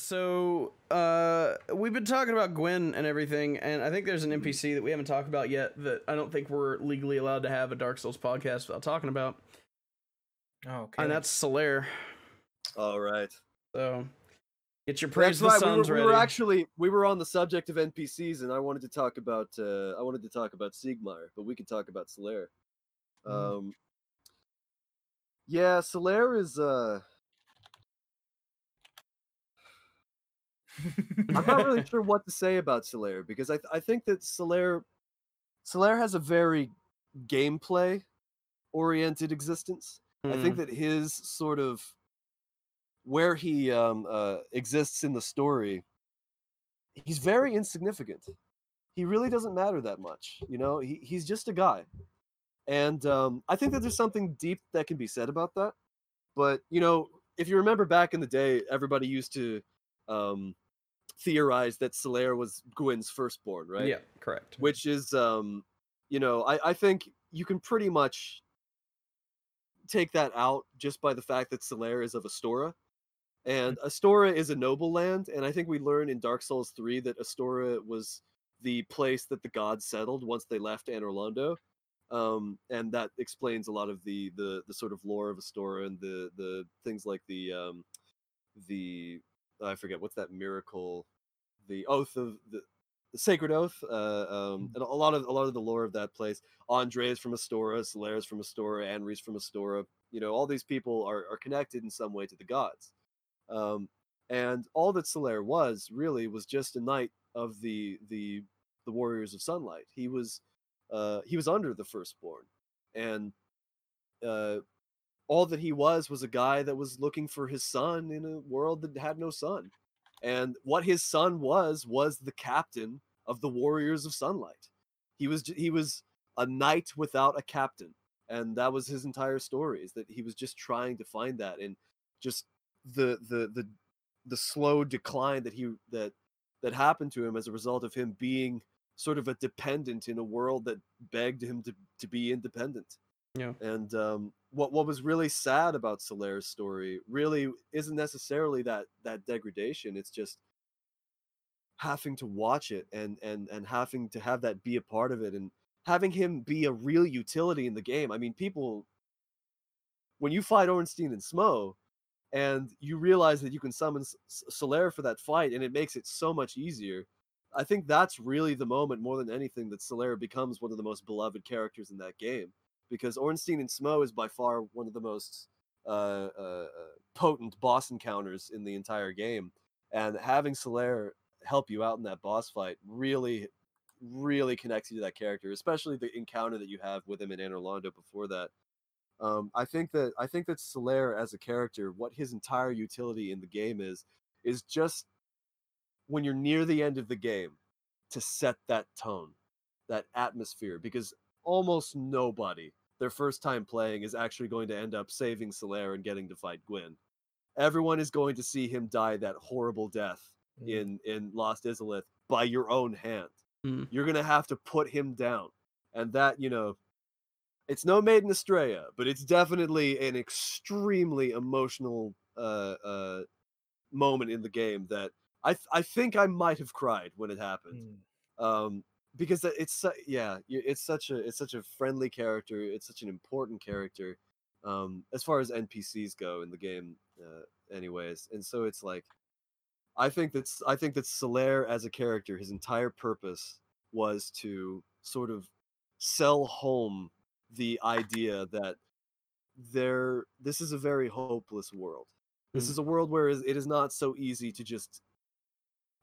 so uh, we've been talking about Gwyn and everything, and I think there's an NPC that we haven't talked about yet that I don't think we're legally allowed to have a Dark Souls podcast without talking about, Oh, okay. and that's Solaire. All right. So get your praise That's the right. We were, we were actually we were on the subject of NPCs, and I wanted to talk about uh, I wanted to talk about Siegmeyer, but we could talk about Solaire. Mm. Um, yeah, Solaire is. Uh, I'm not really sure what to say about Solaire because I th- I think that Solaire Solaire has a very gameplay oriented existence. I think Hmm. that his sort of where he um, uh, exists in the story, he's very insignificant. He really doesn't matter that much. You know, he, he's just a guy. And um, I think that there's something deep that can be said about that. But, you know, if you remember back in the day, everybody used to um, theorize that Solaire was Gwyn's firstborn, right? Yeah, correct. which is um you know i i think you can pretty much take that out just by the fact that Solaire is of Astora. And Astora is a noble land, and I think we learn in Dark Souls 3 that Astora was the place that the gods settled once they left Anor Londo. Um, and that explains a lot of the, the the sort of lore of Astora and the the things like the um the I forget what's that miracle, the oath of the, the sacred oath. Uh, um, and a lot of a lot of the lore of that place. Andre is from Astora, Solaire is from Astora, Anri's from Astora. You know, all these people are are connected in some way to the gods. Um, and all that Solaire was really was just a knight of the the the warriors of sunlight. He was uh, he was under the firstborn, and uh, all that he was was a guy that was looking for his sun in a world that had no sun. And what his sun was was the captain of the warriors of sunlight. He was he was a knight without a captain, and that was his entire story. Is that he was just trying to find that, and just the the the the slow decline that he that that happened to him as a result of him being sort of a dependent in a world that begged him to to be independent. Yeah. And um, what what was really sad about Solaire's story really isn't necessarily that that degradation. It's just having to watch it and and and having to have that be a part of it and having him be a real utility in the game. I mean, people when you fight Ornstein and Smough, and you realize that you can summon S- Solaire for that fight, and it makes it so much easier. I think that's really the moment, more than anything, that Solaire becomes one of the most beloved characters in that game. Because Ornstein and Smough is by far one of the most uh, uh, uh, potent boss encounters in the entire game, and having Solaire help you out in that boss fight really, really connects you to that character, especially the encounter that you have with him in Anor Londo before that. Um, I think that I think that Solaire as a character, what his entire utility in the game is, is just when you're near the end of the game to set that tone, that atmosphere, because almost nobody their first time playing is actually going to end up saving Solaire and getting to fight Gwyn. Everyone is going to see him die that horrible death Mm. in in Lost Izalith by your own hand. Mm. You're gonna have to put him down, and that you know, it's no Maiden Astraea, but it's definitely an extremely emotional uh, uh, moment in the game that I th- I think I might have cried when it happened Mm. um because it's yeah it's such a it's such a friendly character it's such an important character um as far as npcs go in the game uh, anyways and so it's like i think that's i think that Solaire as a character his entire purpose was to sort of sell home the idea that there this is a very hopeless world this Mm. is a world where it is not so easy to just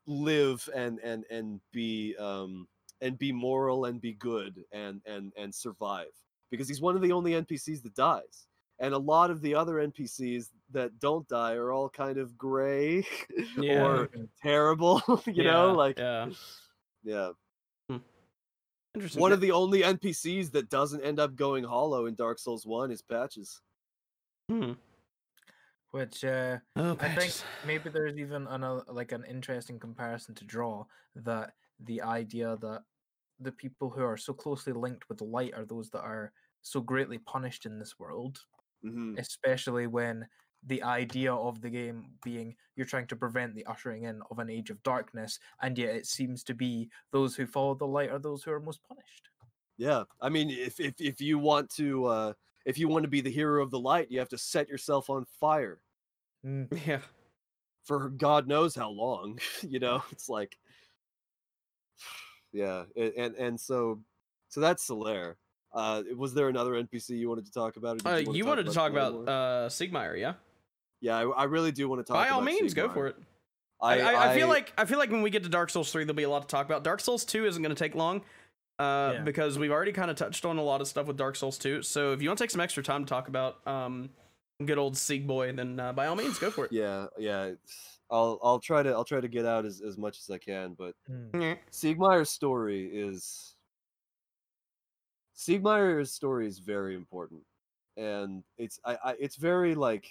live and and and be um and be moral and be good and and and survive because he's one of the only npcs that dies and a lot of the other npcs that don't die are all kind of gray Yeah. or terrible you know like yeah. yeah Interesting. one of the only npcs that doesn't end up going hollow in dark souls 1 is patches Hmm. Which uh, Oh, I think maybe there's even another like an interesting comparison to draw that the idea that the people who are so closely linked with light are those that are so greatly punished in this world, hmm especially when the idea of the game being you're trying to prevent the ushering in of an age of darkness, and yet it seems to be those who follow the light are those who are most punished. Yeah, I mean, if if if you want to, uh, if you want to be the hero of the light, you have to set yourself on fire Mm. Yeah. for God knows how long. you know, it's like, yeah, a- and and so, so that's Solaire. Uh, was there another NPC you wanted to talk about? or Uh, wanna you wanted to talk Solaire about more? uh, Siegmeyer, yeah? yeah, I, I really do want to talk. By all about means, go for it. I, I, I, I feel like I feel like when we get to Dark Souls three, there'll be a lot to talk about. Dark Souls two isn't going to take long, uh, Yeah. because we've already kind of touched on a lot of stuff with Dark Souls two. So if you want to take some extra time to talk about um, good old Sieg Boy, then uh, by all means, go for it. yeah, yeah. It's- I'll I'll try to I'll try to get out as, as much as I can, but Mm. Mm. Siegmeyer's story is Siegmeyer's story is very important, and it's I, I it's very like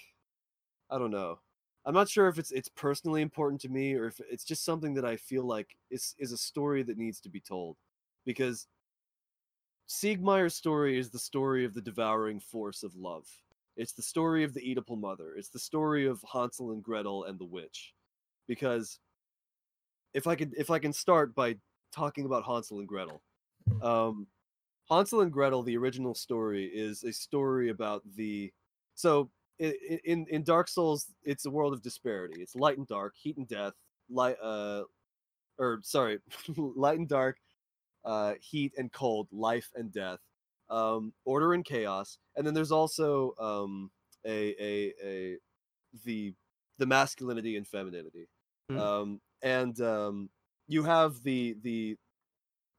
I don't know. I'm not sure if it's it's personally important to me or if it's just something that I feel like is is a story that needs to be told, because Siegmeyer's story is the story of the devouring force of love. It's the story of the Oedipal mother. It's the story of Hansel and Gretel and the witch, because if I could if I can start by talking about Hansel and Gretel. Um, Hansel and Gretel, the original story, is a story about the. So in in Dark Souls, it's a world of disparity. It's light and dark, heat and death, light uh, or sorry, light and dark, uh, heat and cold, life and death, um, order and chaos, and then there's also um a a a the the masculinity and femininity, Mm. um, and um, you have the the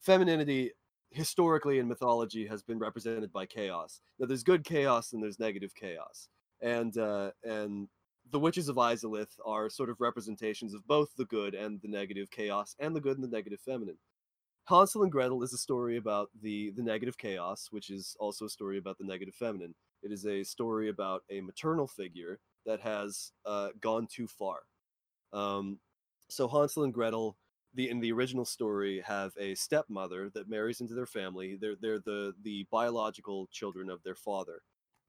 femininity historically in mythology has been represented by chaos. Now there's good chaos and there's negative chaos, and uh, and the witches of Izalith are sort of representations of both the good and the negative chaos, and the good and the negative feminine. Hansel and Gretel is a story about the the negative chaos, which is also a story about the negative feminine. It is a story about a maternal figure that has uh, gone too far. Um, so Hansel and Gretel the in the original story have a stepmother that marries into their family. They're they're the the biological children of their father,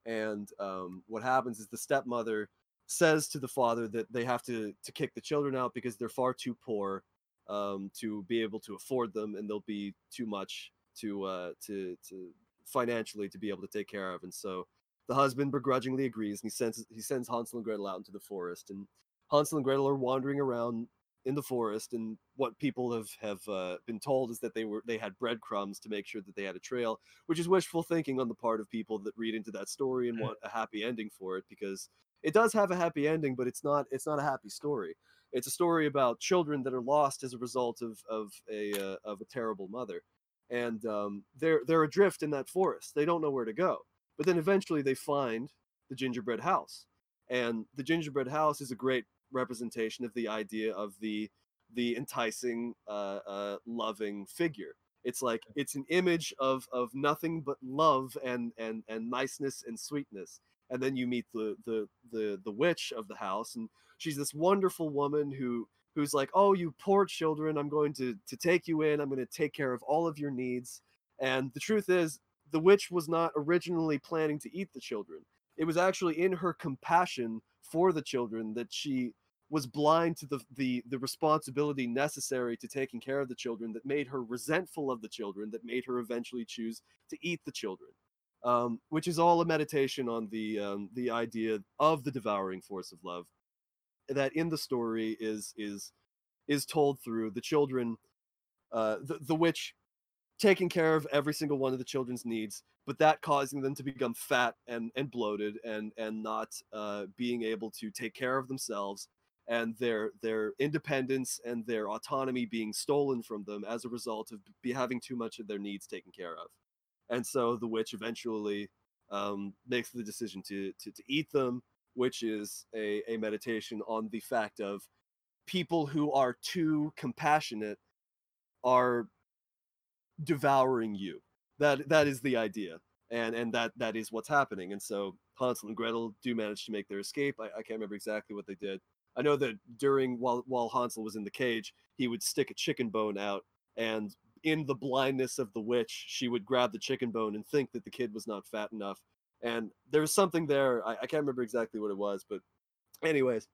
and um, what happens is the stepmother says to the father that they have to to kick the children out because they're far too poor um, to be able to afford them, and they'll be too much to uh, to to financially to be able to take care of, and so the husband begrudgingly agrees, and he sends he sends Hansel and Gretel out into the forest, and Hansel and Gretel are wandering around in the forest and what people have have uh, been told is that they were they had breadcrumbs to make sure that they had a trail which is wishful thinking on the part of people that read into that story and want a happy ending for it because it does have a happy ending but it's not it's not a happy story it's a story about children that are lost as a result of of a uh, of a terrible mother. And um, they're they're adrift in that forest. They don't know where to go. But then eventually they find the gingerbread house. And the gingerbread house is a great representation of the idea of the the enticing uh, uh loving figure. It's like it's an image of of nothing but love and and and niceness and sweetness and then you meet the the the the witch of the house and she's this wonderful woman who who's like oh you poor children i'm going to to take you in i'm going to take care of all of your needs. And the truth is the witch was not originally planning to eat the children. It was actually in her compassion for the children that she was blind to the, the the responsibility necessary to taking care of the children that made her resentful of the children that made her eventually choose to eat the children um, which is all a meditation on the um, the idea of the devouring force of love that in the story is is is told through the children uh, the, the witch taking care of every single one of the children's needs but that causing them to become fat and and bloated and and not uh, being able to take care of themselves and their their independence and their autonomy being stolen from them as a result of be having too much of their needs taken care of and so the witch eventually um, makes the decision to, to to eat them which is a, a meditation on the fact of people who are too compassionate are devouring you. That that is the idea. And and that that is what's happening. And so hansel and gretel do manage to make their escape. I, I can't remember exactly what they did. I know that during while while hansel was in the cage he would stick a chicken bone out and in the blindness of the witch she would grab the chicken bone and think that the kid was not fat enough and there was something there i, I can't remember exactly what it was but anyways,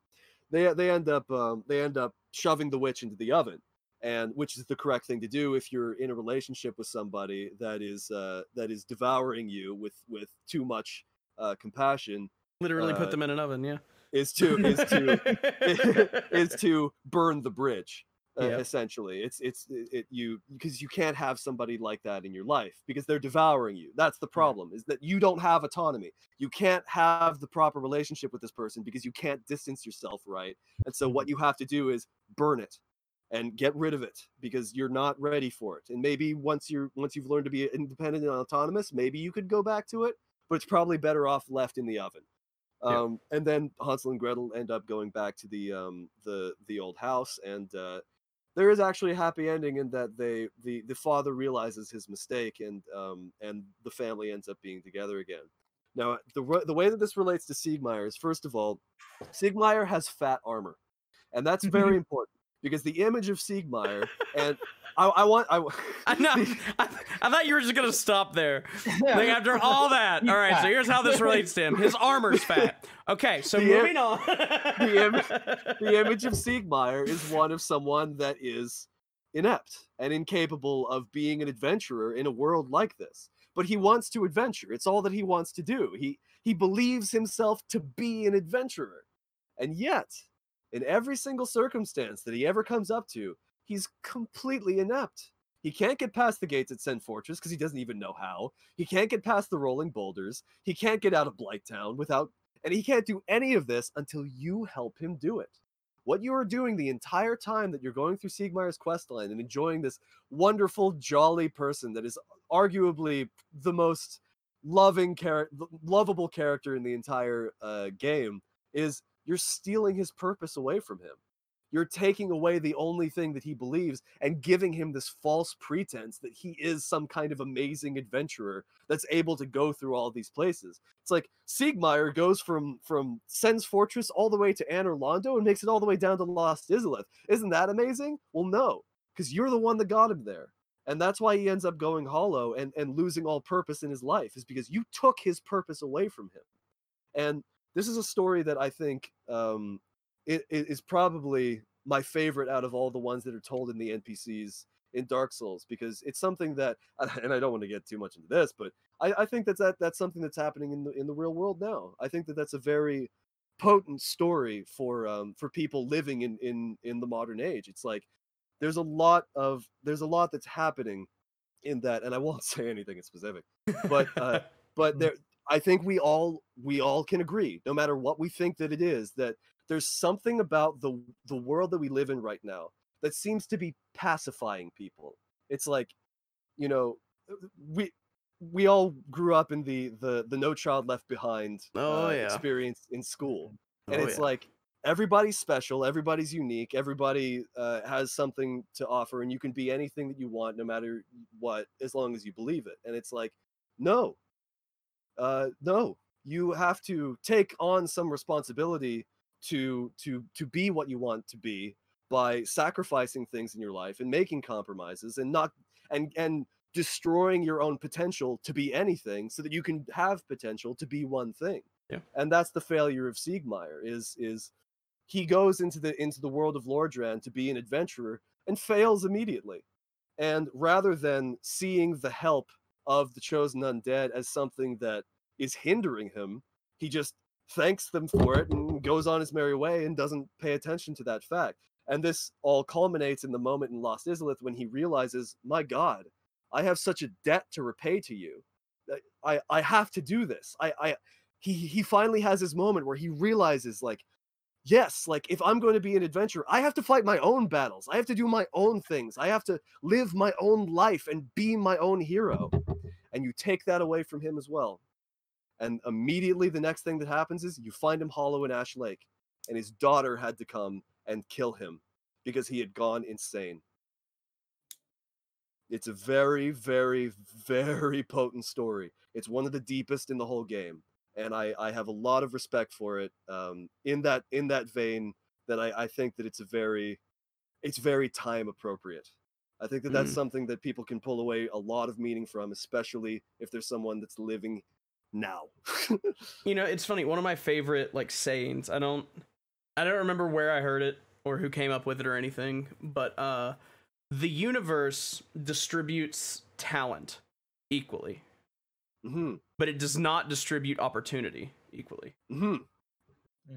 they they end up um, they end up shoving the witch into the oven, and which is the correct thing to do if you're in a relationship with somebody that is uh, that is devouring you with with too much uh, compassion. Literally Uh, put them in an oven. Yeah. Is to is to is to burn the bridge uh, Yep. essentially it's it's it, it- you because you can't have somebody like that in your life because they're devouring you. That's the problem is that you don't have autonomy. You can't have the proper relationship with this person because you can't distance yourself right? And so what you have to do is burn it and get rid of it because you're not ready for it. And maybe once you're once you've learned to be independent and autonomous maybe you could go back to it but it's probably better off left in the oven. Yeah. um, and then Hansel and Gretel end up going back to the um, the the old house, and uh, there is actually a happy ending in that they the the father realizes his mistake, and um, and the family ends up being together again. Now, the the way that this relates to Siegmeyer is first of all, Siegmeyer has fat armor, and that's very important because the image of Siegmeyer and I, I want I, I know. I, I thought you were just gonna stop there. Like after all that, He's all right. So here's how this relates to him. His armor's fat. Okay, so The im- moving on. the im- the image of Siegmeyer is one of someone that is inept and incapable of being an adventurer in a world like this. But he wants to adventure. It's all that he wants to do. He he believes himself to be an adventurer. And yet, in every single circumstance that he ever comes up to, he's completely inept. He can't get past the gates at Sen Fortress because he doesn't even know how. He can't get past the rolling boulders. He can't get out of Blighttown without and he can't do any of this until you help him do it. What you are doing the entire time that you're going through Siegmeyer's questline and enjoying this wonderful, jolly person that is arguably the most loving character, lovable character in the entire uh, game, is you're stealing his purpose away from him. You're taking away the only thing that he believes and giving him this false pretense that he is some kind of amazing adventurer that's able to go through all these places. It's like Siegmeyer goes from from Sen's Fortress all the way to Anor Londo and makes it all the way down to Lost Izalith. Isn't that amazing? Well, no, because you're the one that got him there. And that's why he ends up going hollow and, and losing all purpose in his life, is because you took his purpose away from him. And this is a story that I think um, it, it is probably my favorite out of all the ones that are told in the NPCs in Dark Souls because it's something that, and I don't want to get too much into this, but I, I think that's that that's something that's happening in the in the real world now. I think that that's a very potent story for um, for people living in in in the modern age. It's like there's a lot of there's a lot that's happening in that, and I won't say anything in specific, but uh, but there I think we all we all can agree, no matter what we think that it is, that there's something about the the world that we live in right now that seems to be pacifying people. It's like, you know, we we all grew up in the the the No Child Left Behind Oh, uh, yeah. experience in school, and Oh, it's yeah. like everybody's special, everybody's unique, everybody uh, has something to offer, and you can be anything that you want, no matter what, as long as you believe it. And it's like, no, uh, no, you have to take on some responsibility to to to be what you want to be by sacrificing things in your life and making compromises and not and and destroying your own potential to be anything so that you can have potential to be one thing Yeah. and that's the failure of siegmeyer is is he goes into the into the world of lordran to be an adventurer and fails immediately and rather than seeing the help of the chosen undead as something that is hindering him he just thanks them for it and goes on his merry way and doesn't pay attention to that fact and this all culminates in the moment in Lost Izalith when he realizes, my God, I have such a debt to repay to you. I, I have to do this. I, I he he finally has his moment where he realizes like, yes, like if I'm going to be an adventurer, I have to fight my own battles. I have to do my own things. I have to live my own life and be my own hero. And you take that away from him as well. And immediately the next thing that happens is you find him hollow in Ash Lake. And his daughter had to come and kill him because he had gone insane. It's a very, very, very potent story. It's one of the deepest in the whole game, and I, I have a lot of respect for it. Um, in that in that vein, that I, I think that it's a very, it's very time appropriate. I think that that's Mm. something that people can pull away a lot of meaning from, especially if there's someone that's living now. You know, it's funny. One of my favorite like sayings. I don't. I don't remember where I heard it or who came up with it or anything, but uh, the universe distributes talent equally, hmm but it does not distribute opportunity equally. Mm.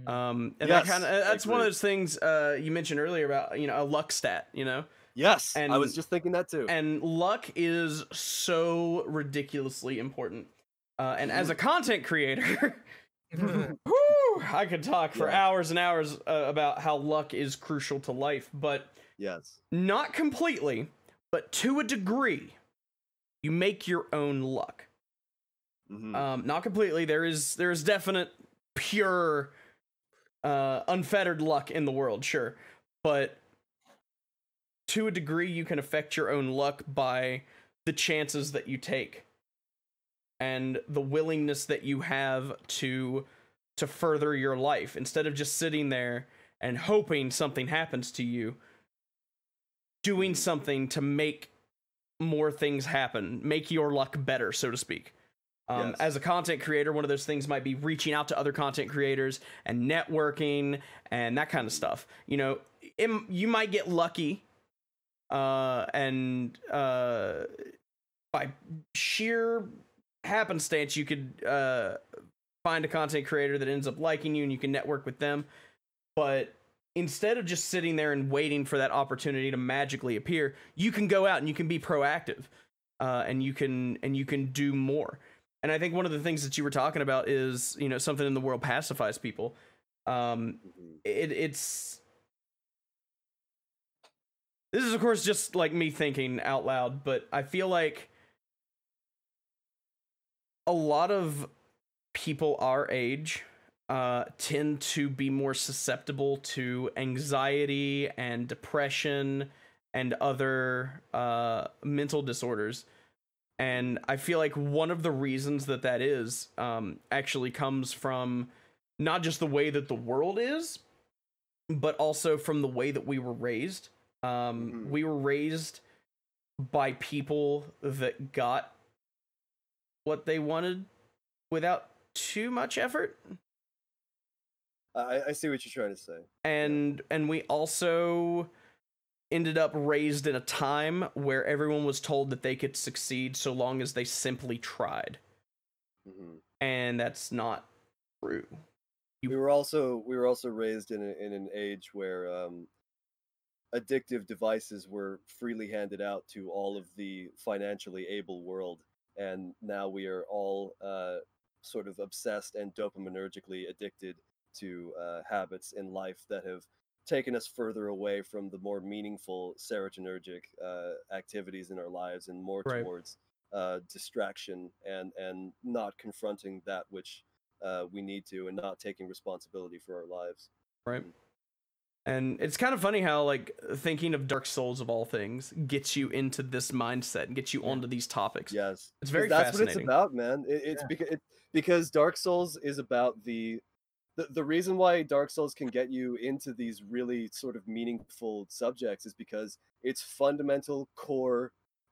Um, and Yes, that kind of that's one of those things uh, you mentioned earlier about you know a luck stat, you know, Yes, and I was just thinking that too. and luck is so ridiculously important. Uh, and as a content creator, whew, I could talk for Yeah. hours and hours uh, about how luck is crucial to life, but yes. not completely, but to a degree. You make your own luck. hmm Um, not completely. There is there is definite pure, uh, unfettered luck in the world, sure, but to a degree, you can affect your own luck by the chances that you take and the willingness that you have to to further your life. Instead of just sitting there and hoping something happens to you doing something to make more things happen make your luck better so to speak. Um, Yes. as a content creator one of those things might be reaching out to other content creators and networking and that kind of stuff. You know it, you might get lucky uh, and uh, by sheer happenstance you could uh, find a content creator that ends up liking you and you can network with them. But instead of just sitting there and waiting for that opportunity to magically appear you can go out and you can be proactive uh, and you can and you can do more. And i think one of the things that you were talking about is you know something in the world pacifies people. Um, it, it's this is of course just like me thinking out loud but i feel like a lot of people our age uh, tend to be more susceptible to anxiety and depression and other uh, mental disorders and i feel like one of the reasons that that is um, actually comes from not just the way that the world is but also from the way that we were raised um, Mhm. we were raised by people that got what they wanted without too much effort. I, I see what you're trying to say. and and we also ended up raised in a time where everyone was told that they could succeed so long as they simply tried. Hmm and that's not true. You- We were also we were also raised in a, in an age where um, addictive devices were freely handed out to all of the financially able world, and now we are all uh, sort of obsessed and dopaminergically addicted to uh, habits in life that have taken us further away from the more meaningful serotonergic uh, activities in our lives and more Right. towards uh, distraction and and not confronting that which uh, we need to and not taking responsibility for our lives. right and it's kind of funny how like thinking of dark souls of all things gets you into this mindset and gets you Yeah. onto these topics Yes, it's very that's what it's about, man. It, it's Yeah. because it, because Dark Souls is about the, the the reason why Dark Souls can get you into these really sort of meaningful subjects is because its fundamental core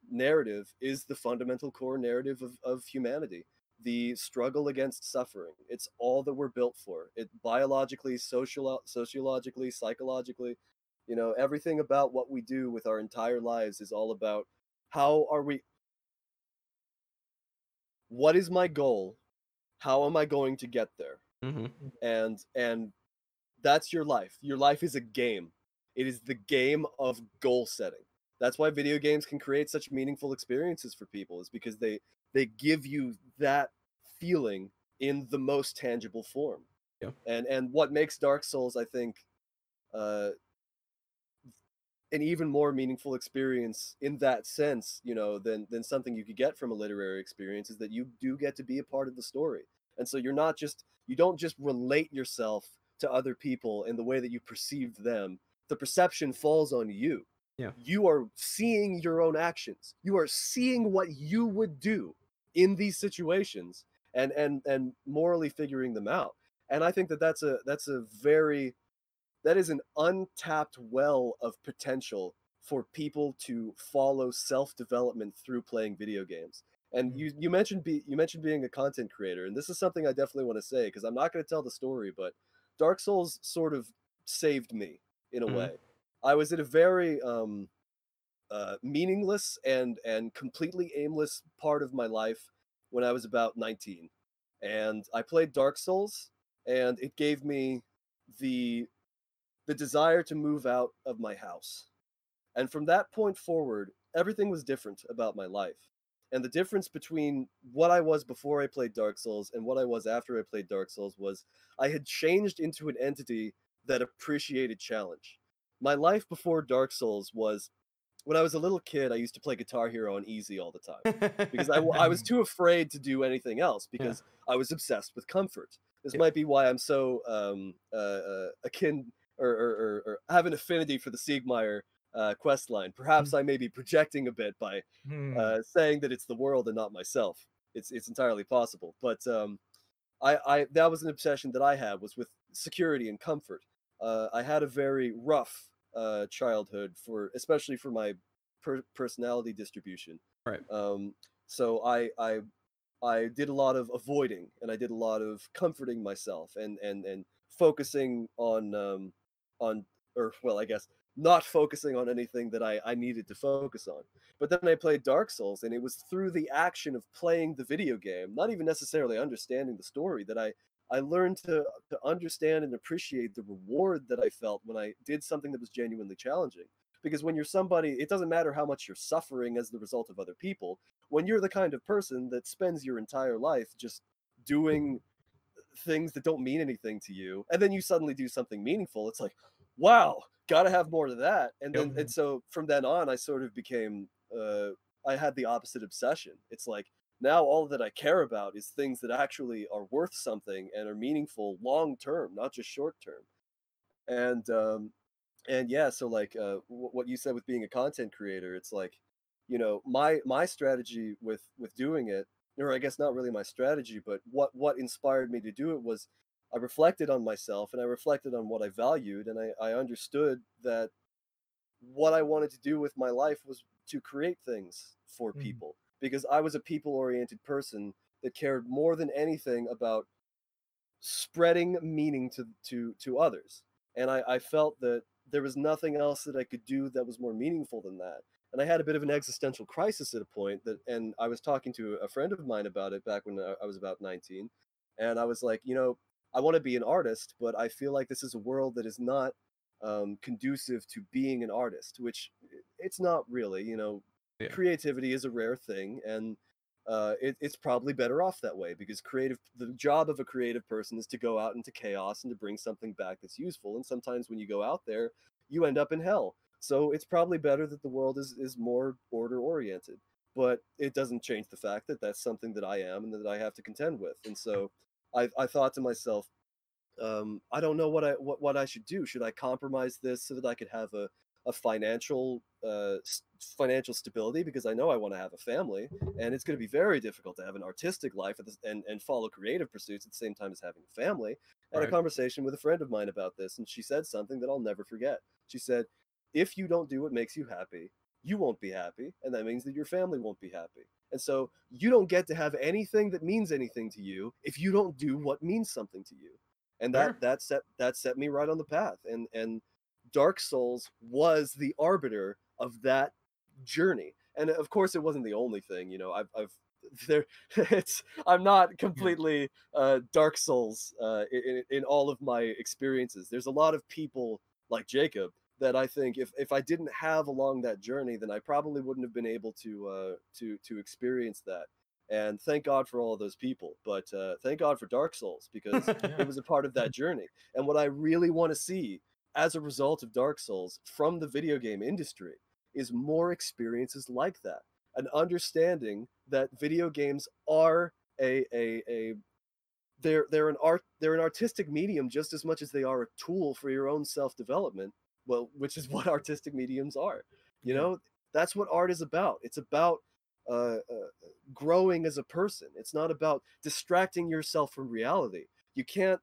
narrative is the fundamental core narrative of, of humanity the struggle against suffering. It's all that we're built for. It biologically social sociologically psychologically you know everything about what we do with our entire lives is all about how are we what is my goal? How am i going to get there? Hmm and and that's your life. Your life is a game. It is the game of goal setting. That's why video games can create such meaningful experiences for people is because they they give you that feeling in the most tangible form. Yeah. and and what makes dark souls i think uh an even more meaningful experience in that sense you know than than something you could get from a literary experience is that you do get to be a part of the story. And so you're not just you don't just relate yourself to other people in the way that you perceive them. The perception falls on you Yeah. you are seeing your own actions you are seeing what you would do in these situations and and and morally figuring them out and i think that that's a that's a very that is an untapped well of potential for people to follow self-development through playing video games and Mhm. you you mentioned be, you mentioned being a content creator and this is something i definitely want to say because i'm not going to tell the story but dark souls sort of saved me in a Mhm. way. I was at a very um, uh, meaningless and and completely aimless part of my life when I was about 19, and I played Dark Souls, and it gave me the the desire to move out of my house. And from that point forward, everything was different about my life. And the difference between what I was before I played Dark Souls and what I was after I played Dark Souls was I had changed into an entity that appreciated challenge. My life before Dark Souls was when I was a little kid, I used to play Guitar Hero on easy all the time because I was too afraid to do anything else because I was obsessed with comfort. This Yeah. might be why I'm so um, uh, uh, akin or, or, or, or have an affinity for the Siegmeyer uh, quest line. Perhaps I may be projecting a bit by uh, saying that it's the world and not myself. It's it's entirely possible, but um, I, I that was an obsession that I had was with security and comfort. Uh, I had a very rough uh, childhood for especially for my per- personality distribution. Right. Um, so I I I did a lot of avoiding and I did a lot of comforting myself and and and focusing on um, on or well I guess not focusing on anything that I, I needed to focus on. But then I played Dark Souls, and it was through the action of playing the video game, not even necessarily understanding the story, that I, I learned to, to understand and appreciate the reward that I felt when I did something that was genuinely challenging. Because when you're somebody, it doesn't matter how much you're suffering as the result of other people. When you're the kind of person that spends your entire life just doing things that don't mean anything to you, and then you suddenly do something meaningful, it's like, wow, gotta have more of that. And then Yep. and so from then on, I sort of became uh, I had the opposite obsession. It's like now all that I care about is things that actually are worth something and are meaningful long term, not just short term. And um, and yeah, so like uh, wh- what you said with being a content creator, it's like you know my my strategy with with doing it, or I guess not really my strategy, but what what inspired me to do it was I reflected on myself and I reflected on what I valued, and I, I understood that what I wanted to do with my life was to create things for Mhm. people because I was a people oriented person that cared more than anything about spreading meaning to to to others. And I, I felt that there was nothing else that I could do that was more meaningful than that. And I had a bit of an existential crisis at a point that and I was talking to a friend of mine about it back when I I was about 19 and I was like you know I want to be an artist but I feel like this is a world that is not um, conducive to being an artist which it's not really you know Yeah. creativity is a rare thing and uh, it, it's probably better off that way because creative the job of a creative person is to go out into chaos and to bring something back that's useful and sometimes when you go out there you end up in hell so it's probably better that the world is, is more order oriented but it doesn't change the fact that that's something that i am and that i have to contend with and so i, I thought to myself um, i don't know what i what, what i should do should i compromise this so that i could have a, a financial uh, financial stability because I know I want to have a family, and it's going to be very difficult to have an artistic life and and follow creative pursuits at the same time as having a family. I had Right. a conversation with a friend of mine about this, and she said something that I'll never forget. She said, "If you don't do what makes you happy, you won't be happy, and that means that your family won't be happy." And so you don't get to have anything that means anything to you if you don't do what means something to you. And that Sure. that set that set me right on the path. And and Dark Souls was the arbiter of that journey. And of course, it wasn't the only thing. You know, I've, I've there. It's I'm not completely uh, Dark Souls uh, in, in all of my experiences. There's a lot of people like Jacob that I think if, if I didn't have along that journey, then I probably wouldn't have been able to uh, to to experience that. And thank God for all of those people. But uh, thank God for Dark Souls because Yeah. it was a part of that journey. And what I really want to see as a result of Dark Souls from the video game industry is more experiences like that. An understanding that video games are a a, a they're they're an art they're an artistic medium just as much as they are a tool for your own self-development. Well, which is what artistic mediums are. You know, that's what art is about. It's about uh, uh, growing as a person. It's not about distracting yourself from reality. You can't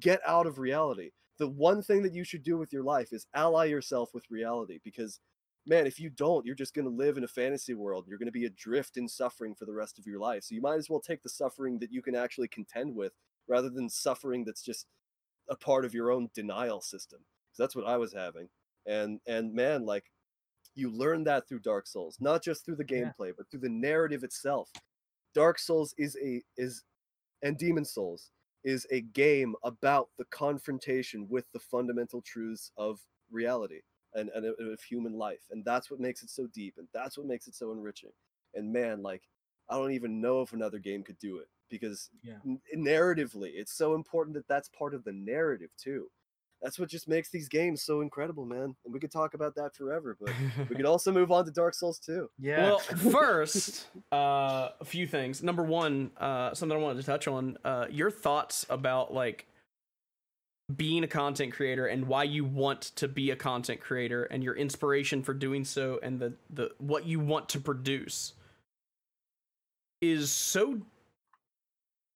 get out of reality. The one thing that you should do with your life is ally yourself with reality because man, if you don't, you're just going to live in a fantasy world. You're going to be adrift in suffering for the rest of your life. So you might as well take the suffering that you can actually contend with rather than suffering that's just a part of your own denial system. 'Cause that's what I was having. And and man, like you learn that through Dark Souls, not just through the Yeah. gameplay, but through the narrative itself. Dark Souls is a is and Demon Souls is a game about the confrontation with the fundamental truths of reality and, and of human life. And that's what makes it so deep and that's what makes it so enriching. And man, like I don't even know if another game could do it because Yeah. n- narratively, it's so important that that's part of the narrative too. That's what just makes these games so incredible, man. And we could talk about that forever, but we could also move on to Dark Souls 2. Yeah. Well, first, uh, a few things. Number one, uh, something I wanted to touch on. Uh, your thoughts about like being a content creator and why you want to be a content creator and your inspiration for doing so and the the what you want to produce is so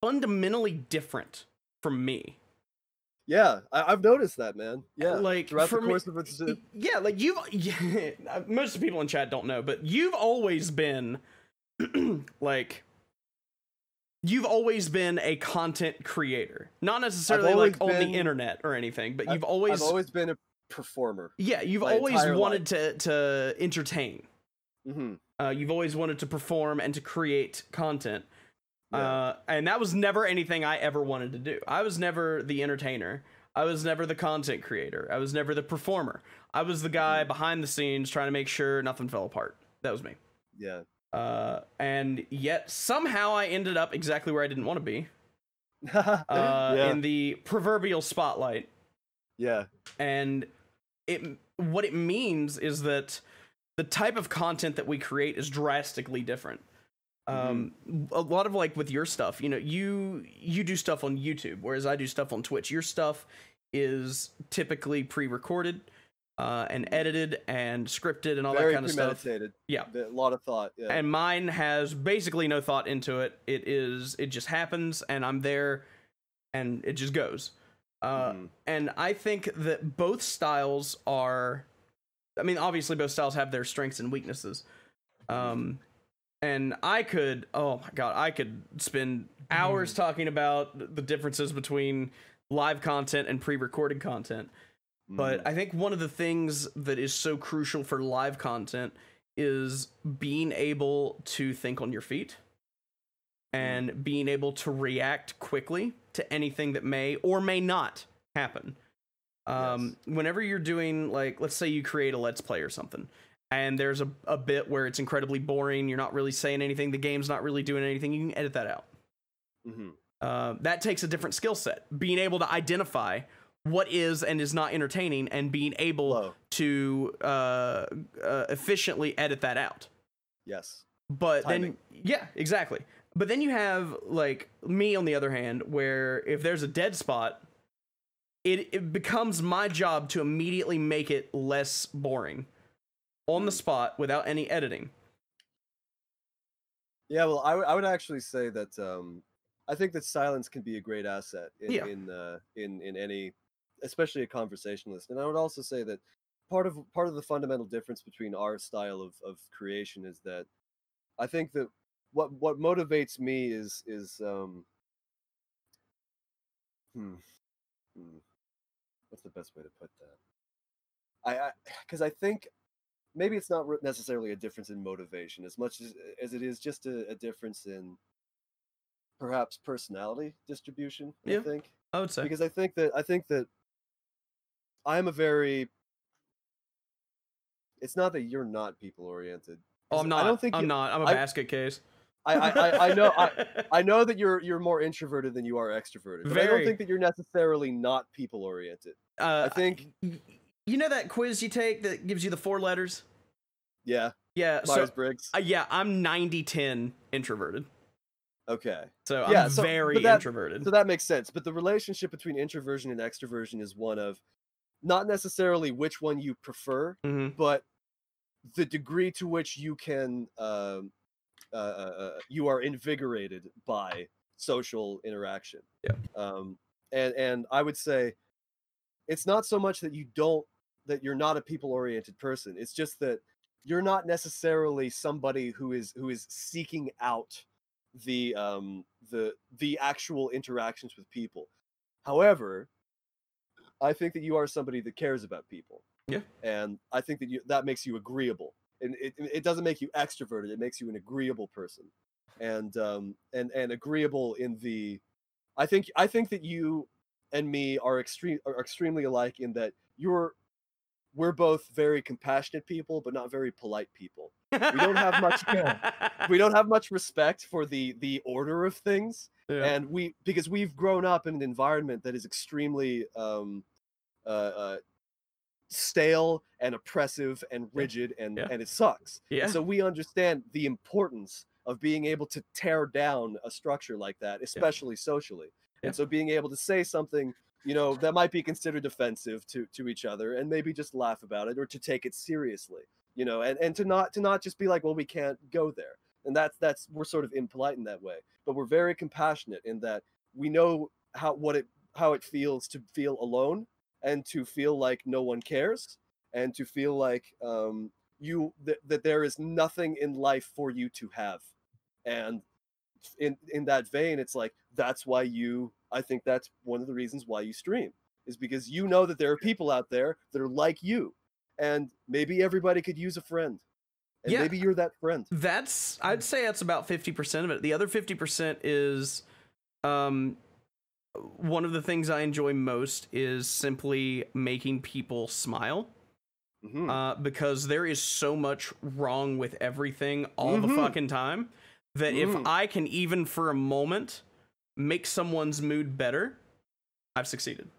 fundamentally different from me. Yeah, I, I've noticed that, man. Yeah, like throughout for the me- of its, uh, yeah like you've yeah, most people in chat don't know but you've always been like you've always been a content creator. Not necessarily like always on the internet or anything but I've- you've always, I've always been a performer. yeah you've always entire wanted to to entertain. Hmm uh, you've always wanted to perform and to create content Yeah. uh, and that was never anything I ever wanted to do. I was never the entertainer. I was never the content creator. I was never the performer. I was the guy Mm-hmm. behind the scenes trying to make sure nothing fell apart. That was me. yeah. Uh, and yet somehow I ended up exactly where I didn't want to be, uh, yeah. in the proverbial spotlight. yeah. And it what it means is that the type of content that we create is drastically different um a lot of like with your stuff you know you you do stuff on youtube whereas i do stuff on twitch your stuff is typically pre-recorded uh and edited and scripted and all Very that kind of stuff. Yeah. A lot of thought. Yeah. and mine has basically no thought into it it is it just happens and i'm there and it just goes uh Mhm. and I think that both styles are I mean obviously both styles have their strengths and weaknesses. Um and I could oh my god, I could spend hours talking about the differences between live content and pre-recorded content. But Mhm. I think one of the things that is so crucial for live content is being able to think on your feet and being able to react quickly to anything that may or may not happen. Um, Whenever you're doing, like, let's say you create a let's play or something, and there's a, a bit where it's incredibly boring, you're not really saying anything, the game's not really doing anything, you can edit that out Mhm. uh, that takes a different skill set. Being able to identify what is and is not entertaining, and being able to uh, uh, efficiently edit that out. Yes. But Timing. then, yeah, exactly. But then you have like me on the other hand, where if there's a dead spot, it it becomes my job to immediately make it less boring on the spot without any editing. Yeah, well, I, w- I would actually say that um, I think that silence can be a great asset in Yeah. in, uh, in in any, especially a conversationalist. And I would also say that part of part of the fundamental difference between our style of, of creation is that I think that what what motivates me is is um, hmm, hmm, what's the best way to put that? I because I, think maybe it's not necessarily a difference in motivation as much as as it is just a, a difference in perhaps personality distribution. Yeah. I think I would say. because I think that I think that I'm a very. It's not that you're not people oriented. oh, I'm not. I don't think I'm you- not. I'm a I- basket case. I, I, I, know I, I know that you're you're more introverted than you are extroverted. But I don't think that you're necessarily not people oriented. Uh, I think you know that quiz you take that gives you the four letters. yeah, Yeah. So Briggs. uh, yeah, I'm 90-10 introverted. Okay. So Yeah, I'm so- very that- introverted. So that makes sense. But the relationship between introversion and extroversion is one of not necessarily which one you prefer, hmm but the degree to which you can um, uh, uh, uh, you are invigorated by social interaction. Yeah. Um, and and I would say it's not so much that you don't that you're not a people oriented person. It's just that you're not necessarily somebody who is who is seeking out the um the the actual interactions with people. However, I think that you are somebody that cares about people. Yeah. And I think that you that makes you agreeable. And it, it doesn't make you extroverted, it makes you an agreeable person. And um and and agreeable in the I think I think that you and me are extreme are extremely alike in that you're we're both very compassionate people but not very polite people. We don't have much- We don't have much respect for the the order of things Yeah. and we because we've grown up in an environment that is extremely um uh, uh stale and oppressive and rigid and Yeah. and it sucks yeah. And so we understand the importance of being able to tear down a structure like that especially socially Yeah. and so being able to say something you know that might be considered offensive to to each other and maybe just laugh about it or to take it seriously you know and and to not to not just be like well we can't go there. And that's that's we're sort of impolite in that way but we're very compassionate in that we know how what it how it feels to feel alone and to feel like no one cares and to feel like um you that, that there is nothing in life for you to have. And in in that vein it's like that's why you i think that's one of the reasons why you stream is because you know that there are people out there that are like you and maybe everybody could use a friend and Yeah. maybe you're that friend That's I'd say that's about 50% of it. The other 50% is um one of the things I enjoy most is simply making people smile. Mhm. Uh, because there is so much wrong with everything all the Mhm. fucking time that if Mm. I can even for a moment make someone's mood better, I've succeeded.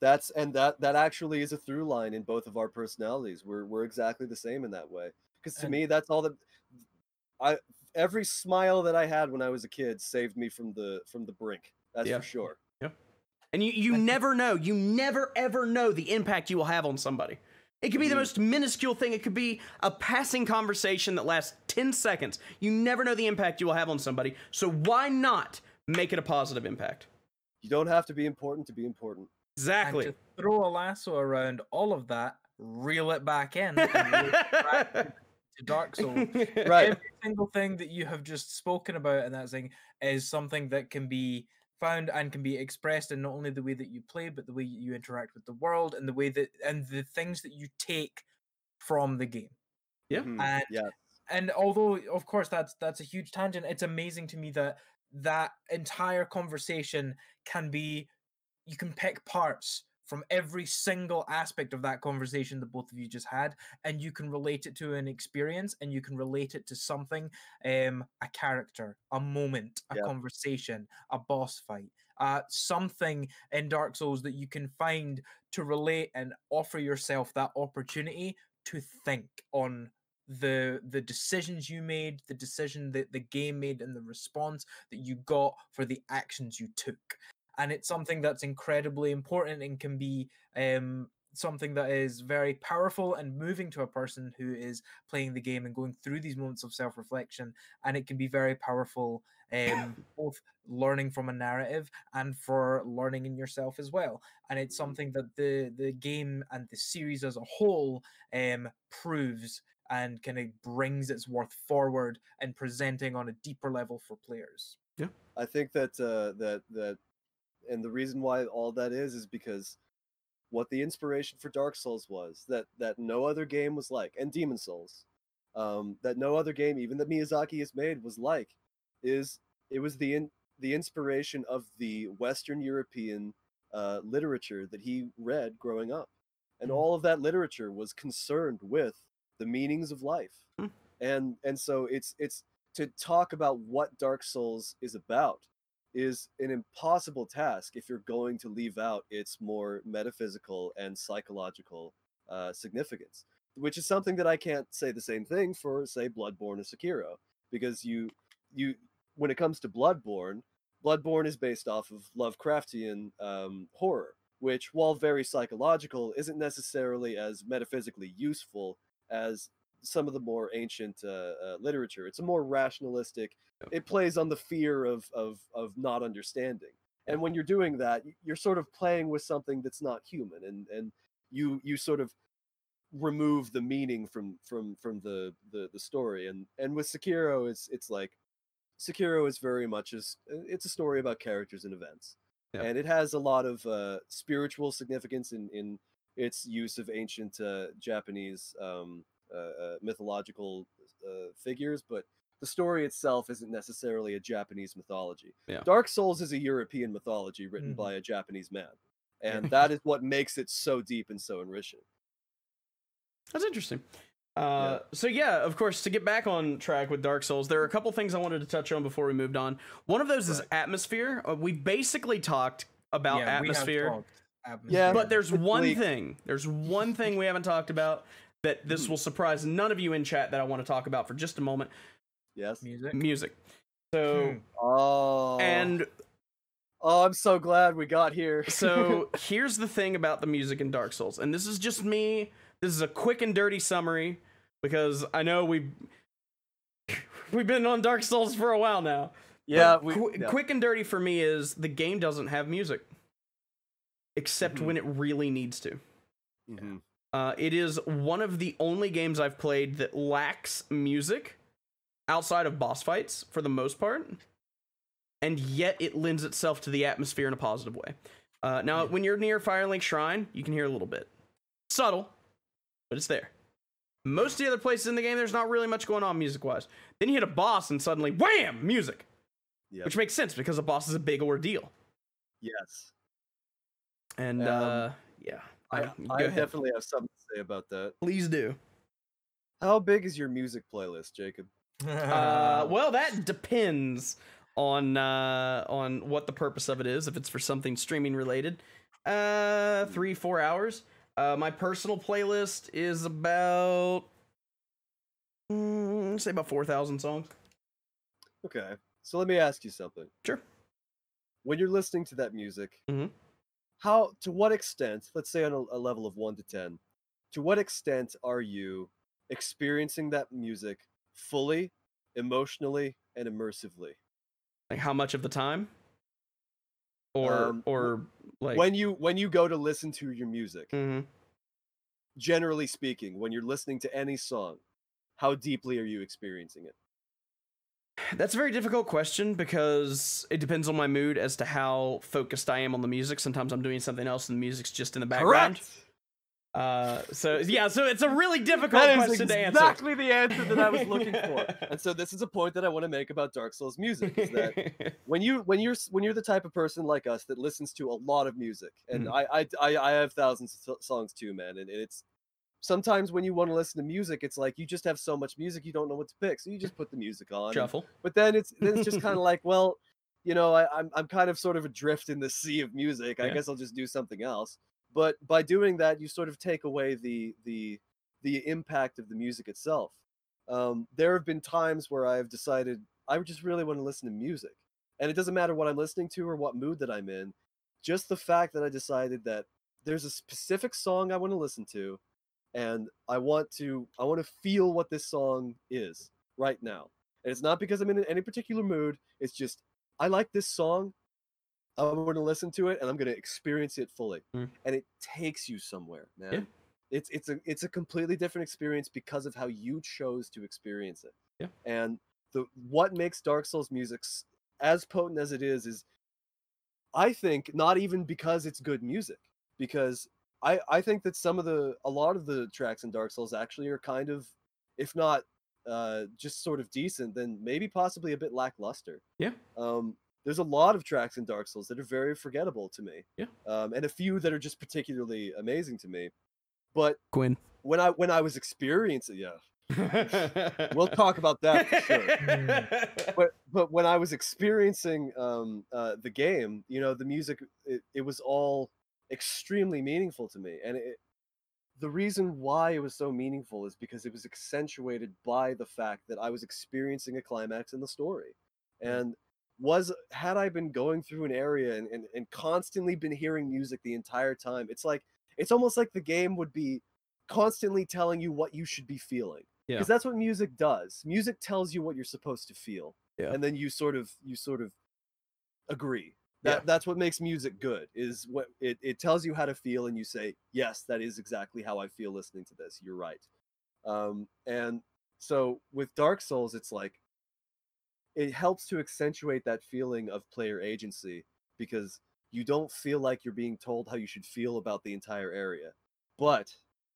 that's and that that actually is a through line in both of our personalities we're we're exactly the same in that way because to And- me that's all that i every smile that i had when i was a kid saved me from the from the brink that's Yeah. for sure And you, you never know, you never ever know the impact you will have on somebody. It could be the Mhm. most minuscule thing. It could be a passing conversation that lasts 10 seconds. You never know the impact you will have on somebody. So why not make it a positive impact? you don't have to be important to be important Exactly. And to throw a lasso around all of that, reel it back in and reel it to Dark Souls. right Every single thing that you have just spoken about in that thing is something that can be found and can be expressed in not only the way that you play, but the way you interact with the world and the way that and the things that you take from the game. Yeah. Mhm. And yeah and although of course that's that's a huge tangent it's amazing to me that that entire conversation can be you can pick parts from every single aspect of that conversation that both of you just had and you can relate it to an experience and you can relate it to something um a character a moment a Yeah. conversation a boss fight uh something in dark souls that you can find to relate and offer yourself that opportunity to think on the the decisions you made the decision that the game made and the response that you got for the actions you took. And it's something that's incredibly important and can be um something that is very powerful and moving to a person who is playing the game and going through these moments of self-reflection. And it can be very powerful um both learning from a narrative and for learning in yourself as well. And it's something that the the game and the series as a whole um proves and kind of brings its worth forward and presenting on a deeper level for players. Yeah, I think that uh, that that, and the reason why all that is is because what the inspiration for Dark Souls was that that no other game was like, and Demon Souls, um, that no other game, even that Miyazaki has made, was like, is it was the in, the inspiration of the Western European uh, literature that he read growing up, and Mm. all of that literature was concerned with the meanings of life, Hmm. and and so it's it's to talk about what Dark Souls is about is an impossible task if you're going to leave out its more metaphysical and psychological uh, significance, which is something that I can't say the same thing for, say, Bloodborne or Sekiro, because you you when it comes to Bloodborne, Bloodborne is based off of Lovecraftian um, horror, which, while very psychological, isn't necessarily as metaphysically useful as some of the more ancient uh, uh, literature. It's a more rationalistic. It plays on the fear of of of not understanding. And when you're doing that, you're sort of playing with something that's not human, and and you you sort of remove the meaning from from from the the, the story. And and with Sekiro, it's it's like Sekiro is very much as it's a story about characters and events. Yeah. and it has a lot of uh, spiritual significance in in its use of ancient uh, Japanese um, uh, uh, mythological uh, figures, but the story itself isn't necessarily a Japanese mythology. Yeah. Dark Souls is a European mythology written Mhm. by a Japanese man, and that is what makes it so deep and so enriching. That's interesting. Uh, So yeah, of course, to get back on track with Dark Souls, there are a couple things I wanted to touch on before we moved on. One of those is atmosphere. Uh, we basically talked about Yeah, we have atmosphere, talked Yeah, but there's It's one bleak. thing. There's one thing we haven't talked about that this will surprise none of you in chat that I want to talk about for just a moment. Yes. music. Music. So Hmm. Oh. and oh, I'm so glad we got here. so here's the thing about the music in Dark Souls, and this is just me. This is a quick and dirty summary because I know we we've been on Dark Souls for a while now. yeah, we, qu- yeah. quick and dirty for me is the game doesn't have music, except Mhm. when it really needs to. Mhm. Uh, it is one of the only games I've played that lacks music outside of boss fights for the most part, and yet it lends itself to the atmosphere in a positive way. Uh, now, when you're near Firelink Shrine, you can hear a little bit. Subtle, but it's there. Most of the other places in the game, there's not really much going on music wise. Then you hit a boss, and suddenly, wham, music, Yeah. which makes sense because a boss is a big ordeal. yes. And Um, uh, yeah, I, I definitely have something to say about that. Please do. How big is your music playlist, Jacob? Uh, well, that depends on uh, on what the purpose of it is. If it's for something streaming related, uh, three four hours. Uh, my personal playlist is about mm, say about four thousand songs. Okay. So let me ask you something. Sure. When you're listening to that music, Mhm. How to what extent, let's say on a, a level of 1 to 10, to what extent are you experiencing that music fully, emotionally, and immersively? Like how much of the time? Or Um, or like when you when you go to listen to your music, Mhm. generally speaking, when you're listening to any song, how deeply are you experiencing it? That's a very difficult question because it depends on my mood as to how focused I am on the music. Sometimes I'm doing something else and the music's just in the background. Uh, so yeah, so it's a really difficult That question to answer. exactly the answer that I was looking for. And so this is a point that I want to make about Dark Souls music is that when you when you're when you're the type of person like us that listens to a lot of music, and Mhm. I, I I I have thousands of songs too, man, and it's sometimes when you want to listen to music, it's like you just have so much music you don't know what to pick, so you just put the music on. Shuffle. but then it's then it's just kind of like, well, you know, I, I'm I'm kind of sort of adrift in the sea of music. I guess I'll just do something else. But by doing that, you sort of take away the the the impact of the music itself. Um, there have been times where I've decided I just really want to listen to music, and it doesn't matter what I'm listening to or what mood that I'm in. Just the fact that I decided that there's a specific song I want to listen to, and I want to I want to feel what this song is right now. And it's not because I'm in any particular mood. It's just I like this song. I'm going to listen to it and I'm going to experience it fully. Mm. And it takes you somewhere, man. It's it's a it's a completely different experience because of how you chose to experience it. Yeah. And the what makes Dark Souls music as potent as it is is I think not even because it's good music because I I think that some of the a lot of the tracks in Dark Souls actually are kind of if not uh just sort of decent then maybe possibly a bit lackluster. Yeah. Um there's a lot of tracks in Dark Souls that are very forgettable to me. Yeah. Um and a few that are just particularly amazing to me. But Gwyn. when I when I was experiencing yeah, we'll talk about that for sure. But but when I was experiencing um uh the game, you know, the music it, it was all extremely meaningful to me. And it the reason why it was so meaningful is because it was accentuated by the fact that I was experiencing a climax in the story. And was had I been going through an area and, and, and constantly been hearing music the entire time, it's like it's almost like the game would be constantly telling you what you should be feeling. Yeah. Because that's what music does. Music tells you what you're supposed to feel. Yeah. And then you sort of you sort of agree. That Yeah. that's what makes music good, is what it, it tells you how to feel and you say, Yes, that is exactly how I feel listening to this. You're right. Um and so with Dark Souls, it's like it helps to accentuate that feeling of player agency because you don't feel like you're being told how you should feel about the entire area. But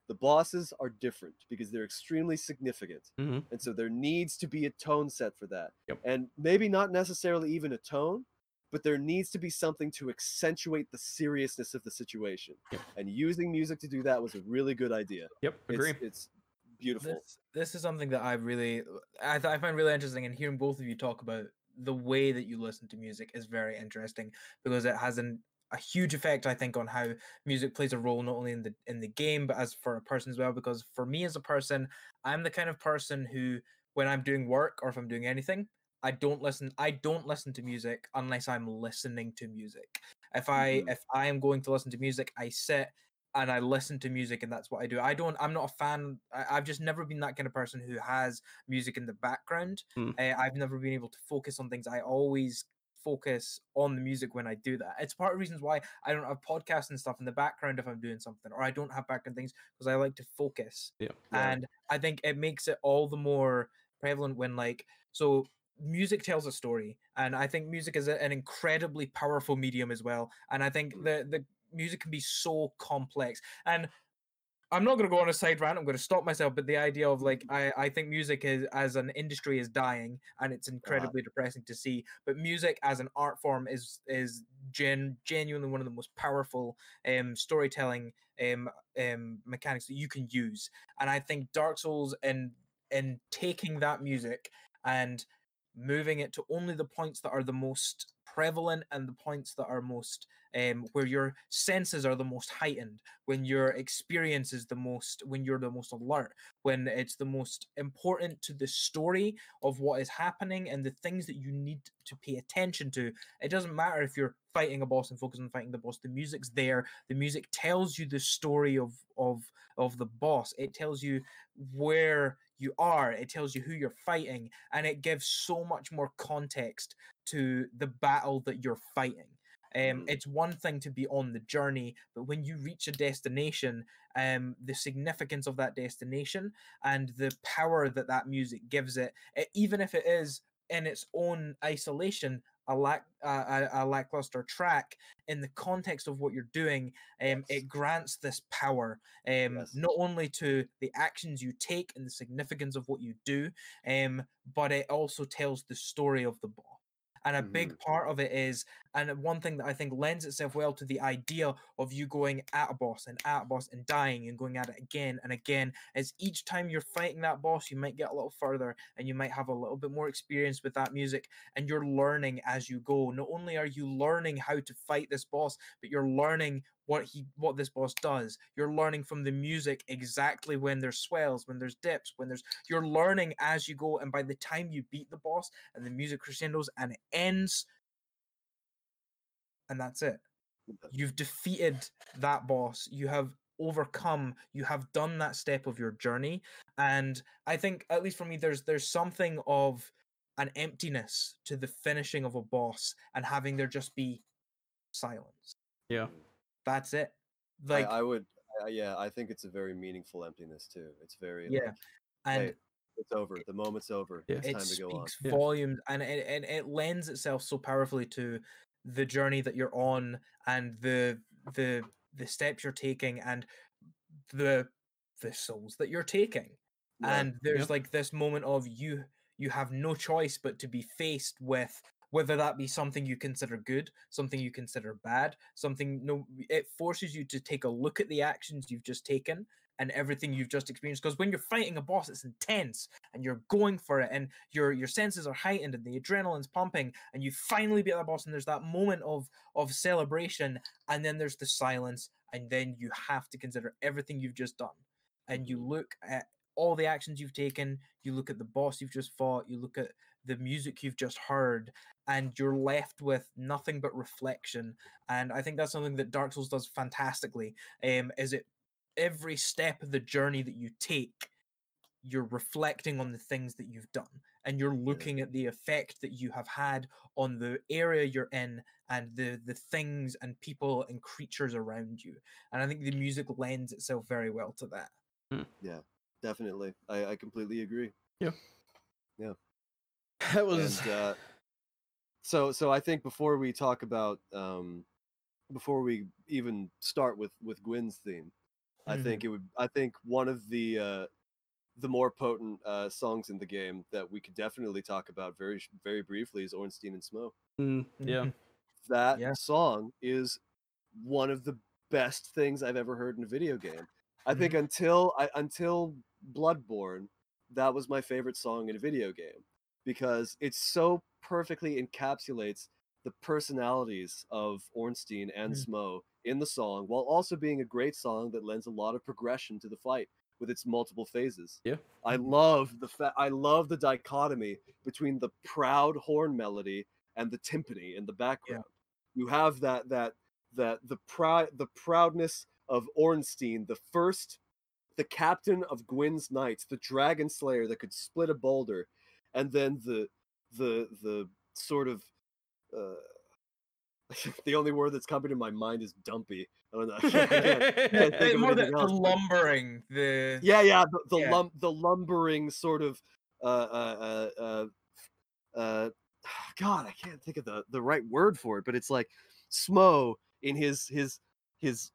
the bosses are different because they're extremely significant. hmm And so there needs to be a tone set for that. Yep. And maybe not necessarily even a tone, but there needs to be something to accentuate the seriousness of the situation. Yep. And using music to do that was a really good idea. Yep. Agree. It's, it's beautiful. This, this is something that I really I, th- I find really interesting, and hearing both of you talk about the way that you listen to music is very interesting because it has an a huge effect, I think, on how music plays a role not only in the in the game but as for a person as well. Because for me as a person, I'm the kind of person who, when I'm doing work or if I'm doing anything, I don't listen. I don't listen to music unless I'm listening to music. If I Mhm. if I am going to listen to music, I sit and I listen to music, and that's what I do. I don't. I'm not a fan. I, I've just never been that kind of person who has music in the background. Hmm. Uh, I've never been able to focus on things. I always focus on the music when I do that. It's part of the reasons why I don't have podcasts and stuff in the background if I'm doing something, or I don't have background things because I like to focus. Yeah. Yeah. And I think it makes it all the more prevalent when like so music tells a story and i think music is a- an incredibly powerful medium as well and i think the the music can be so complex and i'm not going to go on a side rant i'm going to stop myself but the idea of like i i think music is as an industry is dying and it's incredibly depressing to see but music as an art form is is gen genuinely one of the most powerful um storytelling um um mechanics that you can use and i think dark souls and and taking that music and moving it to only the points that are the most prevalent and the points that are most um, where your senses are the most heightened when your experience is the most when you're the most alert when it's the most important to the story of what is happening and the things that you need to pay attention to. It doesn't matter if you're fighting a boss and focus on fighting the boss the music's there the music tells you the story of of of the boss. It tells you where you are it tells you who you're fighting and it gives so much more context to the battle that you're fighting um, Mhm. it's one thing to be on the journey but when you reach a destination um, the significance of that destination and the power that that music gives it, e- even if it is in its own isolation a lack a, a, lackluster track in the context of what you're doing um, Yes. it grants this power um, Yes. not only to the actions you take and the significance of what you do um, but it also tells the story of the boss and a big part of it is and uh, one thing that i think lends itself well to the idea of you going at a boss and at a boss and dying and going at it again and again is each time you're fighting that boss you might get a little further and you might have a little bit more experience with that music and you're learning as you go. Not only are you learning how to fight this boss but you're learning what he what this boss does. You're learning from the music exactly when there's swells when there's dips when there's you're learning as you go and by the time you beat the boss and the music crescendos and it ends and that's it you've defeated that boss you have overcome you have done that step of your journey and i think at least for me there's there's something of an emptiness to the finishing of a boss and having there just be silence Yeah. that's it I, like I would, I, yeah, I think it's a very meaningful emptiness too. It's very, Yeah, like, and hey, it's over. The moment's over. Yeah. It's it time to go on. speaks Yeah. volumes and it, and it lends itself so powerfully to the journey that you're on and the the the steps you're taking and the the souls that you're taking. And there's like this moment of you you have no choice but to be faced with whether that be something you consider good something you consider bad something no it forces you to take a look at the actions you've just taken and everything you've just experienced because when you're fighting a boss it's intense and you're going for it and your your senses are heightened and the adrenaline's pumping and you finally beat that boss and there's that moment of of celebration and then there's the silence and then you have to consider everything you've just done and you Mhm. look at all the actions you've taken you look at the boss you've just fought you look at the music you've just heard and you're left with nothing but reflection and i think that's something that dark souls does fantastically um is it every step of the journey that you take you're reflecting on the things that you've done and you're looking at the effect that you have had on the area you're in and the the things and people and creatures around you and i think the music lends itself very well to that yeah Definitely. I, I completely agree. Yeah yeah that was And uh, so, so I think before we talk about um, before we even start with with Gwyn's theme, I think it would. I think one of the uh, the more potent uh, songs in the game that we could definitely talk about very very briefly is Ornstein and Smough. Mm, yeah. Mhm. That Yeah. song is one of the best things I've ever heard in a video game. I think Mm-hmm. until I until Bloodborne, that was my favorite song in a video game because it so perfectly encapsulates the personalities of Ornstein and Mm. Smough in the song, while also being a great song that lends a lot of progression to the fight with its multiple phases. Yeah. I love the fa- I love the dichotomy between the proud horn melody and the timpani in the background. You have that that that the pride the proudness of Ornstein, the first the captain of Gwyn's knights, the dragon slayer that could split a boulder, and then the the the sort of uh, the only word that's coming to my mind is dumpy. I don't know. I can't- can't- more the, the else, but- lumbering, the yeah, yeah, the, the Yeah. lum the lumbering sort of uh uh uh uh, uh God, I can't think of the the right word for it, but it's like Smough in his his his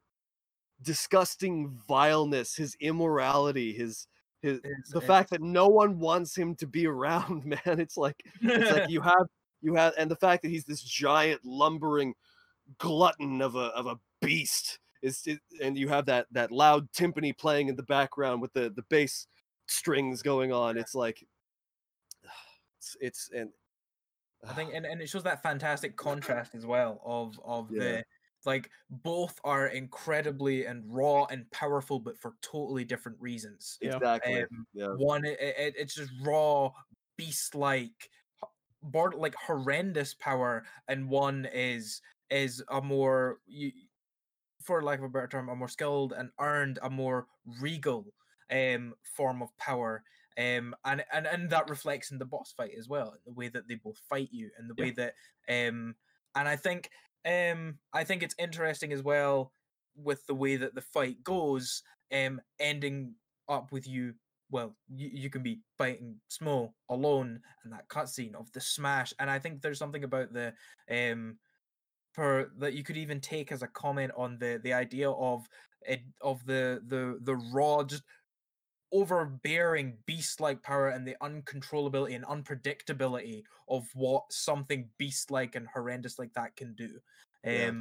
disgusting vileness, his immorality, his his the fact that no one wants him to be around, man. It's like it's like you have you have and the fact that he's this giant lumbering glutton of a of a beast is it, and you have that that loud timpani playing in the background with the the bass strings going on it's like it's it's and I think, and, and it shows that fantastic contrast as well of of Yeah. the like both are incredibly and raw and powerful, but for totally different reasons. Exactly Um, yeah One, it, it, it's just raw, beast-like, board like horrendous power, and one is is a more, you, for lack of a better term, a more skilled and earned, a more regal um form of power. Um, and, and and that reflects in the boss fight as well, the way that they both fight you, and the Yeah. way that um, and I think um, I think it's interesting as well with the way that the fight goes, um, ending up with you. Well, you, you can be fighting Smough alone, and that cutscene of the smash. And I think there's something about the um, for that you could even take as a comment on the the idea of it of the the the raw just overbearing beast-like power and the uncontrollability and unpredictability of what something beast-like and horrendous like that can do Yeah.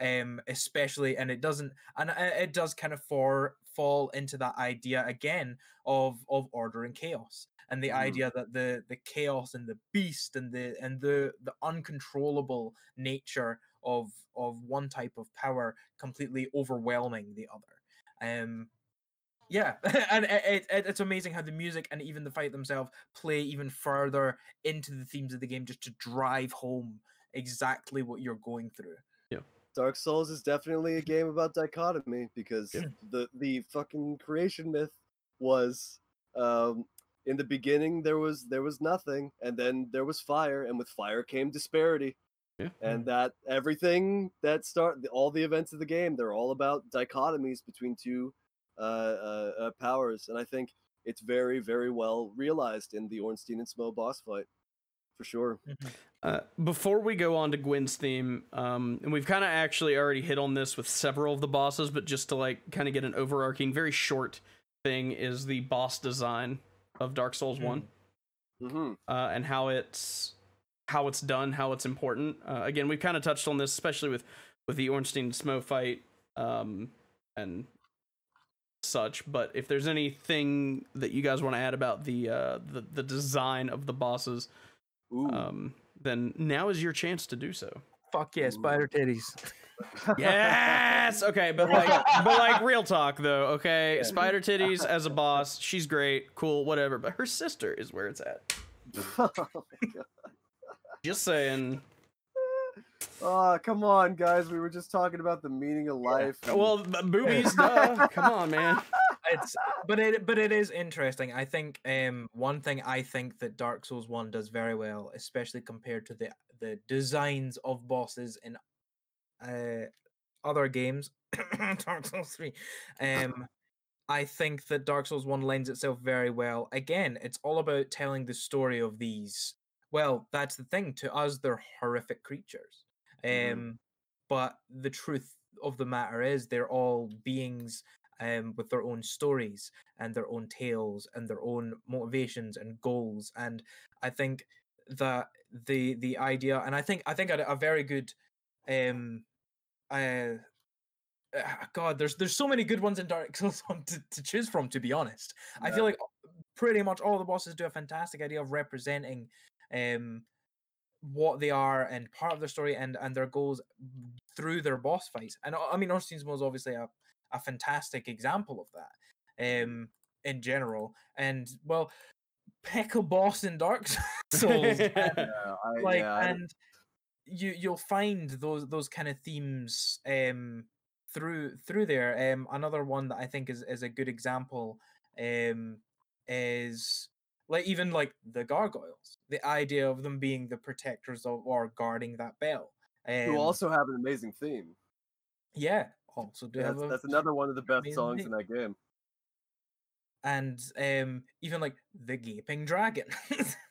Um especially and it doesn't and it it does kind of for fall into that idea again of of order and chaos and the Mhm. idea that the the chaos and the beast and the and the the uncontrollable nature of of one type of power completely overwhelming the other um yeah and it, it- it's amazing how the music and even the fight themselves play even further into the themes of the game just to drive home exactly what you're going through dark souls is definitely a game about dichotomy because Yeah. the the fucking creation myth was um in the beginning there was there was nothing and then there was fire and with fire came disparity. Yeah. and that everything that start all the events of the game they're all about dichotomies between two uh, uh, uh powers. And i think it's very very well realized in the ornstein and smough boss fight for sure Uh, before we go on to Gwyn's theme, um, and we've kind of actually already hit on this with several of the bosses, but just to like kind of get an overarching, very short thing is the boss design of Dark Souls One, hmm uh, and how it's how it's done, how it's important. Uh, again, we've kind of touched on this, especially with with the Ornstein Smough fight, um, and such. But if there's anything that you guys want to add about the uh, the the design of the bosses, Ooh. um, then now is your chance to do so. fuck yeah spider titties Yes. Okay, but like, but like, real talk though. Okay, Spider Titties as a boss, she's great, cool, whatever. But her sister is where it's at. Oh just saying. Oh, come on, guys. We were just talking about the meaning of life. and- Well, b- boobies, duh. Come on, man. It's but it but it is interesting. I think um one thing i think that dark souls 1 does very well especially compared to the the designs of bosses in uh other games dark souls 3 um i think that dark souls 1 lends itself very well. Again it's all about telling the story of these well that's the thing to us they're horrific creatures. Um Mhm. but the truth of the matter is they're all beings um, with their own stories and their own tales and their own motivations and goals. And I think that the the idea, and I think I think a, a very good, um, uh, uh, God, there's there's so many good ones in Dark Souls to, to choose from. To be honest, I feel like pretty much all the bosses do a fantastic idea of representing um what they are and part of their story and and their goals through their boss fights. And I mean, Ornstein's was obviously a, a fantastic example of that um in general. And well, pick a boss in Dark Souls. and, Yeah, I, like yeah, I and you you'll find those those kind of themes um through through there um another one that i think is is a good example um is like even like the gargoyles the idea of them being the protectors of or guarding that bell um, who also have an amazing theme. yeah also do That's, have a that's another one of the best songs in that game. and um even like the gaping dragon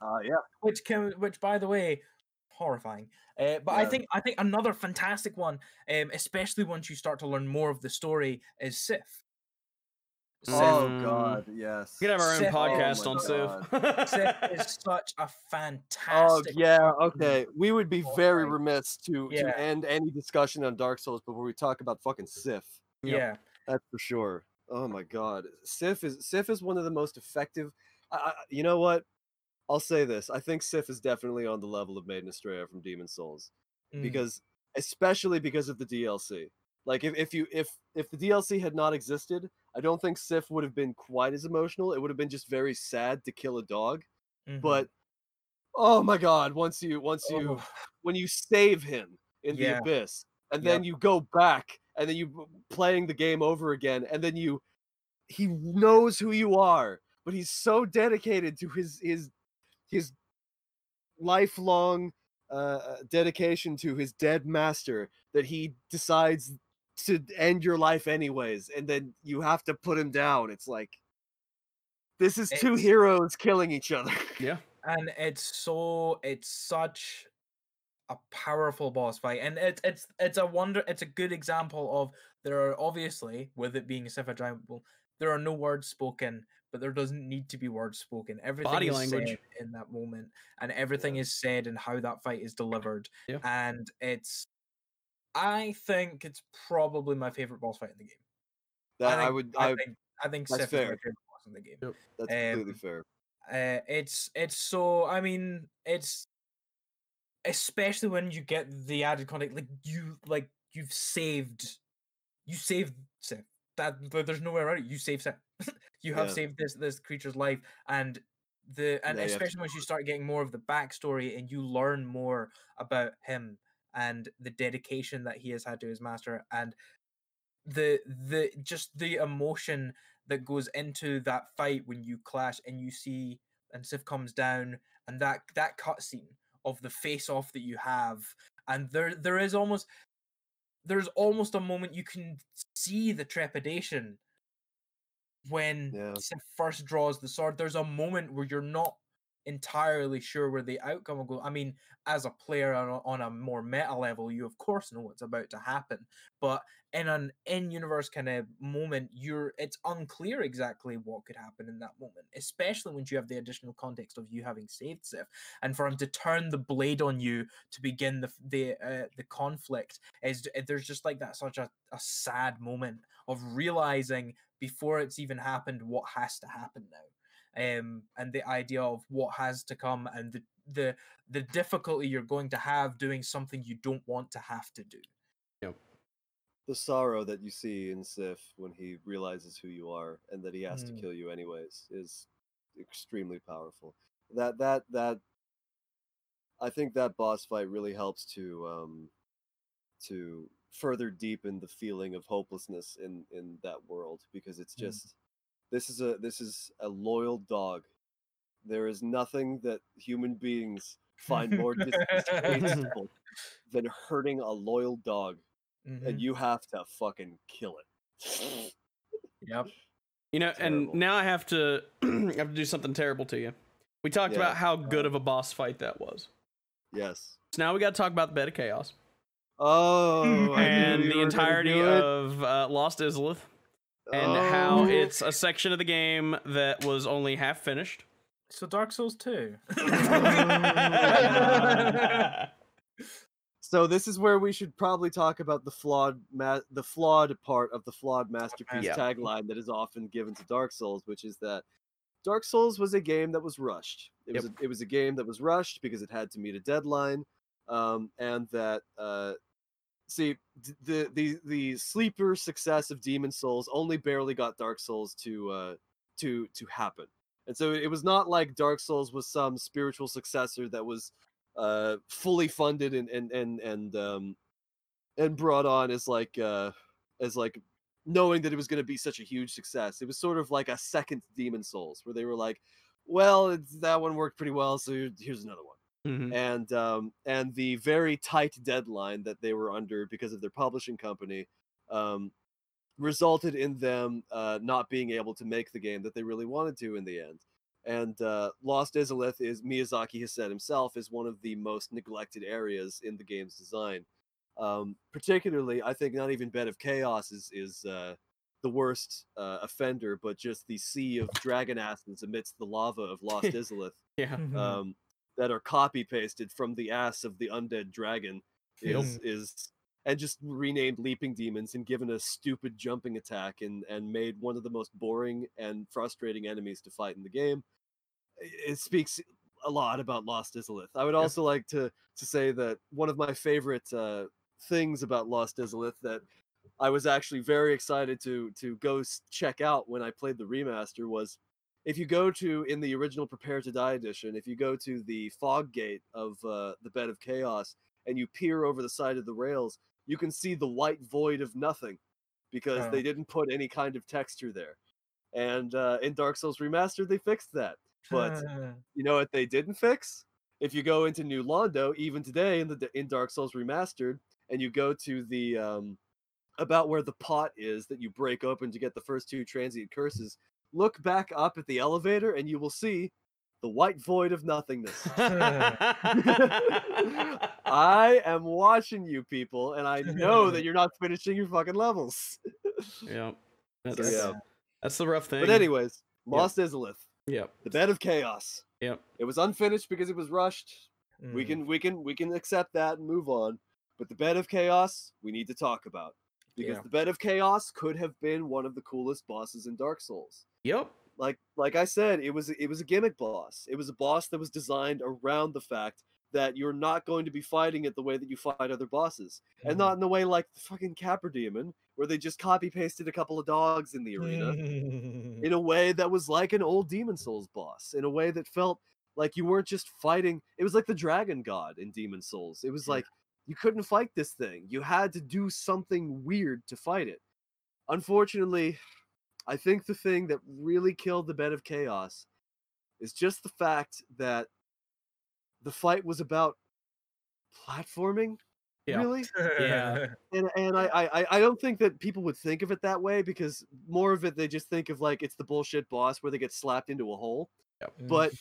Uh, yeah, which can which by the way horrifying. Uh, but i think i think another fantastic one um especially once you start to learn more of the story is Sif, Oh Mm. God, yes. We could have our own Sif- oh podcast my on Civ. Sif is such a fantastic. Oh yeah, okay. We would be Oh, very right. remiss to Yeah. to end any discussion on Dark Souls before we talk about fucking Sif. Yep. yeah That's for sure. Oh my god, Sif is Sif is one of the most effective. I, I, you know what? I'll say this. I think Sif is definitely on the level of Maiden Astraea from Demon Souls mm, because, especially because of the DLC. Like if, if you if if the DLC had not existed, I don't think Sif would have been quite as emotional. It would have been just very sad to kill a dog. mhm. But oh my god, once you once you Oh, when you save him in the abyss and Yep. then you go back and then you playing the game over again and then you he knows who you are but he's so dedicated to his his his lifelong uh, dedication to his dead master that he decides to end your life anyways and then you have to put him down it's like this is two It's- heroes killing each other yeah. and it's so it's such a powerful boss fight and it's it's it's a wonder it's a good example of there are obviously with it being a Sif giant well, there are no words spoken but there doesn't need to be words spoken everything Body is language. said in that moment and everything is said and how that fight is delivered Yeah. and it's i think it's probably my favorite boss fight in the game that i, think, would i, I, think i think that's Sif is my fair. favorite boss in the game that's completely um, fair uh, it's it's so I mean it's especially when you get the added context like you like you've saved you saved Sif. That th- there's nowhere around it. You saved Sif. you have Yeah. saved this this creature's life and the and Yeah, you have to especially once you start getting more of the backstory and you learn more about him and the dedication that he has had to his master and the the just the emotion that goes into that fight when you clash and you see and Sif comes down and that that cutscene of the face off that you have and there there is almost there's almost a moment you can see the trepidation when Yeah. Sif first draws the sword there's a moment where you're not entirely sure where the outcome will go. I mean as a player on a, on a more meta level you of course know what's about to happen but in an in-universe kind of moment you're it's unclear exactly what could happen in that moment especially when you have the additional context of you having saved Sif and for him to turn the blade on you to begin the the uh, the conflict is there's just like that such a, a sad moment of realizing before it's even happened what has to happen now um and the idea of what has to come and the the the difficulty you're going to have doing something you don't want to have to do Yep. the sorrow that you see in Sif when he realizes who you are and that he has Mm. to kill you anyways is extremely powerful. That that that I think that boss fight really helps to um to further deepen the feeling of hopelessness in in that world because it's Mm. Just this is a this is a loyal dog. There is nothing that human beings find more dis- distasteful than hurting a loyal dog Mhm. and you have to fucking kill it. yep You know, and now I have to I have to do something terrible to you. We talked Yeah, about how good of a boss fight that was. yes. So now we got to talk about the bed of chaos. Oh, I knew and the entirety do it. of uh, Lost Izalith, and how Oh. it's a section of the game that was only half finished. So Dark Souls 2. So this is where we should probably talk about the flawed ma- the flawed part of the flawed masterpiece Yeah. tagline that is often given to Dark Souls, which is that Dark Souls was a game that was rushed. It was a, it was a game that was rushed because it had to meet a deadline, um, and that uh, see the the the sleeper success of Demon Souls only barely got Dark Souls to uh, to to happen. And so it was not like Dark Souls was some spiritual successor that was uh fully funded and and and and um and brought on as like uh as like knowing that it was going to be such a huge success it was sort of like a second demon souls where they were like well that one worked pretty well so here's another one Mhm. and um and the very tight deadline that they were under because of their publishing company um resulted in them uh not being able to make the game that they really wanted to in the end and uh, Lost Izalith is Miyazaki has said himself is one of the most neglected areas in the game's design. Um, particularly, I think not even Bed of Chaos is is uh, the worst uh, offender, but just the sea of dragon asses amidst the lava of Lost Izalith Yeah. um, that are copy pasted from the ass of the undead dragon is is and just renamed leaping demons and given a stupid jumping attack and and made one of the most boring and frustrating enemies to fight in the game. It speaks a lot about Lost Izalith. I would Yeah. also like to to say that one of my favorite uh, things about Lost Izalith that I was actually very excited to to go check out when I played the remaster was if you go to in the original Prepare to Die edition, if you go to the fog gate of uh, the Bed of Chaos and you peer over the side of the rails, you can see the white void of nothing because Oh. they didn't put any kind of texture there. And uh, in Dark Souls Remastered, they fixed that. But you know what they didn't fix? If you go into New Londo, even today in the in Dark Souls Remastered, and you go to the um, about where the pot is that you break open to get the first two transient curses, look back up at the elevator, and you will see the white void of nothingness. I am watching you people, and I know that you're not finishing your fucking levels. yeah. That's, So, yeah. that's the rough thing. But anyways, Lost Izalith, Yep. the bed of chaos. Yep. It was unfinished because it was rushed. We Mm. can we can we can accept that and move on. But the bed of chaos, we need to talk about because Yeah. the bed of chaos could have been one of the coolest bosses in Dark Souls. Yep. Like like I said, it was it was a gimmick boss. It was a boss that was designed around the fact that you're not going to be fighting it the way that you fight other bosses, and Mhm. not in the way like the fucking Capra Demon, where they just copy pasted a couple of dogs in the arena in a way that was like an old Demon Souls boss, in a way that felt like you weren't just fighting. It was like the Dragon God in Demon Souls. It was Yeah. like you couldn't fight this thing. You had to do something weird to fight it. Unfortunately, I think the thing that really killed the Bed of Chaos is just the fact that the fight was about platforming. Yeah. Really? Yeah. and and I, I I- I don't think that people would think of it that way because more of it they just think of like it's the bullshit boss where they get slapped into a hole. Mm. But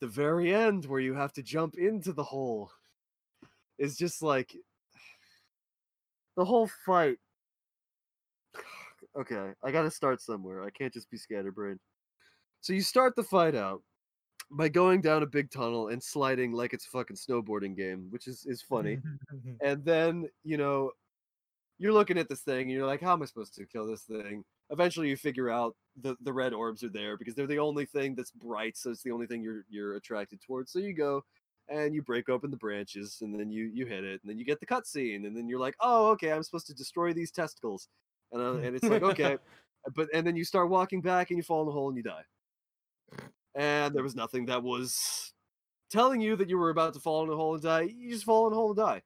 the very end where you have to jump into the hole is just like the whole fight. Okay, I gotta start somewhere. I can't just be scatterbrained. So you start the fight out by going down a big tunnel and sliding like it's a fucking snowboarding game, which is is funny and then you know you're looking at this thing and you're like how am i supposed to kill this thing eventually you figure out the the red orbs are there because they're the only thing that's bright so it's the only thing you're you're attracted towards so you go and you break open the branches and then you you hit it and then you get the cutscene and then you're like oh okay i'm supposed to destroy these testicles and, uh, and it's like okay but and then you start walking back and you fall in the hole and you die and there was nothing that was telling you that you were about to fall in a hole and die you just fall in a hole and die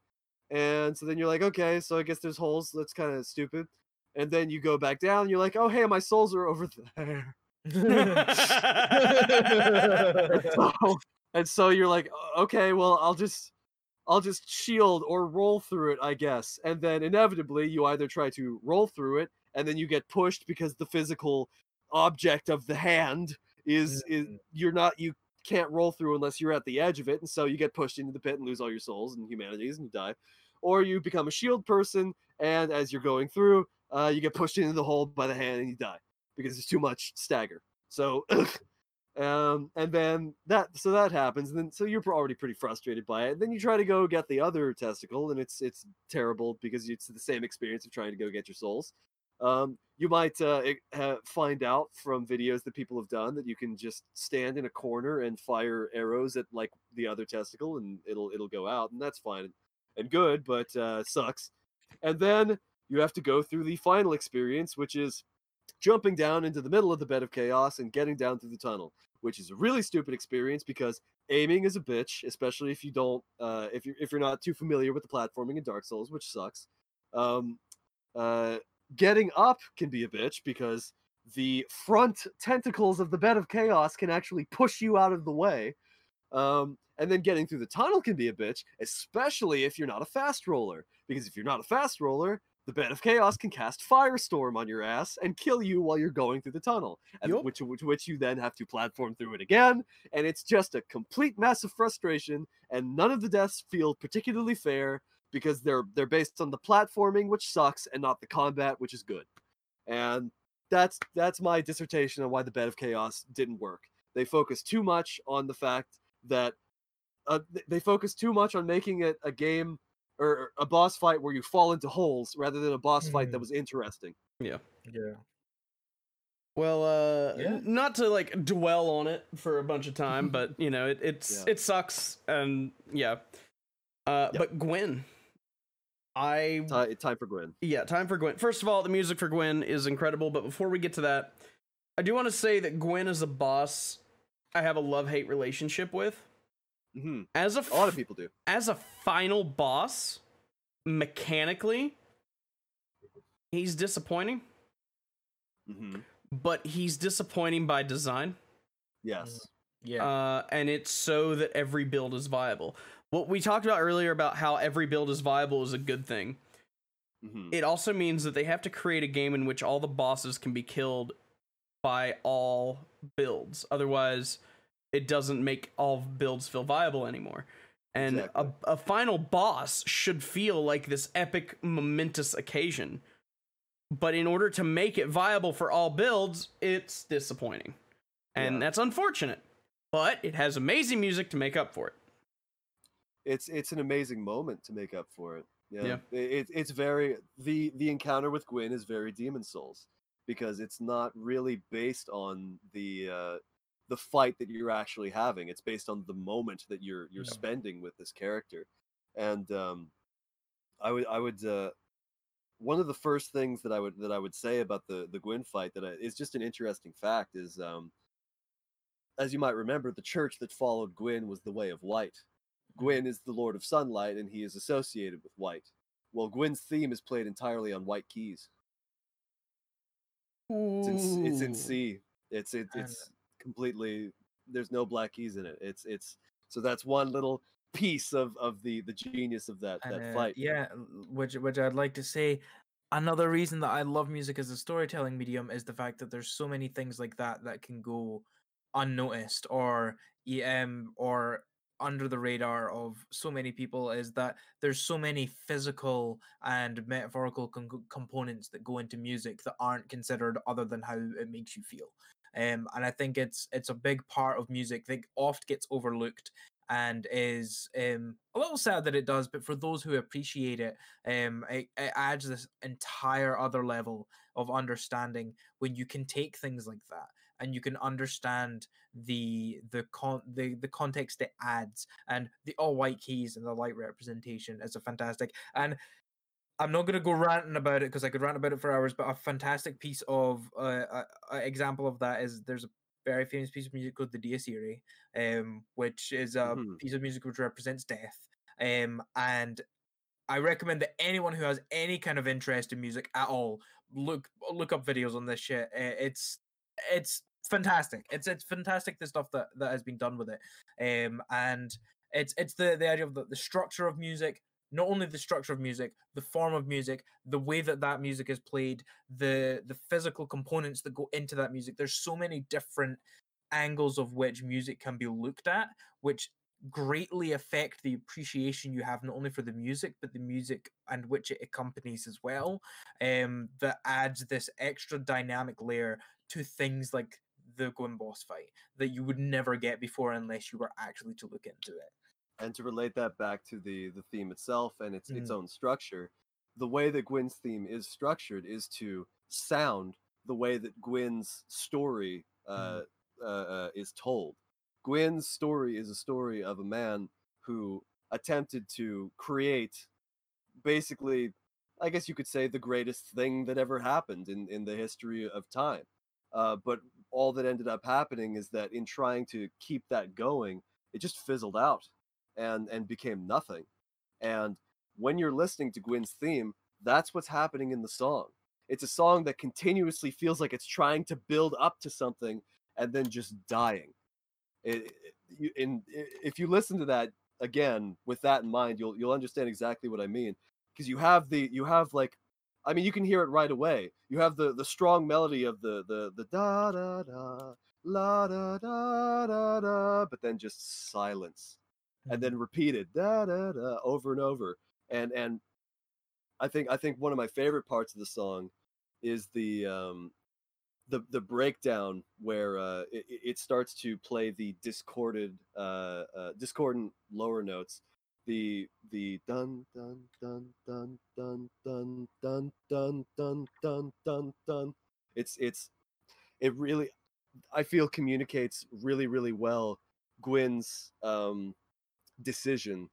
and so then you're like, okay, so I guess there's holes. That's kind of stupid. And then you go back down. And you're like, oh, hey, my souls are over there. So- and so you're like, okay, well, I'll just, I'll just shield or roll through it, I guess. And then inevitably, you either try to roll through it, and then you get pushed because the physical object of the hand is, is Mm. you're not, you can't roll through unless you're at the edge of it, and so you get pushed into the pit and lose all your souls and humanities and you die or you become a shield person, and as you're going through, uh, you get pushed into the hole by the hand and you die because there's too much stagger. So, um, and then that so that happens, and then so you're already pretty frustrated by it. And then you try to go get the other testicle, and it's it's terrible because it's the same experience of trying to go get your souls. Um, you might uh, find out from videos that people have done that you can just stand in a corner and fire arrows at like the other testicle, and it'll it'll go out, and that's fine and good, but uh, sucks. And then you have to go through the final experience, which is jumping down into the middle of the bed of chaos and getting down through the tunnel, which is a really stupid experience because aiming is a bitch, especially if you don't, uh, if you're if you're not too familiar with the platforming in Dark Souls, which sucks. Um, uh, getting up can be a bitch because the front tentacles of the bed of chaos can actually push you out of the way. Um, and then getting through the tunnel can be a bitch, especially if you're not a fast roller. Because if you're not a fast roller, the bed of chaos can cast firestorm on your ass and kill you while you're going through the tunnel, and Yup. which, which which you then have to platform through it again, and it's just a complete mess of frustration. And none of the deaths feel particularly fair because they're they're based on the platforming, which sucks, and not the combat, which is good. And that's that's my dissertation on why the bed of chaos didn't work. They focus too much on the fact that uh, they focus too much on making it a game or a boss fight where you fall into holes rather than a boss fight that Mhm. was interesting. Yeah. Yeah. Well, uh, Yeah. not to like dwell on it for a bunch of time, but you know, it, it's Yeah. it sucks, and yeah. Uh, Yep. but Gwyn, I time for Gwyn. yeah, time for Gwyn. First of all, the music for Gwyn is incredible, but before we get to that, I do want to say that Gwyn is a boss I have a love hate relationship with. Hmm As a, A lot of people do. as a final boss, mechanically, he's disappointing, hmm but he's disappointing by design. Yes. Yeah. uh, and it's so that every build is viable. What we talked about earlier about how every build is viable is a good thing. hmm It also means that they have to create a game in which all the bosses can be killed by all builds. Otherwise, it doesn't make all builds feel viable anymore. And Exactly. a, a final boss should feel like this epic, momentous occasion. But in order to make it viable for all builds, it's disappointing. And Yeah. that's unfortunate. But it has amazing music to make up for it. It's it's an amazing moment to make up for it. Yeah. Yeah. It, it's very the the encounter with Gwyn is very Demon Souls because it's not really based on the uh the fight that you're actually having. It's based on the moment that you're you're Yeah. spending with this character. And um I would I would uh one of the first things that I would that I would say about the the Gwyn fight that I, is just an interesting fact is um as you might remember the church that followed Gwyn was the way of light. Gwyn is the Lord of Sunlight and he is associated with white. Well, Gwyn's theme is played entirely on white keys. It's in, it's in C. It's it, it's completely there's no black keys in it. It's it's so that's one little piece of of the the genius of that that uh, fight. Yeah, which which I'd like to say. Another reason that I love music as a storytelling medium is the fact that there's so many things like that that can go unnoticed or em or under the radar of so many people is that there's so many physical and metaphorical con- components that go into music that aren't considered other than how it makes you feel um, and i think it's it's a big part of music that oft gets overlooked and is um, a little sad that it does but for those who appreciate it um, it, it adds this entire other level of understanding when you can take things like that and you can understand the the con the, the context it adds and the all white keys and the light representation is a fantastic and I'm not going to go ranting about it because I could rant about it for hours, but a fantastic piece of uh, a, a example of that is there's a very famous piece of music called the Dies Irae, um, which is a Mhm. piece of music which represents death. Um, and I recommend that anyone who has any kind of interest in music at all look look up videos on this shit. Uh, It's it's fantastic. It's it's fantastic the stuff that that has been done with it. Um, and it's it's the the idea of the, the structure of music, not only the structure of music, the form of music, the way that that music is played, the the physical components that go into that music. There's so many different angles of which music can be looked at, which greatly affect the appreciation you have not only for the music but the music and which it accompanies as well um that adds this extra dynamic layer to things like the Gwyn boss fight that you would never get before unless you were actually to look into it and to relate that back to the the theme itself and its its Mhm. own structure the way that gwyn's theme is structured is to sound the way that gwyn's story uh, uh, uh, is told. Gwyn's story is a story of a man who attempted to create basically i guess you could say the greatest thing that ever happened in in the history of time. Uh, but all that ended up happening is that in trying to keep that going it just fizzled out and and became nothing. And when you're listening to Gwyn's theme, that's what's happening in the song. It's a song that continuously feels like it's trying to build up to something and then just dying. It, it- in, i- if you listen to that again with that in mind, you'll you'll understand exactly what I mean. Because you have the you have like, I mean, you can hear it right away. You have the the strong melody of the the the da da da la da da da da, but then just silence and then repeated da da da over and over and and i think i think one of my favorite parts of the song is the um the the breakdown where uh it, it- starts to play the discorded uh, uh discordant lower notes the the dun dun dun dun dun dun dun dun dun dun dun dun it's it's it really i feel communicates really really well gwyn's um decision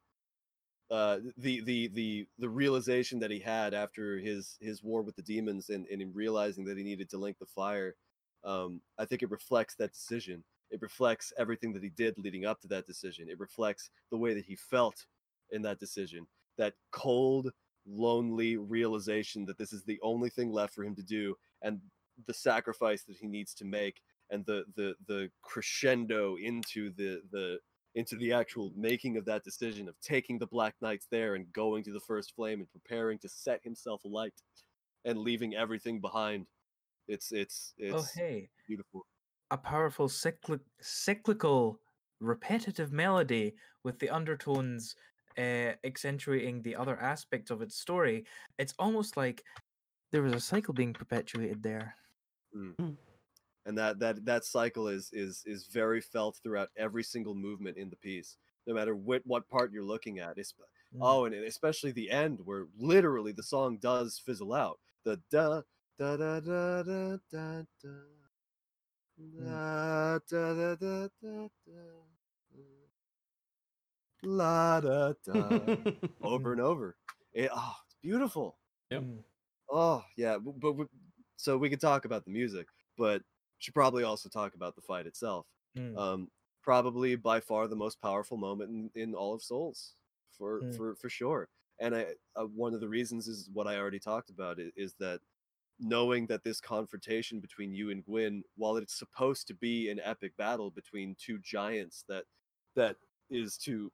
uh the the the the realization that he had after his his war with the demons and, and in realizing that he needed to link the fire um i think it reflects that decision. It reflects everything that he did leading up to that decision. It reflects the way that he felt in that decision that cold lonely realization that this is the only thing left for him to do and the sacrifice that he needs to make and the the the crescendo into the the into the actual making of that decision of taking the Black Knights there and going to the first flame and preparing to set himself alight and leaving everything behind. It's it's it's oh hey. beautiful. a powerful cyclic cyclical repetitive melody with the undertones uh, accentuating the other aspects of its story. It's almost like there was a cycle being perpetuated there And that that that cycle is is is very felt throughout every single movement in the piece, no matter what what part you're looking at. It's, Mm. oh, and especially the end where literally the song does fizzle out. The da da da da da da da. Da, da, da, da, da, da. La da da over and over. It, oh, it's beautiful. Yep. Mm. Oh yeah, b- but, we so we could talk about the music, but should probably also talk about the fight itself. Mm. Um, probably by far the most powerful moment in, in all of Souls, for Mm. for for sure. And I uh, one of the reasons is what I already talked about is, is that knowing that this confrontation between you and Gwyn, while it's supposed to be an epic battle between two giants that that is to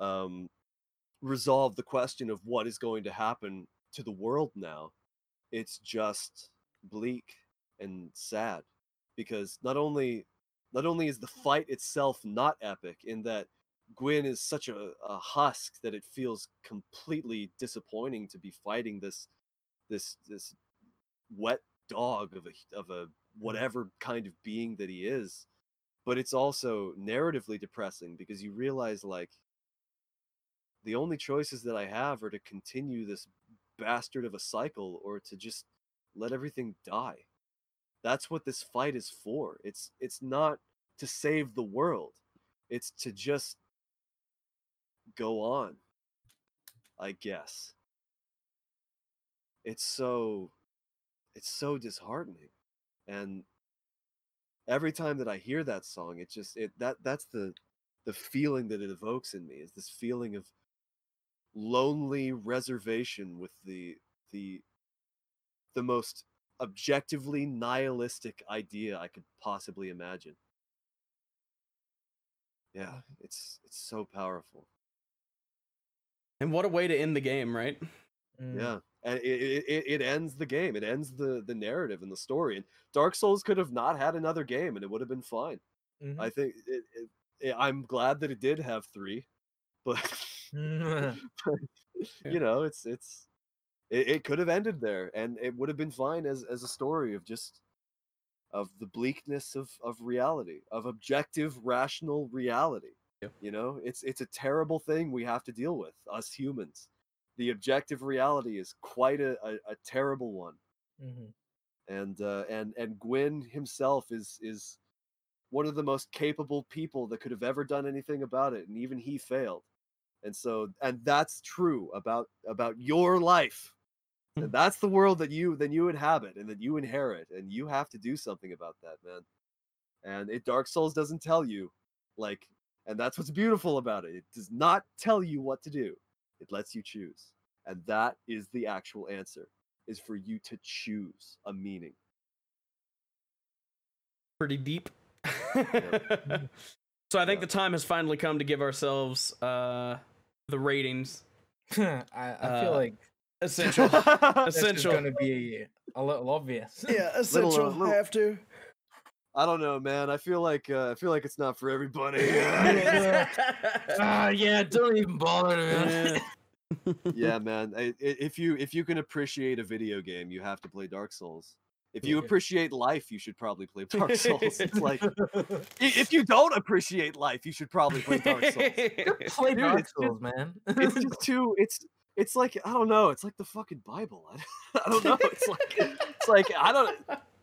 um, resolve the question of what is going to happen to the world now, it's just bleak and sad because not only not only is the fight itself not epic in that Gwyn is such a, a husk that it feels completely disappointing to be fighting this this this wet dog of a of a whatever kind of being that he is but it's also narratively depressing because you realize like the only choices that I have are to continue this bastard of a cycle or to just let everything die. That's what this fight is for. It's it's not to save the world. It's to just go on. I guess. It's so it's so disheartening. And every time that I hear that song, it just it that that's the the feeling that it evokes in me is this feeling of lonely reservation with the the the most objectively nihilistic idea I could possibly imagine. Yeah, it's it's so powerful. and what a way to end the game, right? Mm. Yeah, and it, it it- it ends the game. It ends the the narrative and the story. And Dark Souls could have not had another game, and it would have been fine. Mhm. I think it, it eh, I'm glad that it did have three, but Yeah. you know, it's it's it, it could have ended there, and it would have been fine as as a story of just of the bleakness of of reality, of objective, rational reality. Yep. You know, it's it's a terrible thing we have to deal with, us humans. The objective reality is quite a, a, a terrible one Mhm. and uh, and and Gwyn himself is is one of the most capable people that could have ever done anything about it, and even he failed. And so, and that's true about about your life. And that's the world that you then you inhabit and that you inherit, and you have to do something about that, man. And it Dark Souls doesn't tell you, like, and that's what's beautiful about it. It does not tell you what to do. It lets you choose, and that is the actual answer is for you to choose a meaning. Pretty deep. so I think Yeah. the time has finally come to give ourselves uh, the ratings. I, I feel Uh, like Essential. this is essential. going to be a little obvious. Yeah, Little, uh, essential. little- Have to. I don't know, man. I feel like uh, I feel like it's not for everybody. Ah, yeah, don't even bother. Man. yeah, man. I, i- if you if you can appreciate a video game, you have to play Dark Souls. If you appreciate life, you should probably play Dark Souls. It's like if you don't appreciate life, you should probably play Dark Souls. Play Dude, Dark it's just- Souls, man. It's just too. It's it's like I don't know. It's like the fucking Bible. I, I don't know. It's like it's like I don't.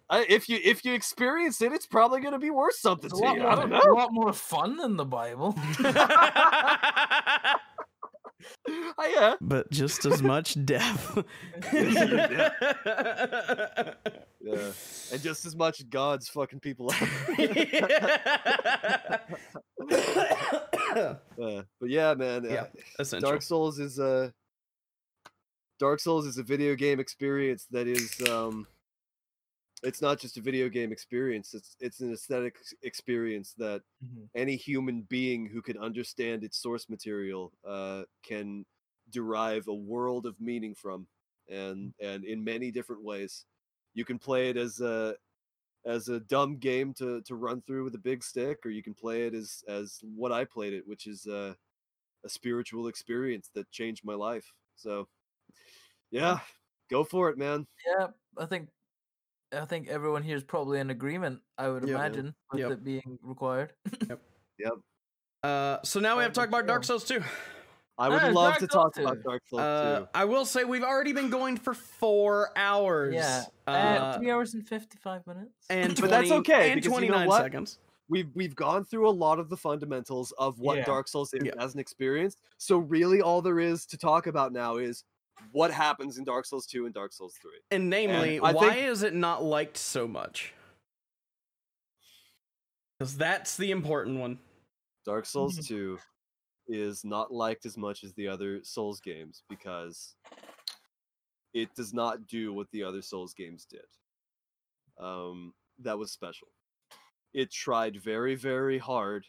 I, if you if you experience it, it's probably gonna be worth something It's a to lot, you. more, I don't it's a lot more fun than the Bible. I, yeah. but just as much death. Yeah. Yeah. And just as much God's fucking people out. Uh, but yeah, man. Yeah, uh, Dark Souls is a Dark Souls is a video game experience that is um it's not just a video game experience, it's it's an aesthetic experience that Mhm. any human being who can understand its source material uh can derive a world of meaning from and and in many different ways. You can play it as a as a dumb game to to run through with a big stick or you can play it as as what I played it, which is uh a spiritual experience that changed my life. So, yeah, go for it, man. Yeah, I think I think everyone here is probably in agreement. I would Yep. imagine with Yep. it being required. Yep. Uh, so now we have to talk about Dark Souls 2. I would love Dark to Souls talk about Dark Souls Uh, too. I will say we've already been going for four hours. yeah, uh, Uh, three hours and fifty-five minutes. and 20, But that's okay, And because you know what? seconds. We've we've gone through a lot of the fundamentals of what Yeah. Dark Souls is Yeah. as an experience. So really, all there is to talk about now is what happens in Dark Souls 2 and Dark Souls 3. And namely, I why think- is it not liked so much? Because that's the important one. Dark Souls 2 is not liked as much as the other Souls games because it does not do what the other Souls games did. Um, that was special. It tried very, very hard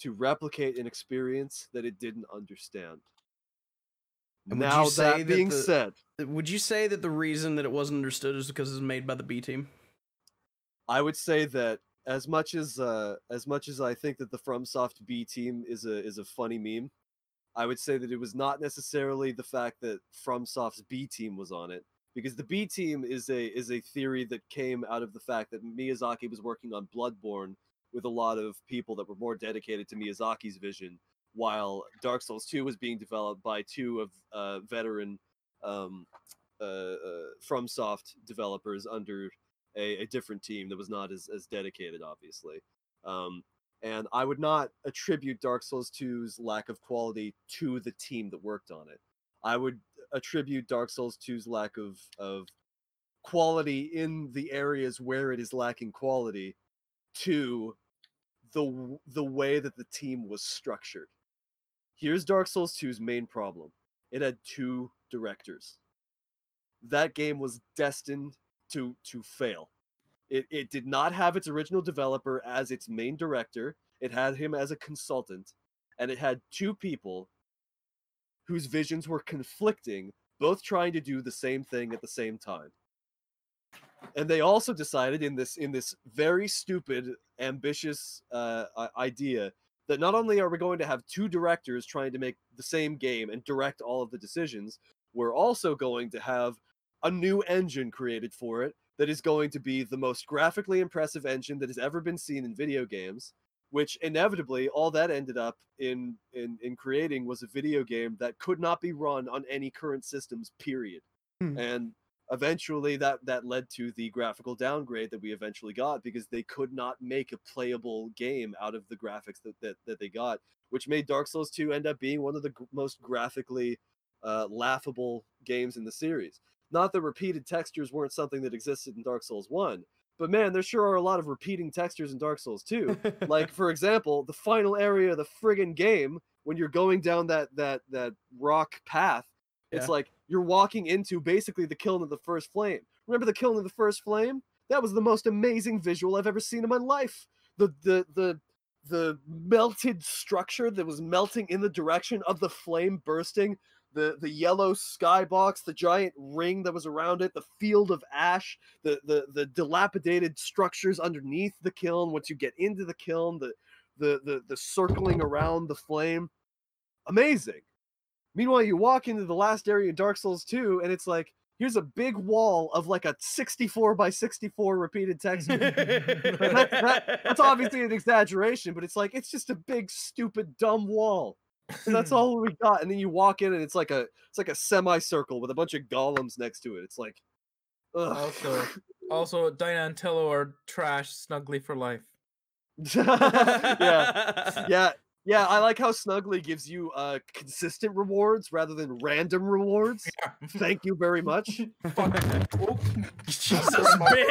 to replicate an experience that it didn't understand. And would now that that being the- said, Would you say that the reason that it wasn't understood is because it was made by the B team? I would say that as much as uh, as much as I think that the FromSoft B team is a is a funny meme, I would say that it was not necessarily the fact that FromSoft's B team was on it, because the B team is a is a theory that came out of the fact that Miyazaki was working on Bloodborne with a lot of people that were more dedicated to Miyazaki's vision, while Dark Souls 2 was being developed by two of uh, veteran um, uh, uh, FromSoft developers under a, a different team that was not as, as dedicated, obviously. Um, and I would not attribute Dark Souls 2's lack of quality to the team that worked on it. I would attribute Dark Souls 2's lack of, of quality in the areas where it is lacking quality to the the way that the team was structured. Here's Dark Souls 2's main problem. It had two directors. That game was destined to to fail. It it did not have its original developer as its main director. It had him as a consultant, and it had two people whose visions were conflicting, both trying to do the same thing at the same time. And they also decided in this in this very stupid, ambitious uh, idea that not only are we going to have two directors trying to make the same game and direct all of the decisions, we're also going to have a new engine created for it that is going to be the most graphically impressive engine that has ever been seen in video games which inevitably all that ended up in in in creating was a video game that could not be run on any current systems period Hmm. and eventually that that led to the graphical downgrade that we eventually got because they could not make a playable game out of the graphics that that, that they got which made dark souls 2 end up being one of the gr- most graphically uh, laughable games in the series not that repeated textures weren't something that existed in dark souls 1 but man there sure are a lot of repeating textures in dark souls 2 like for example the final area of the friggin game when you're going down that that that rock path it's Yeah. like you're walking into basically the kiln of the first flame. Remember the kiln of the first flame? That was the most amazing visual i've ever seen in my life. The the the the melted structure that was melting in the direction of the flame bursting the the yellow skybox the giant ring that was around it the field of ash the the the dilapidated structures underneath the kiln once you get into the kiln the the the, the circling around the flame. Amazing meanwhile you walk into the last area in dark souls 2 and it's like here's a big wall of like a 64 by 64 repeated text. That- that- that's obviously an exaggeration but it's like it's just a big stupid dumb wall. And that's all we got. And then you walk in and it's like a it's like a semicircle with a bunch of golems next to it. It's like ugh. Also, also, Dyna and Tillo are trash, snuggly for life. yeah. Yeah yeah i like how snuggly gives you uh consistent rewards rather than random rewards Yeah. thank you very much Oh, Jesus, Ben.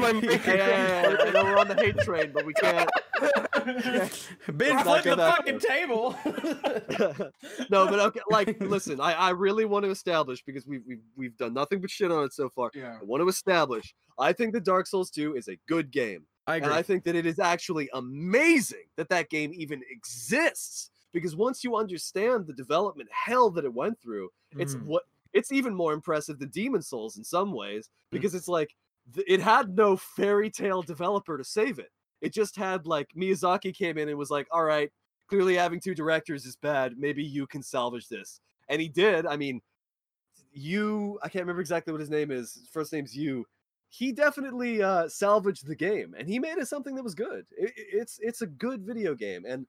My yeah, yeah, yeah, I know we're on the hate train but we can't Ben Not flipped the gonna fucking table. no but okay like listen i i really want to establish because we've we've, we've done nothing but shit on it so far yeah. i want to establish i think the dark souls 2 is a good game I And I think that it is actually amazing that that game even exists because once you understand the development hell that it went through, it's Mm. what it's even more impressive than Demon Souls in some ways Mm. because it's like it had no fairy tale developer to save it. It just had like Miyazaki came in and was like, "All right, clearly having two directors is bad. Maybe you can salvage this." And he did. I mean, you I can't remember exactly what his name is. His first name's you he definitely uh, salvaged the game and he made it something that was good. It, it- it's it's a good video game and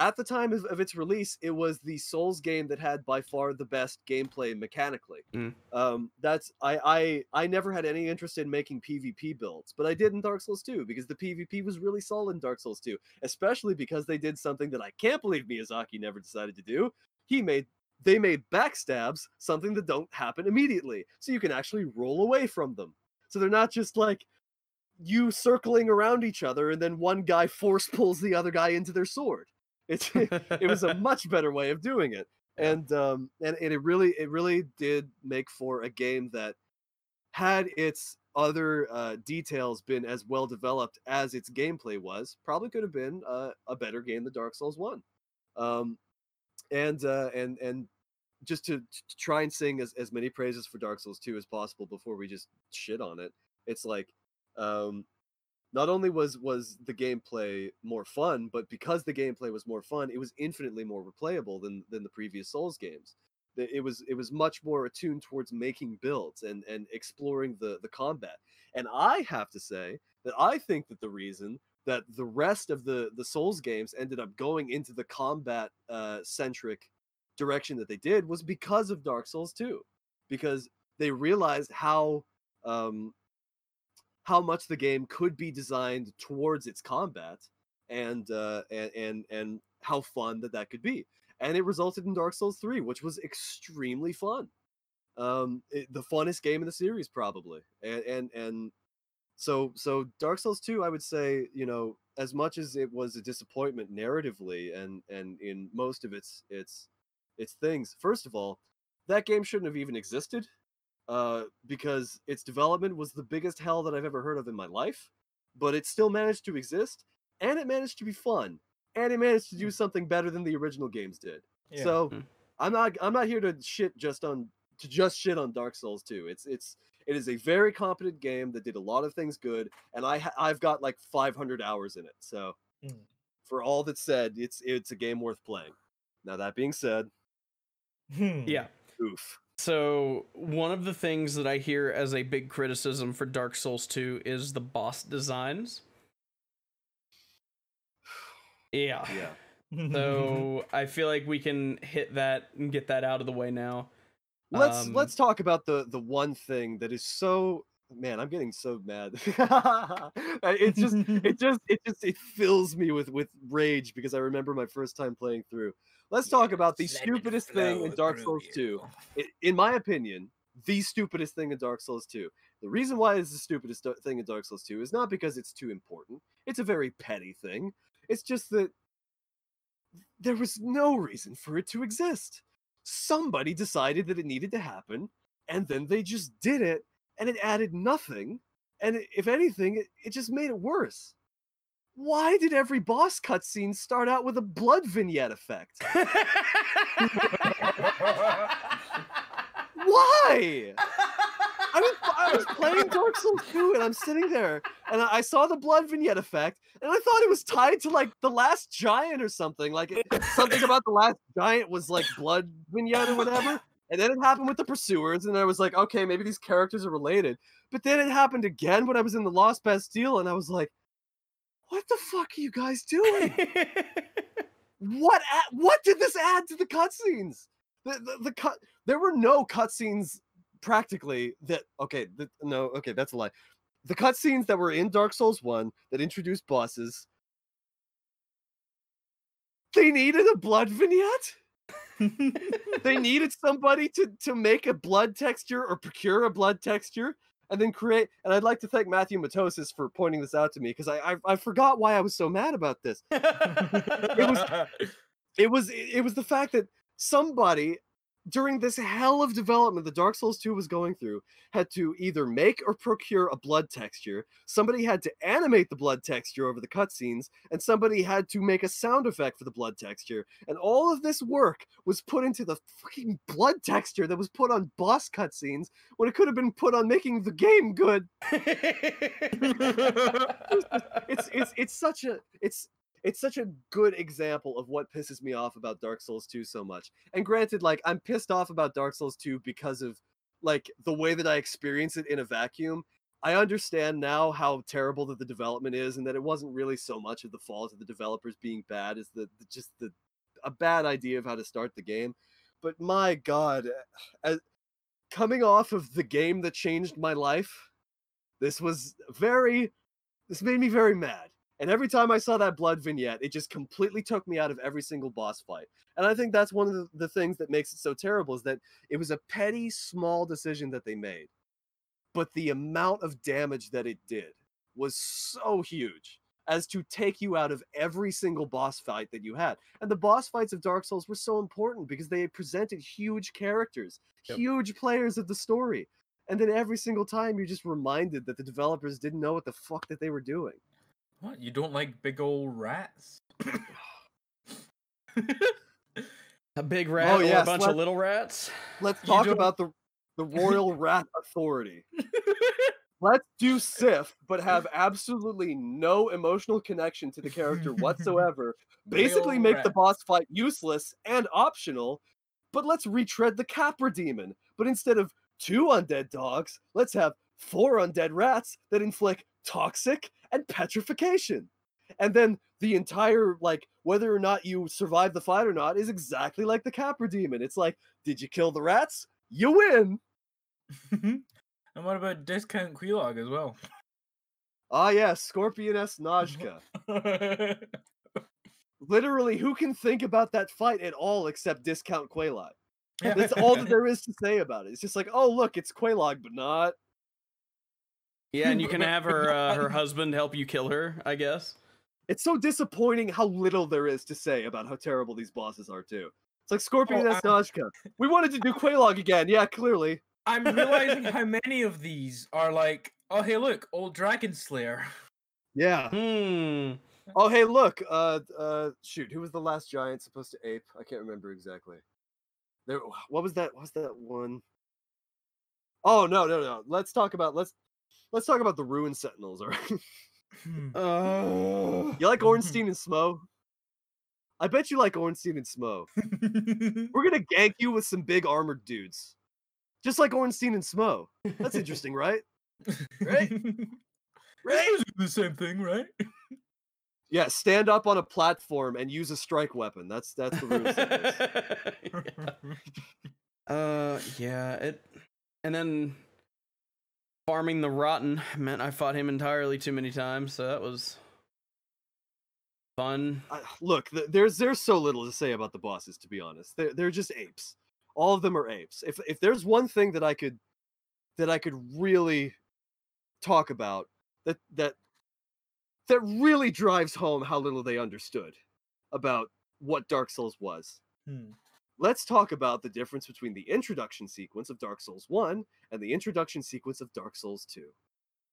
at the time of, of its release, it was the Souls game that had by far the best gameplay mechanically. Mm. Um, that's I, I I never had any interest in making PvP builds, but I did in Dark Souls 2 because the PvP was really solid in Dark Souls 2, especially because they did something that I can't believe Miyazaki never decided to do. He made they made backstabs something that don't happen immediately, so you can actually roll away from them. So they're not just like you circling around each other and then one guy force pulls the other guy into their sword. It's it was a much better way of doing it. And um and, and it really it really did make for a game that had its other uh, details been as well developed as its gameplay was, probably could have been uh, a better game than Dark Souls One. Um, and uh, and and just to, to try and sing as, as many praises for Dark Souls 2 as possible before we just shit on it. It's like um not only was was the gameplay more fun, but because the gameplay was more fun, it was infinitely more replayable than than the previous Souls games. It was it was much more attuned towards making builds and and exploring the the combat. And I have to say that I think that the reason that the rest of the the Souls games ended up going into the combat uh, centric direction that they did was because of Dark Souls 2 because they realized how um how much the game could be designed towards its combat and uh and and, and how fun that that could be. And it resulted in Dark Souls 3 which was extremely fun. Um it, the funnest game in the series probably. And and and so so Dark Souls 2 I would say you know as much as it was a disappointment narratively and and in most of its its its things first of all that game shouldn't have even existed uh, because its development was the biggest hell that I've ever heard of in my life, but it still managed to exist, and it managed to be fun, and it managed to do something better than the original games did. Yeah. So Mm. I'm not I'm not here to shit just on to just shit on Dark Souls 2. It's it's it is a very competent game that did a lot of things good, and I ha- I've got like 500 hours in it. So Mm. for all that's said, it's it's a game worth playing. Now that being said, Hmm. Yeah. oof. So one of the things that I hear as a big criticism for Dark Souls 2 is the boss designs. Yeah. Yeah. So I feel like we can hit that and get that out of the way now. Let's Um, let's talk about the the one thing that is so man, I'm getting so mad. It's just it just it just it fills me with with rage because I remember my first time playing through. Let's talk about the Let stupidest thing in Dark Souls you. 2. I- In my opinion, the stupidest thing in Dark Souls 2. The reason why it's the stupidest thing in Dark Souls 2 is not because it's too important. It's a very petty thing. It's just that there was no reason for it to exist. Somebody decided that it needed to happen, and then they just did it, and it added nothing. And if anything, it, it just made it worse. Why did every boss cutscene start out with a blood vignette effect? Why? I was, I was playing Dark Souls 2 and I'm sitting there and I saw the blood vignette effect and I thought it was tied to like the last giant or something. Like something about the last giant was like blood vignette or whatever. And then it happened with the pursuers, and I was like, okay, maybe these characters are related. But then it happened again when I was in the Lost Bastille, and I was like, what the fuck are you guys doing? what a- what did this add to the cutscenes? The, the the cut there were no cutscenes practically that okay the, no okay that's a lie. The cutscenes that were in Dark Souls 1 that introduced bosses they needed a blood vignette? they needed somebody to to make a blood texture or procure a blood texture and then create and I'd like to thank Matthew Matosis for pointing this out to me because I, I I forgot why I was so mad about this. It was- it was it was the fact that somebody during this hell of development that Dark Souls 2 was going through had to either make or procure a blood texture, somebody had to animate the blood texture over the cutscenes, and somebody had to make a sound effect for the blood texture. And all of this work was put into the fucking blood texture that was put on boss cutscenes when it could have been put on making the game good. It's it's it's such a it's it's such a good example of what pisses me off about Dark Souls 2 so much. And granted, like I'm pissed off about Dark Souls 2 because of like the way that I experience it in a vacuum. I understand now how terrible that the development is, and that it wasn't really so much of the fault of the developers being bad as the, the just the a bad idea of how to start the game. But my God, eh, as, coming off of the game that changed my life, this was very, this made me very mad. And every time I saw that blood vignette, it just completely took me out of every single boss fight. And I think that's one of the, things that makes it so terrible is that it was a petty, small decision that they made. But the amount of damage that it did was so huge as to take you out of every single boss fight that you had. And the boss fights of Dark Souls were so important because they presented huge characters, Yep. huge players of the story. And then every single time you're just reminded that the developers didn't know what the fuck that they were doing. What? You don't like big old rats? a big oh, rat Oh, or a bunch let- of little rats. Let's talk about the the Royal Rat Authority. Let's do Sif, but have absolutely no emotional connection to the character whatsoever. Basically, Real make the boss fight useless and optional. But let's retread the Capra Demon. But instead of two undead dogs, let's have four undead rats that inflict toxic and petrification. And then the entire, like, whether or not you survive the fight or not is exactly like the Capra Demon. It's like, did you kill the rats? You win. and what about discount Quelaag as well? Ah, yes, Scorpioness Najka. Literally, who can think about that fight at all except discount Quelaag? That's all that there is to say about it. It's just like, oh, look, it's Quelaag, but not. Yeah, and you can have her uh, her husband help you kill her, I guess. It's so disappointing how little there is to say about how terrible these bosses are, too. It's like Scorpion Oh, S. Najka. We wanted to do Quelaag again. Yeah, clearly. I'm realizing how many of these are like, oh hey look, old Dragon Slayer. Yeah. Hmm. Oh, hey, look. Uh, uh, shoot. Who was the last giant supposed to ape? I can't remember exactly. There. What was that? What was that one? Oh no, no, no. Let's talk about let's let's talk about the ruined sentinels. All right. Hmm. Oh. you like Ornstein and Smough? I bet you like Ornstein and Smough. We're gonna gank you with some big armored dudes, just like Ornstein and Smough. That's interesting, right? Right? Right? the same thing, right? Yeah, stand up on a platform and use a strike weapon. That's that's the rules. of this. yeah. Uh, yeah. It, and then farming the rotten meant I fought him entirely too many times, so that was fun. I, look, th- there's there's so little to say about the bosses. To be honest, they're they're just apes. All of them are apes. If if there's one thing that I could that I could really talk about that that that really drives home how little they understood about what Dark Souls was. Hmm. Let's talk about the difference between the introduction sequence of Dark Souls 1 and the introduction sequence of Dark Souls 2.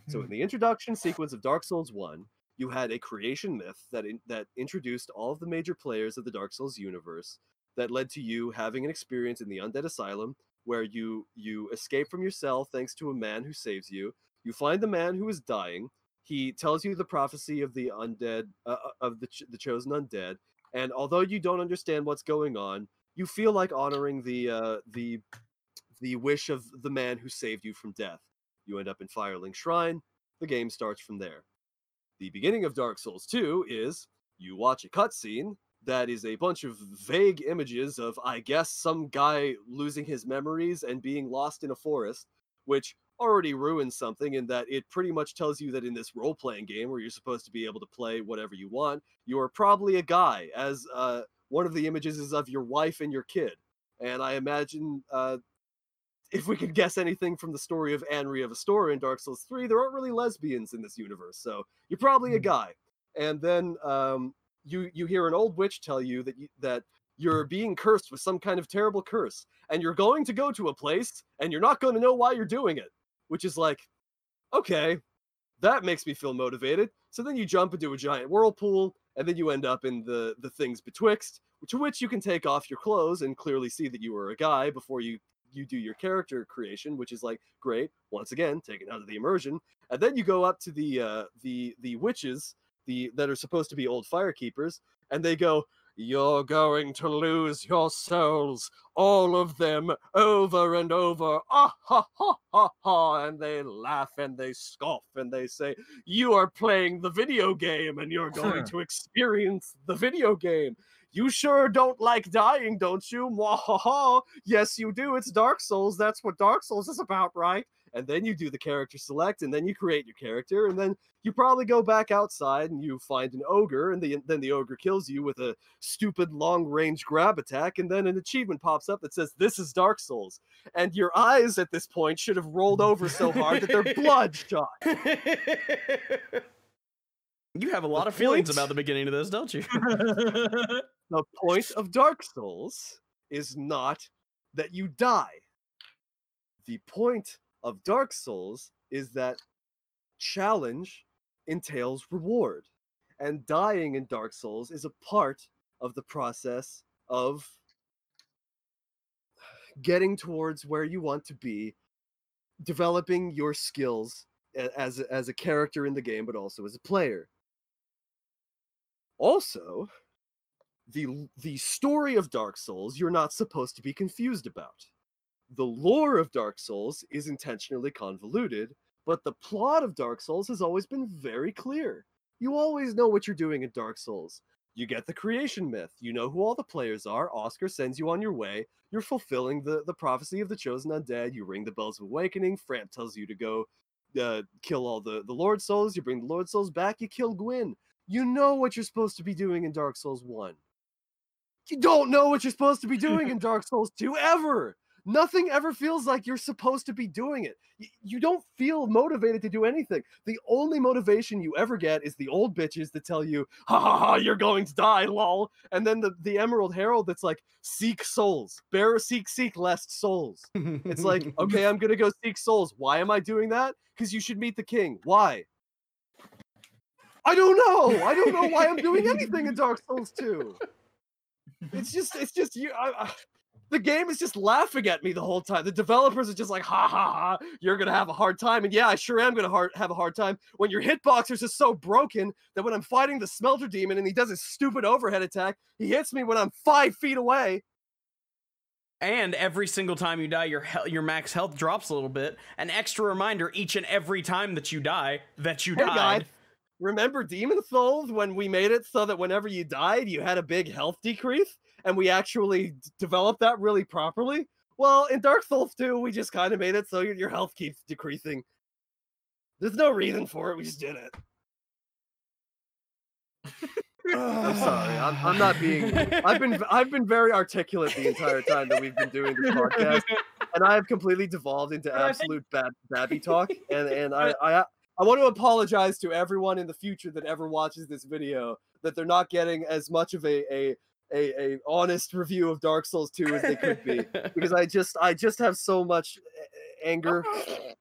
So in Hmm. the introduction sequence of Dark Souls 1, you had a creation myth that in, that introduced all of the major players of the Dark Souls universe that led to you having an experience in the Undead Asylum where you you escape from your cell thanks to a man who saves you. You find the man who is dying. He tells you the prophecy of the undead uh, uh, of the ch- the chosen undead, and although you don't understand what's going on, you feel like honoring the uh, the the wish of the man who saved you from death. You end up in Firelink Shrine. The game starts from there. The beginning of Dark Souls 2 is you watch a cutscene that is a bunch of vague images of, I guess, some guy losing his memories and being lost in a forest, which already ruins something in that it pretty much tells you that in this role playing game where you're supposed to be able to play whatever you want, you are probably a guy, as uh, one of the images is of your wife and your kid. And I imagine uh, if we could guess anything from the story of Anri of Astora in Dark Souls 3, there aren't really lesbians in this universe, so you're probably a Hmm. guy. And then um, you you hear an old witch tell you that you, that you're being cursed with some kind of terrible curse, and you're going to go to a place, and you're not going to know why you're doing it, which is like, okay, that makes me feel motivated. So then you jump into a giant whirlpool, and then you end up in the the things betwixt, to which you can take off your clothes and clearly see that you are a guy before you you do your character creation, which is like great. Once again, taken out of the immersion, and then you go up to the uh, the the witches, the that are supposed to be old firekeepers, and they go, "You're going to lose your souls, all of them, over and over." Ah ha ha ha ha! And they laugh and they scoff and they say, "You are playing the video game, and you're going to experience the video game." You sure don't like dying, don't you? Mwahaha. Yes, you do. It's Dark Souls. That's what Dark Souls is about, right? And then you do the character select, and then you create your character, and then you probably go back outside and you find an ogre, and the, then the ogre kills you with a stupid long range grab attack, and then an achievement pops up that says, This is Dark Souls. And your eyes at this point should have rolled over so hard that they're bloodshot. you have a lot The of feelings point- about the beginning of this, don't you? The point of Dark Souls is not that you die. The point of Dark Souls is that challenge entails reward. And dying in Dark Souls is a part of the process of getting towards where you want to be, developing your skills as as a character in the game, but also as a player. Also, the the story of Dark Souls you're not supposed to be confused about. The lore of Dark Souls is intentionally convoluted, but the plot of Dark Souls has always been very clear. You always know what you're doing in Dark Souls. You get the creation myth. You know who all the players are. Oscar sends you on your way. You're fulfilling the, the prophecy of the chosen undead. You ring the bells of awakening. Frampt tells you to go uh, kill all the, the Lord Souls. You bring the Lord Souls back. You kill Gwyn. You know what you're supposed to be doing in Dark Souls 1 you don't know what you're supposed to be doing in Dark Souls 2 ever. Nothing ever feels like you're supposed to be doing it. You don't feel motivated to do anything. The only motivation you ever get is the old bitches that tell you, ha ha ha, you're going to die, lol. And then the, the Emerald Herald that's like, seek souls. Bear, seek, seek, lest souls. It's like, okay, I'm gonna go seek souls. Why am I doing that? Because you should meet the king. Why? I don't know. I don't know why I'm doing anything in Dark Souls 2 it's just it's just you I, I, the game is just laughing at me the whole time. The developers are just like, ha ha ha, you're gonna have a hard time. And yeah, I sure am gonna hard, have a hard time when your hitbox is just so broken that when I'm fighting the smelter demon and he does his stupid overhead attack, he hits me when I'm five feet away. And every single time you die, your he- your max health drops a little bit. An extra reminder each and every time that you die that you Hey died. guys, remember Demon Souls when we made it so that whenever you died, you had a big health decrease, and we actually d- developed that really properly? Well, in Dark Souls 2, we just kind of made it so your, your health keeps decreasing. There's no reason for it. We just did it. I'm sorry. I'm, I'm not being. I've been I've been very articulate the entire time that we've been doing this podcast, and I have completely devolved into But I think- absolute bad babby talk. And and I I I want to apologize to everyone in the future that ever watches this video that they're not getting as much of a a a, a honest review of Dark Souls 2 as they could be because I just I just have so much eh, eh, anger.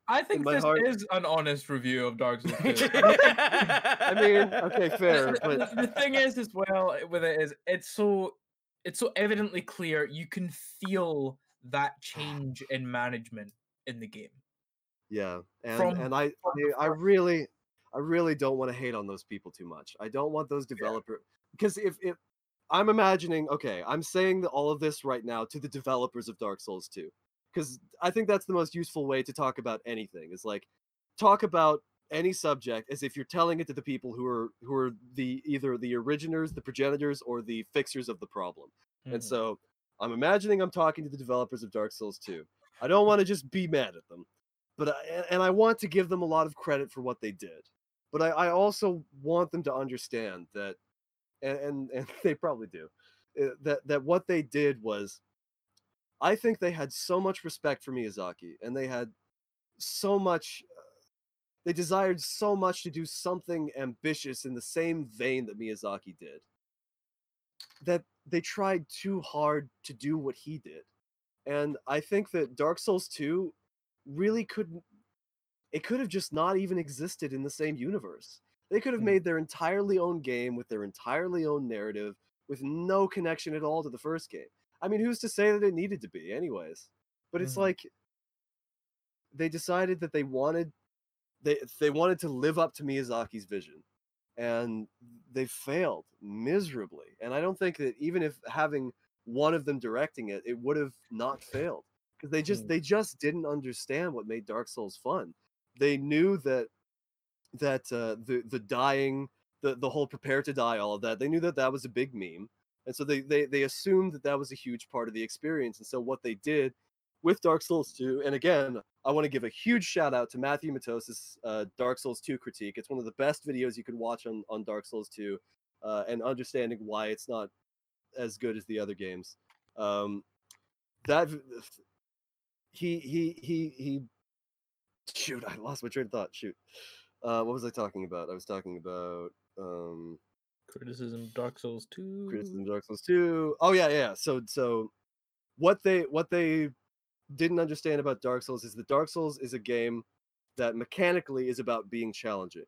I think my this heart. is an honest review of Dark Souls 2. I mean, okay, fair, the, but the- the thing is as well eh, with it is it's so it's so evidently clear you can feel that change in management in the game Yeah, and From- and I I, I really I really don't want to hate on those people too much. I don't want those developer because if if I'm imagining okay, I'm saying that all of this right now to the developers of Dark Souls 2 because I think that's the most useful way to talk about anything is like talk about any subject as if you're telling it to the people who are who are the either the originators, the progenitors, or the fixers of the problem. And Mhm. so I'm imagining I'm talking to the developers of Dark Souls 2. I don't want to just be mad at them, but I, and I want to give them a lot of credit for what they did. But I, I also want them to understand that, and and, and they probably do, uh, that that what they did was, I think they had so much respect for Miyazaki, and they had so much. uh, They desired so much to do something ambitious in the same vein that Miyazaki did that they tried too hard to do what he did. And I think that Dark Souls 2 really couldn't it could have just not even existed in the same universe. They could have Mm. made their entirely own game with their entirely own narrative with no connection at all to the first game. I mean, who's to say that it needed to be anyways? But it's Mhm. like they decided that they wanted they they wanted to live up to Miyazaki's vision and they failed miserably. And I don't think that even if having one of them directing it, it would have not failed because they just Mm. they just didn't understand what made Dark Souls fun. They knew that that uh, the the dying, the the whole prepare to die, all of that. They knew that that was a big meme, and so they they they assumed that that was a huge part of the experience. And so what they did with Dark Souls 2, and again, I want to give a huge shout out to Matthewmatosis uh, Dark Souls 2 critique. It's one of the best videos you can watch on, on Dark Souls 2 uh, and understanding why it's not as good as the other games. Um, that he he he he shoot, I lost my train of thought. Shoot. Uh, what was I talking about? I was talking about um criticism of dark souls 2 criticism of Dark Souls 2. Oh yeah, yeah. So so what they what they didn't understand about Dark Souls is that Dark Souls is a game that mechanically is about being challenging.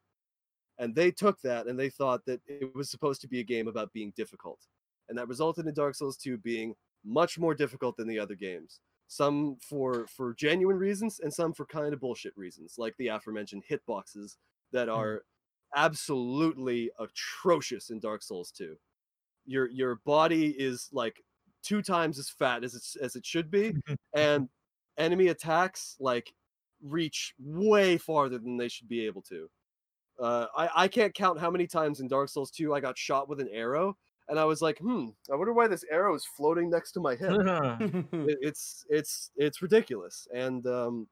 And they took that and they thought that it was supposed to be a game about being difficult. And that resulted in Dark Souls 2 being much more difficult than the other games. Some for for genuine reasons and some for kind of bullshit reasons, like the aforementioned hitboxes that are absolutely atrocious in Dark Souls 2. Your your body is like two times as fat as it's as it should be, and enemy attacks like reach way farther than they should be able to. Uh, I I can't count how many times in Dark Souls 2 I got shot with an arrow, and I was like, hmm, I wonder why this arrow is floating next to my hip. It, it's it's it's ridiculous and um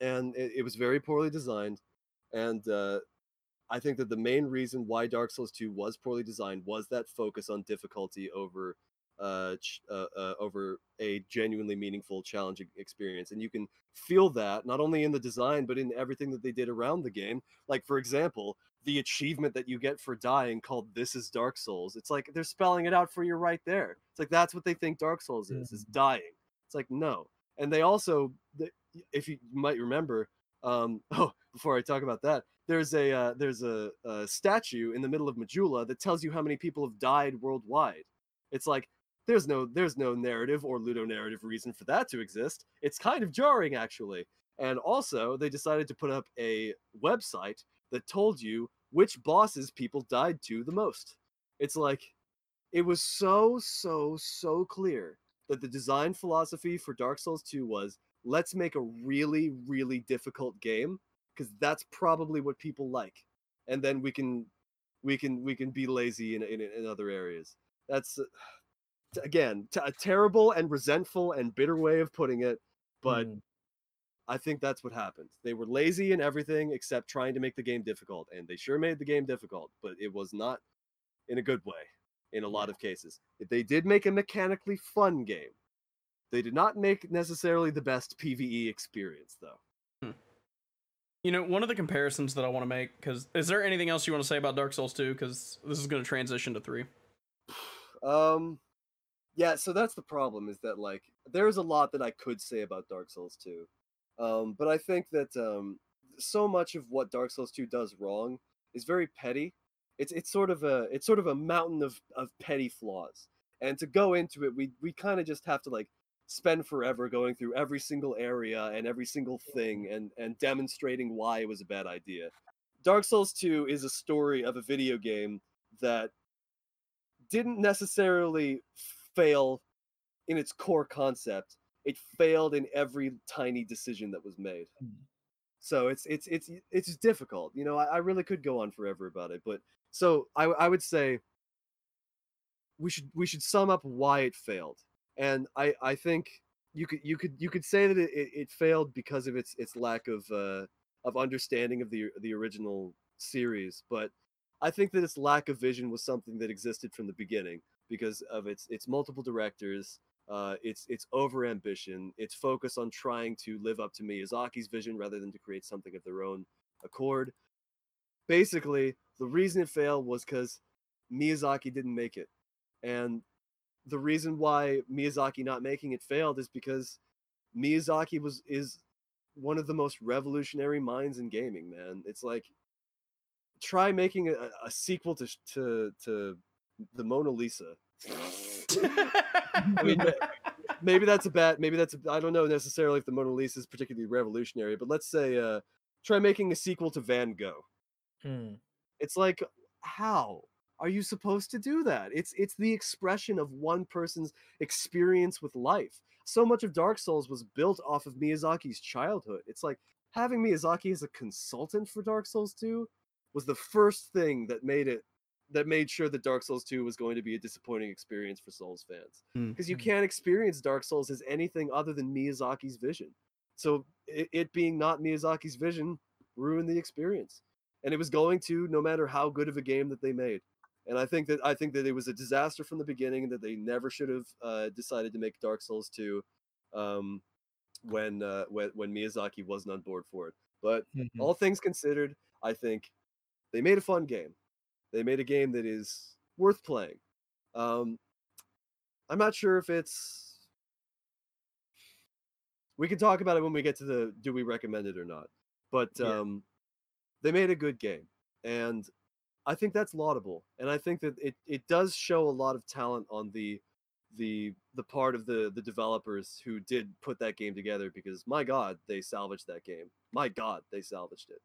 and it, it was very poorly designed and uh i think that the main reason why dark souls 2 was poorly designed was that focus on difficulty over uh, ch- uh, uh over a genuinely meaningful challenging experience and you can feel that not only in the design but in everything that they did around the game. Like for example the achievement that you get for dying called this is dark souls. It's like they're spelling it out for you right there. It's like that's what they think dark souls is is dying. It's like no. And they also if you might remember um oh before i talk about that there's a uh, there's a, a statue in the middle of majula that tells you how many people have died worldwide. It's like there's no there's no narrative or ludonarrative reason for that to exist. It's kind of jarring actually. And also, they decided to put up a website that told you which bosses people died to the most. It's like it was so so so clear that the design philosophy for Dark Souls 2 was let's make a really really difficult game because that's probably what people like and then we can we can we can be lazy in in, in other areas that's again t- a terrible and resentful and bitter way of putting it but Mm. I think that's what happened they were lazy in everything except trying to make the game difficult and they sure made the game difficult but it was not in a good way in a lot of cases if they did make a mechanically fun game they did not make necessarily the best pve experience though You know, one of the comparisons that I want to make, because is there anything else you want to say about Dark Souls 2? Because this is going to transition to 3. Um, yeah, so that's the problem is that like there's a lot that I could say about Dark Souls 2. Um, but I think that um so much of what Dark Souls 2 does wrong is very petty. It's it's sort of a it's sort of a mountain of of petty flaws. And to go into it, we we kind of just have to like spend forever going through every single area and every single thing and and demonstrating why it was a bad idea. Dark Souls 2 is a story of a video game that didn't necessarily fail in its core concept. It failed in every tiny decision that was made. Mm. So it's it's it's it's difficult. You know, I, I really could go on forever about it, but so I I would say we should we should sum up why it failed. And I I think you could you could you could say that it, it, it failed because of its its lack of uh of understanding of the the original series, but I think that its lack of vision was something that existed from the beginning because of its its multiple directors, uh, its its over ambition, its focus on trying to live up to Miyazaki's vision rather than to create something of their own accord. Basically, the reason it failed was because Miyazaki didn't make it, and the reason why Miyazaki not making it failed is because Miyazaki was is one of the most revolutionary minds in gaming. Man, it's like try making a, a sequel to to to the Mona Lisa. I mean, maybe that's a bad. Maybe that's. I I don't know necessarily if the Mona Lisa is particularly revolutionary, but let's say uh, try making a sequel to Van Gogh. Mm. It's like how are you supposed to do that? It's it's the expression of one person's experience with life. So much of Dark Souls was built off of Miyazaki's childhood. It's like having Miyazaki as a consultant for Dark Souls 2 was the first thing that made it that made sure that Dark Souls 2 was going to be a disappointing experience for Souls fans Hmm. because you Mm. can't experience Dark Souls as anything other than Miyazaki's vision. So it, it being not Miyazaki's vision ruined the experience, and it was going to no matter how good of a game that they made. And I think that I think that it was a disaster from the beginning, and that they never should have uh, decided to make Dark Souls 2 um, when uh, when when Miyazaki wasn't on board for it. But Mhm. all things considered, I think they made a fun game. They made a game that is worth playing. Um, I'm not sure if it's. We can talk about it when we get to the do we recommend it or not. But Yeah. um, they made a good game, and I think that's laudable. And I think that it, it does show a lot of talent on the the the part of the the developers who did put that game together because my god they salvaged that game my god they salvaged it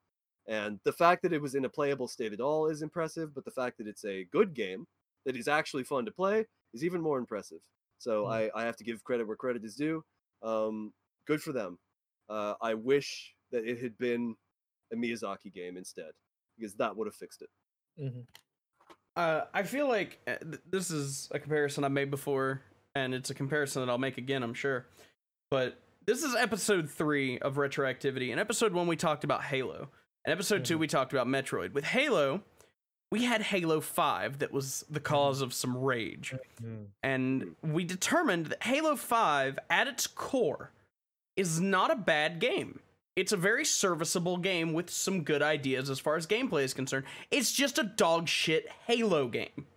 and the fact that it was in a playable state at all is impressive but the fact that it's a good game that is actually fun to play is even more impressive so Mm. I, I have to give credit where credit is due um, good for them uh, i wish that it had been a miyazaki game instead because that would have fixed it Mhm. Uh, I feel like uh, th- this is a comparison I've made before, and it's a comparison that I'll make again, I'm sure. But this is episode three of Retroactivity. In episode one, we talked about Halo. In episode two, Mhm. we talked about Metroid. With Halo, we had Halo 5 that was the cause of some rage. Mm. And we determined that Halo 5, at its core, is not a bad game. It's a very serviceable game with some good ideas as far as gameplay is concerned. It's just a dog shit Halo game.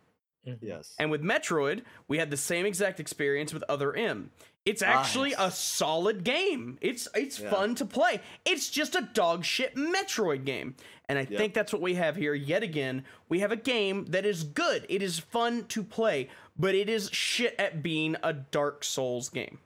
Yes. And with Metroid, we had the same exact experience with Other M. It's actually a solid game. It's it's Yeah. fun to play. It's just a dog shit Metroid game. And I Yep. think that's what we have here yet again. We have a game that is good. It is fun to play, but it is shit at being a Dark Souls game.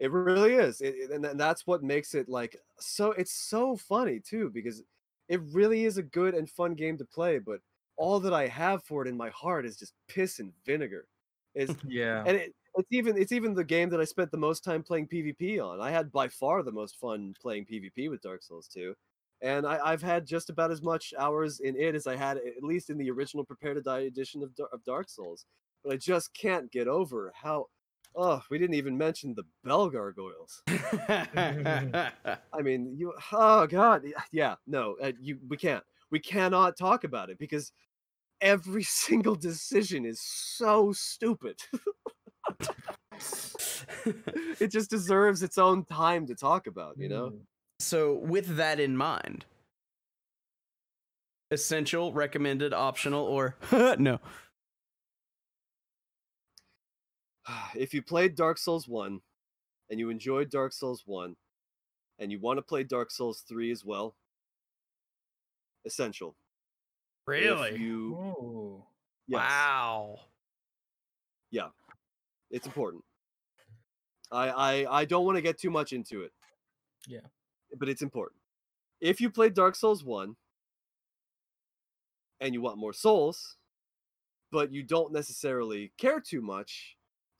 It really is, it, it- and that's what makes it like so. It's so funny too because it really is a good and fun game to play. But all that I have for it in my heart is just piss and vinegar. Is Yeah. and it, it's even it's even the game that I spent the most time playing PvP on. I had by far the most fun playing PvP with Dark Souls 2. And I, I've had just about as much hours in it as I had at least in the original Prepare to Die edition of, of Dark Souls. But I just can't get over how oh, we didn't even mention the Bell Gargoyles. I mean, you. Oh God, yeah, no, uh, you. We can't. We cannot talk about it because every single decision is so stupid. it just deserves its own time to talk about. You know. Mm. so with that in mind, essential, recommended, optional, or no. If you played Dark Souls One, and you enjoyed Dark Souls One, and you want to play Dark Souls Three as well, essential. If you. Ooh. yes. Wow. It's important. I I I don't want to get too much into it. Yeah. But it's important. If you played Dark Souls 1 and you want more souls, but you don't necessarily care too much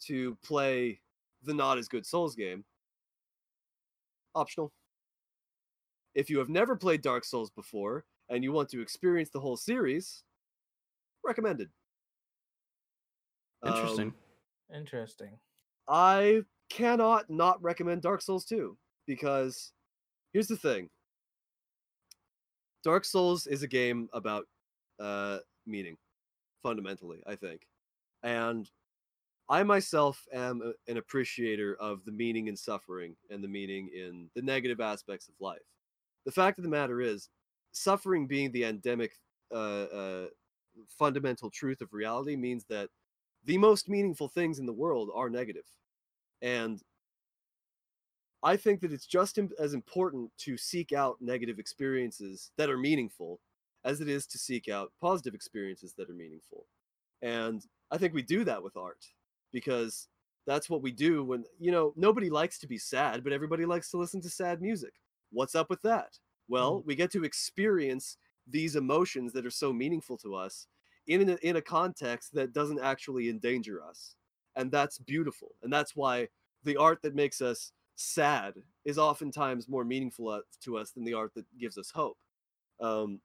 to play the not as good Souls game, optional. If you have never played Dark Souls before and you want to experience the whole series, recommended. Um, Interesting. I cannot not recommend Dark Souls 2 because here's the thing. Dark Souls is a game about uh meaning fundamentally, I think. And I myself am a- an appreciator of the meaning in suffering and the meaning in the negative aspects of life. The fact of the matter is, suffering being the endemic uh, uh, fundamental truth of reality means that the most meaningful things in the world are negative. And I think that it's just as important to seek out negative experiences that are meaningful as it is to seek out positive experiences that are meaningful. And I think we do that with art because that's what we do when, you know, nobody likes to be sad, but everybody likes to listen to sad music. What's up with that? Well, mm. we get to experience these emotions that are so meaningful to us in a, in a context that doesn't actually endanger us. And that's beautiful. And that's why the art that makes us sad is oftentimes more meaningful to us than the art that gives us hope. Um,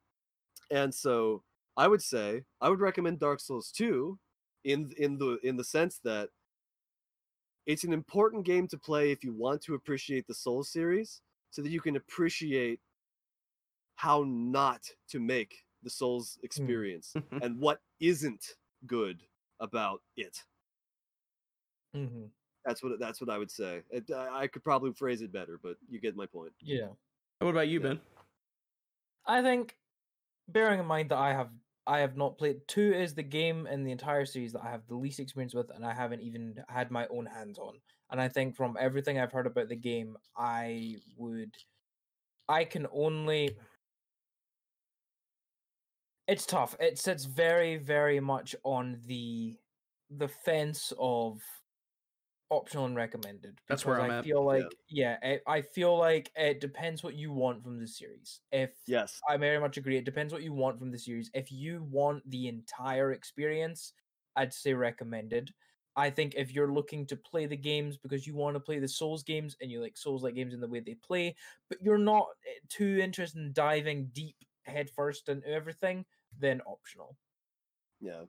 and so I would say I would recommend Dark Souls 2 in in the in the sense that it's an important game to play if you want to appreciate the Souls series so that you can appreciate how not to make the Souls experience and what isn't good about it. hmm That's what that's what I would say. It, I I could probably phrase it better, but you get my point. Yeah. What about you, Yeah. Ben? I think, bearing in mind that I have I have not played two is the game in the entire series that I have the least experience with, and I haven't even had my own hands on. And I think from everything I've heard about the game, I would, I can only. It's tough. It sits very, very much on the the fence of optional and recommended. That's where I'm I at. feel Yeah. like yeah, it, I feel like it depends what you want from the series. If Yes. I very much agree. It depends what you want from the series. If you want the entire experience, I'd say recommended. I think if you're looking to play the games because you want to play the Souls games and you like Souls like games in the way they play, but you're not eh, too interested in diving deep headfirst into everything, then optional. Yeah.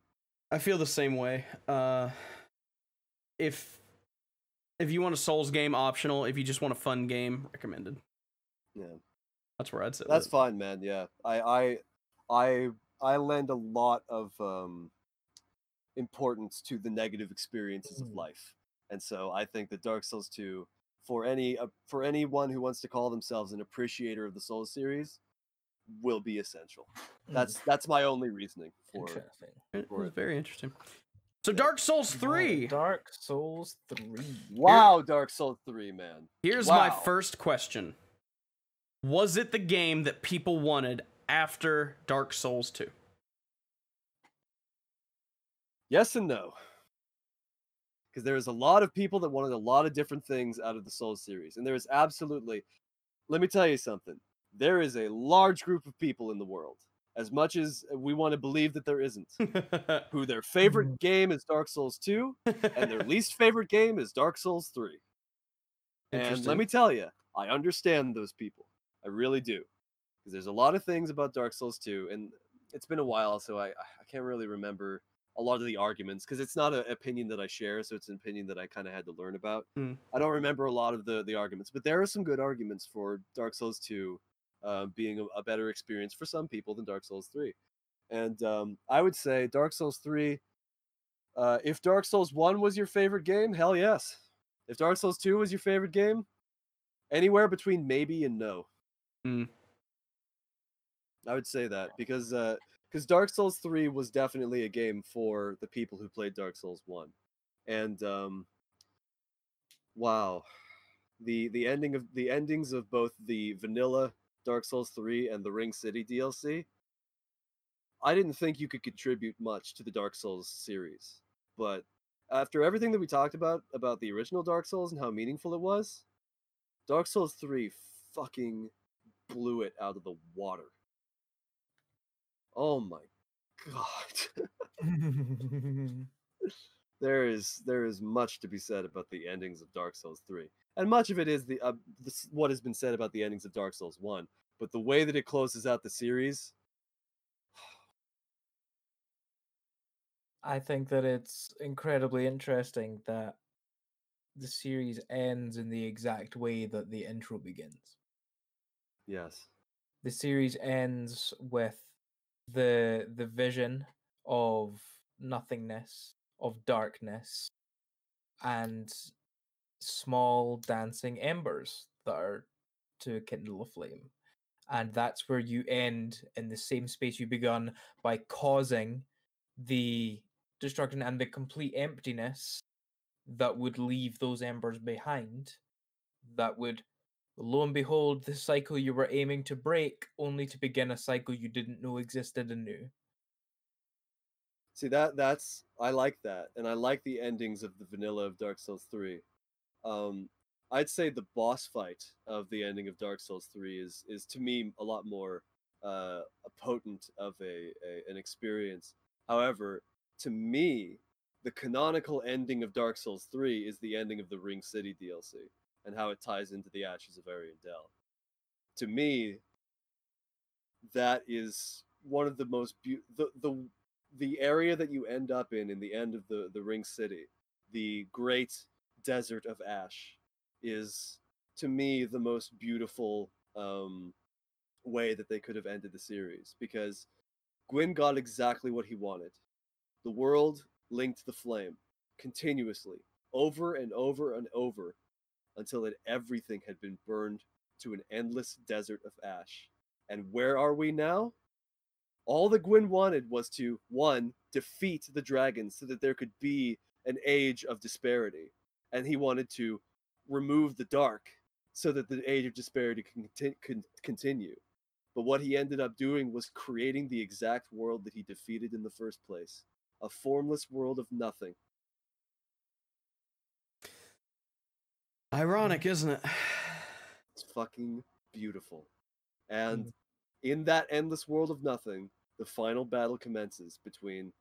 I feel the same way. Uh, if if you want a Souls game, optional. If you just want a fun game, recommended. Yeah. That's where I'd say. That's fine, man. Yeah. I I I I lend a lot of um importance to the negative experiences of Mm. life. And so I think that Dark Souls 2 for any uh, for anyone who wants to call themselves an appreciator of the Souls series will be essential. Mm, That's that's my only reasoning for interesting. It for was it. very interesting. So Dark Souls 3. Dark Souls 3. Wow, Dark Souls 3, man. Here's my first question. Was it the game that people wanted after Dark Souls 2? Yes and no. Because there is a lot of people that wanted a lot of different things out of the Souls series. And there is absolutely, let me tell you something. There is a large group of people in the world, as much as we want to believe that there isn't, who their favorite game is Dark Souls 2 and their least favorite game is Dark Souls 3. And let me tell you, I understand those people. I really do. Because there's a lot of things about Dark Souls 2, and it's been a while, so I, I can't really remember a lot of the arguments because it's not an opinion that I share, so it's an opinion that I kind of had to learn about. Mm. I don't remember a lot of the the arguments, but there are some good arguments for Dark Souls 2 uh, being a, a better experience for some people than Dark Souls 3. And um, I would say Dark Souls 3. Uh, if Dark Souls 1 was your favorite game, hell yes. If Dark Souls 2 was your favorite game, anywhere between maybe and no. Mm. I would say that because uh, because Dark Souls 3 was definitely a game for the people who played Dark Souls 1. And um wow. The the ending of the endings of both the vanilla Dark Souls 3 and the Ring City DLC I didn't think you could contribute much to the Dark Souls series. But after everything that we talked about about the original Dark Souls and how meaningful it was, Dark Souls 3 fucking blew it out of the water. Oh my god. there is there is much to be said about the endings of Dark Souls 3. And much of it is the uh, this, what has been said about the endings of Dark Souls 1, but the way that it closes out the series, I think that it's incredibly interesting that the series ends in the exact way that the intro begins. yes. The series ends with the the vision of nothingness, of darkness, and small dancing embers that are to kindle a flame. And that's where you end in the same space you begun by causing the destruction and the complete emptiness that would leave those embers behind that would lo and behold the cycle you were aiming to break only to begin a cycle you didn't know existed anew See that that's I like that, and I like the endings of the vanilla of Dark Souls 3. Um, I'd say the boss fight of the ending of Dark Souls 3 is is to me a lot more uh, potent of a, a an experience. However, to me, the canonical ending of Dark Souls 3 is the ending of the Ring City DLC and how it ties into the Ashes of Ariandel. To me, that is one of the most beau- the the the area that you end up in in the end of the the ring city the great desert of ash is to me the most beautiful um way that they could have ended the series because gwyn got exactly what he wanted. The world linked the flame continuously over and over and over until it everything had been burned to an endless desert of ash. And where are we now? All that Gwyn wanted was to one defeat the dragons so that there could be an age of disparity, and he wanted to remove the dark so that the age of disparity can, can continue. But what he ended up doing was creating the exact world that he defeated in the first place a formless world of nothing. Ironic, mm. isn't it? It's fucking beautiful. And mm. in that endless world of nothing, the final battle commences between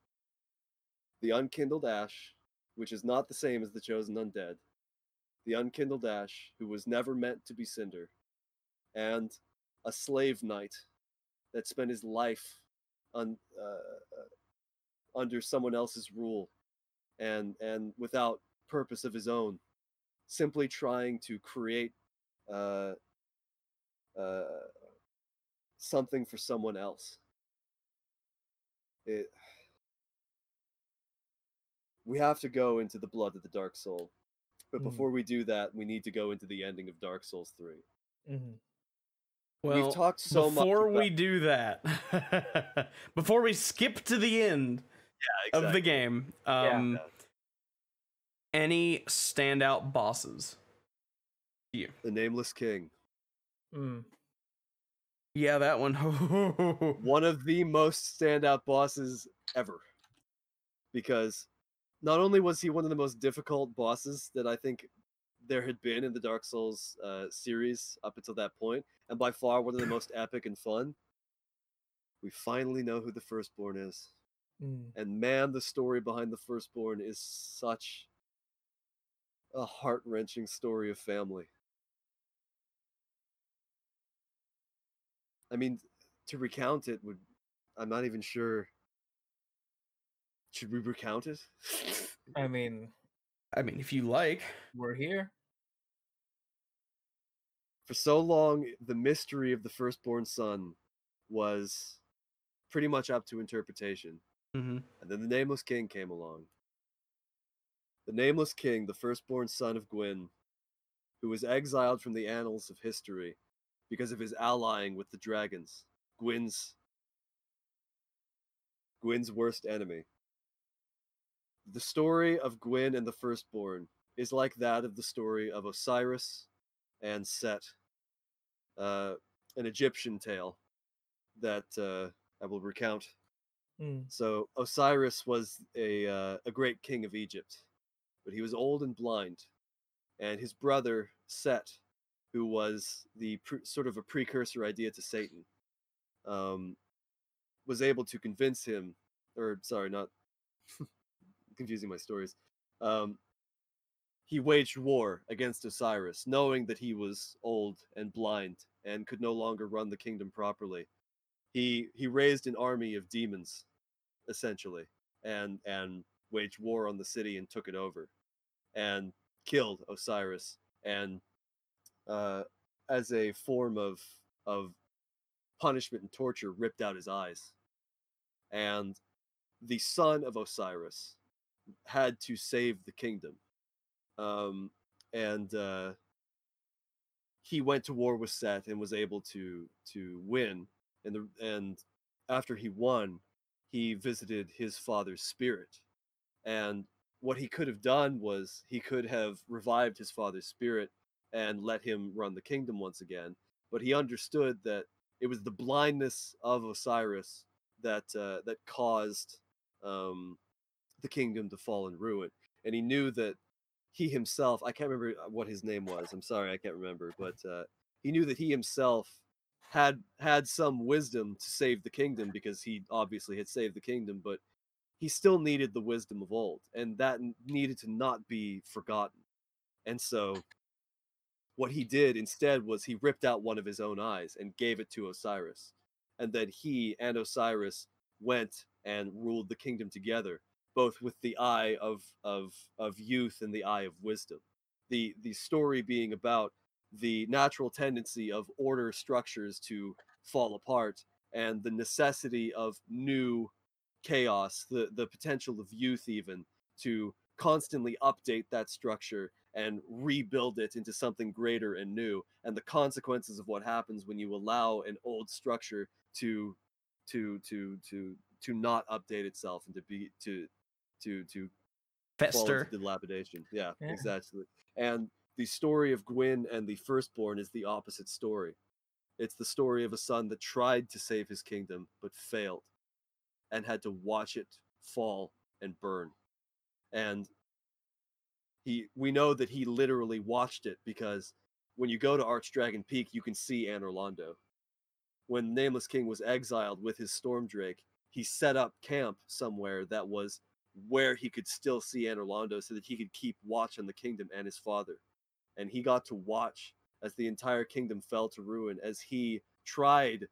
the unkindled ash, which is not the same as the chosen undead, the unkindled ash, who was never meant to be cinder, and a slave knight that spent his life un, uh, uh, under someone else's rule and and without purpose of his own, simply trying to create uh, uh, something for someone else. It. We have to go into the blood of the Dark Soul, but Mhm. before we do that, we need to go into the ending of Dark Souls Three. Mhm. Well, We've talked so much. before about- we do that, before we skip to the end, Yeah, of the game. Um, Yeah. Any standout bosses? The Nameless King. Mm. Yeah, that one. one of the most standout bosses ever. Because not only was he one of the most difficult bosses that I think there had been in the Dark Souls uh, series up until that point, and by far one of the most epic and fun, we finally know who the Firstborn is. Mm. And man, the story behind the Firstborn is such a heart wrenching story of family. I mean, to recount it would. I'm not even sure. Should we recount it? I mean, I mean, if you like. we're here. For so long, the mystery of the firstborn son was pretty much up to interpretation. hmm And then the Nameless King came along. The Nameless King, the firstborn son of Gwyn, who was exiled from the annals of history because of his allying with the dragons, Gwyn's Gwyn's worst enemy. The story of Gwyn and the firstborn is like that of the story of Osiris and Set, uh, an Egyptian tale that uh, I will recount Mm. so Osiris was a uh, a great king of Egypt, but he was old and blind, and his brother Set, who was the pre- sort of a precursor idea to Satan, um, was able to convince him, or sorry, not confusing my stories. Um, he waged war against Osiris, knowing that he was old and blind and could no longer run the kingdom properly. He he raised an army of demons essentially and and waged war on the city and took it over and killed osiris. And uh as a form of of punishment and torture ripped out his eyes. And the son of osiris had to save the kingdom um and uh he went to war with Seth and was able to to win and the and after he won he visited his father's spirit and what he could have done was he could have revived his father's spirit and let him run the kingdom once again but he understood that it was the blindness of osiris that uh, that caused um, the kingdom to fall in ruin and he knew that he himself i can't remember uh, what his name was i'm sorry i can't remember but uh, he knew that he himself had had some wisdom to save the kingdom because he obviously had saved the kingdom but he still needed the wisdom of old and that needed to not be forgotten. And so what he did instead was he ripped out one of his own eyes and gave it to osiris. And then he and osiris went and ruled the kingdom together both with the eye of of of youth and the eye of wisdom. The the story being about the natural tendency of order structures to fall apart and the necessity of new chaos the the potential of youth even to constantly update that structure and rebuild it into something greater and new and the consequences of what happens when you allow an old structure to to to to to not update itself and to be to to to Fester. dilapidation. Yeah, Yeah. exactly. And the story of Gwyn and the firstborn is the opposite story. It's the story of a son that tried to save his kingdom but failed and had to watch it fall and burn. And he we know that he literally watched it because when you go to Archdragon Peak, you can see Anor Londo. When Nameless King was exiled with his Storm Drake, he set up camp somewhere that was where he could still see Anor Londo so that he could keep watch on the kingdom and his father. And he got to watch as the entire kingdom fell to ruin as he tried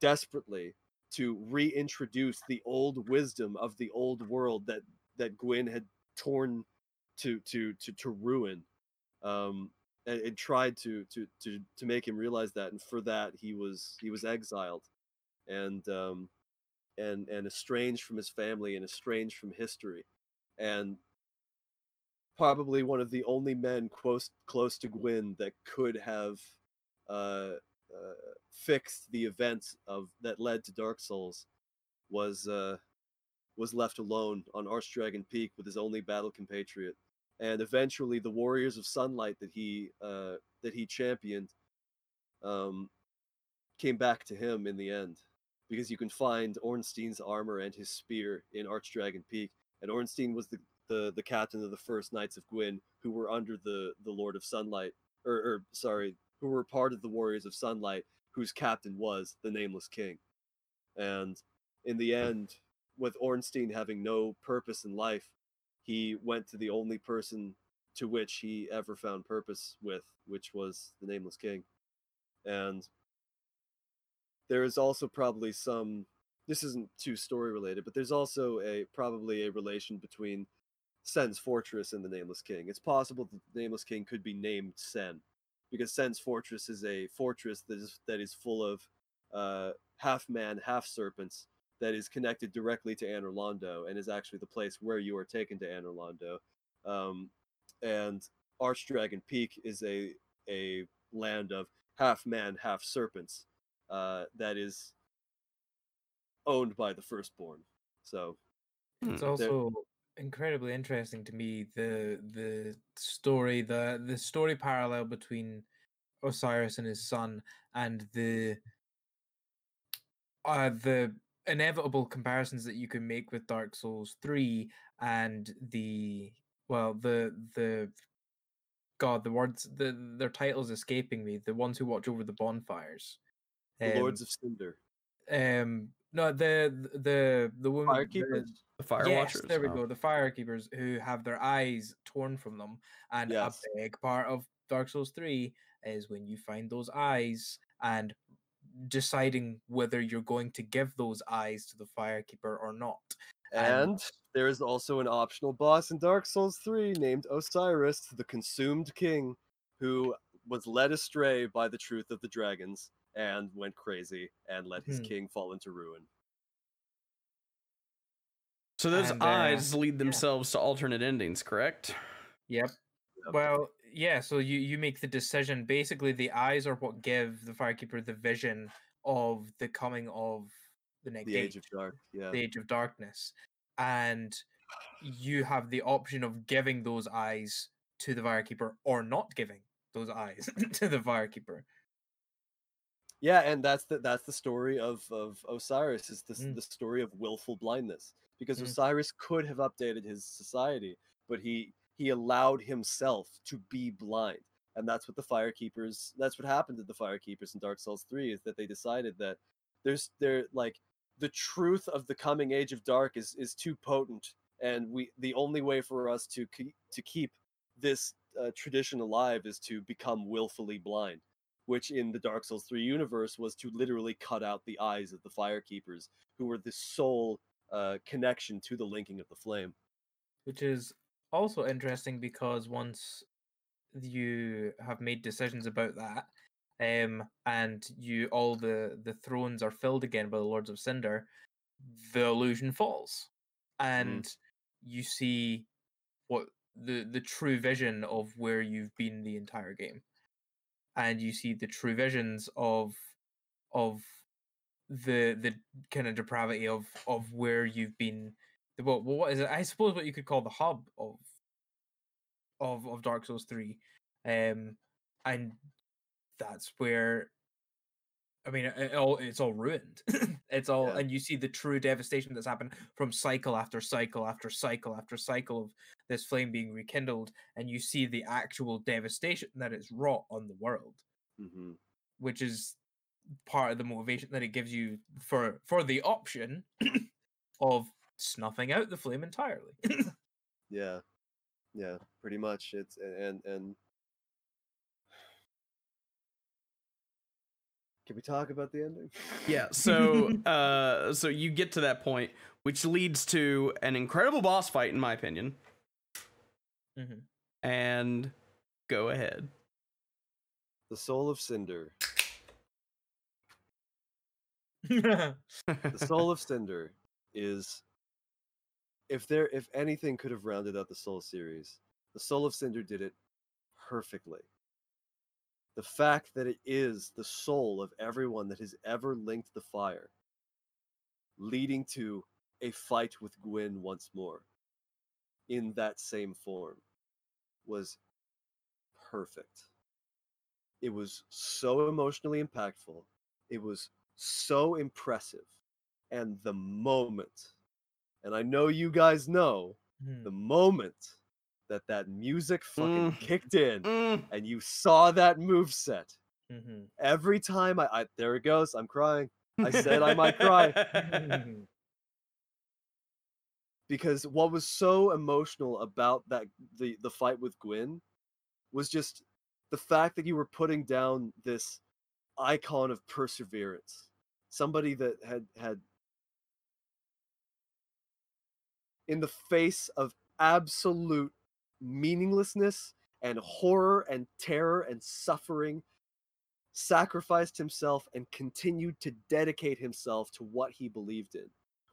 desperately to reintroduce the old wisdom of the old world that that Gwyn had torn to to to to ruin. Um and, and tried to to to to make him realize that and for that he was he was exiled and um and and estranged from his family and estranged from history. And probably one of the only men close close to Gwyn that could have uh, uh, fixed the events of that led to Dark Souls was uh, was left alone on Archdragon Peak with his only battle compatriot, and eventually the Warriors of Sunlight that he uh, that he championed um, came back to him in the end, because you can find Ornstein's armor and his spear in Archdragon Peak, and Ornstein was the, the the captain of the first Knights of Gwyn, who were under the the Lord of Sunlight, or, or sorry, who were part of the Warriors of Sunlight, whose captain was the Nameless King, and in the end, with Ornstein having no purpose in life, he went to the only person to which he ever found purpose with, which was the Nameless King. And there is also probably some this isn't too story related, but there's also a probably a relation between Sen's fortress and the Nameless King. It's possible that the Nameless King could be named Sen, because Sen's fortress is a fortress that is that is full of uh, half man, half serpents that is connected directly to Anor Londo and is actually the place where you are taken to Anor Londo. Um, and Archdragon Peak is a a land of half man, half serpents uh, that is owned by the firstborn. So It's Hmm. also incredibly interesting to me the the story the the story parallel between Osiris and his son and the uh the inevitable comparisons that you can make with Dark Souls 3 and the well the the god the words the their titles escaping me the ones who watch over the bonfires the Um, Lords of Cinder, um no the the the woman the- Firekeepers. The Fire yes, Watchers. there we oh. go. The firekeepers who have their eyes torn from them, and Yes. a big part of Dark Souls Three is when you find those eyes and deciding whether you're going to give those eyes to the firekeeper or not. and- And there is also an optional boss in Dark Souls 3 named Oceiros, the Consumed King, who was led astray by the truth of the dragons and went crazy and let his Hmm. king fall into ruin. So those And, uh, eyes lead themselves to alternate endings, correct? Yep. Yep. Well, yeah. So you you make the decision. Basically, the eyes are what give the firekeeper the vision of the coming of the next The Age of Dark. Yeah. the age of darkness and you have the option of giving those eyes to the firekeeper or not giving those eyes to the firekeeper Yeah, and that's the that's the story of of Osiris is the s- Mm. the story of willful blindness because Mm. Osiris could have updated his society, but he he allowed himself to be blind, and that's what the firekeepers that's what happened to the firekeepers in Dark Souls three is that they decided that there's there like the truth of the coming age of dark is is too potent, and we the only way for us to keep to keep this uh, tradition alive is to become willfully blind which in the Dark Souls 3 universe was to literally cut out the eyes of the fire keepers, who were the sole uh, connection to the linking of the flame. which is also interesting because once you have made decisions about that um and you all the the thrones are filled again by the lords of cinder the illusion falls. And you see what the the true vision of where you've been the entire game and you see the true visions of of the the kind of depravity of of where you've been the what what is it i suppose what you could call the hub of of of dark souls 3 um and that's where i mean it, it all it's all ruined it's all Yeah. and you see the true devastation that's happened from cycle after cycle after cycle after cycle of this flame being rekindled and you see the actual devastation that it's wrought on the world hmm which is part of the motivation that it gives you for for the option of snuffing out the flame entirely. Yeah, yeah, pretty much. It's and and. Can we talk about the ending? Yeah. So, uh, so you get to that point, which leads to an incredible boss fight, in my opinion. Mhm. And go ahead. the Soul of Cinder. The soul of cinder is if there if anything could have rounded out the soul series the soul of cinder did it perfectly the fact that it is the soul of everyone that has ever linked the fire leading to a fight with Gwyn once more in that same form was perfect. It was so emotionally impactful. It was so impressive. And the moment, and I know you guys know, Mhm. the moment that that music fucking Mm. kicked in Mm. and you saw that move set, Mhm. every time I, I there it goes, I'm crying. I said I might cry. Because what was so emotional about that the the fight with Gwyn was just the fact that you were putting down this icon of perseverance somebody that had had in the face of absolute meaninglessness and horror and terror and suffering sacrificed himself and continued to dedicate himself to what he believed in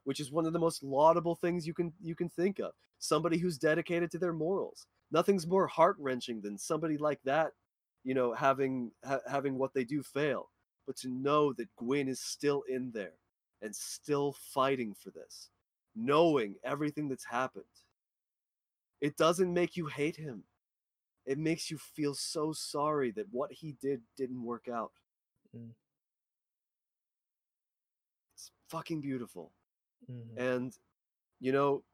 which is one of the most laudable things you can you can think of. Somebody who's dedicated to their morals. Nothing's more heart-wrenching than somebody like that you know having ha- having what they do fail. But to know that Gwyn is still in there and still fighting for this knowing everything that's happened it doesn't make you hate him it makes you feel so sorry that what he did didn't work out Mm. it's fucking beautiful Mhm. and you know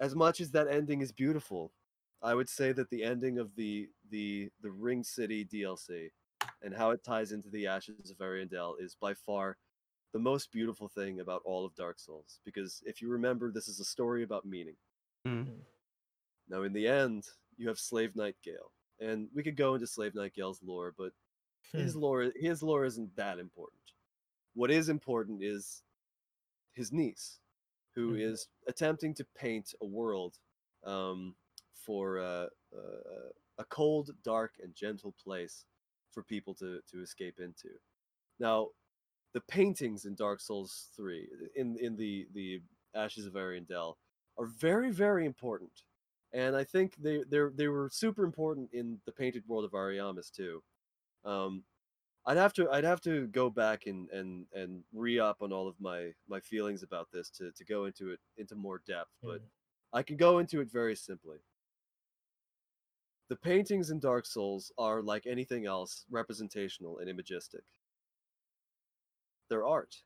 as much as that ending is beautiful i would say that the ending of the the the ring city dlc and how it ties into the ashes of ariandel is by far the most beautiful thing about all of dark souls because if you remember this is a story about meaning Mm. Now in the end you have slave knight gale and we could go into slave knight gale's lore but his Hmm. lore his lore isn't that important what is important is his niece who is Mhm. attempting to paint a world um, for uh, uh, a cold dark and gentle place for people to, to escape into now the paintings in dark souls 3 in, in the, the ashes of ariandel are very very important and i think they they they were super important in the painted world of ariamis too um, I'd have to I'd have to go back and and and re up on all of my my feelings about this to to go into it into more depth, but Mm. I can go into it very simply. The paintings in Dark Souls are like anything else, representational and imagistic. They're art.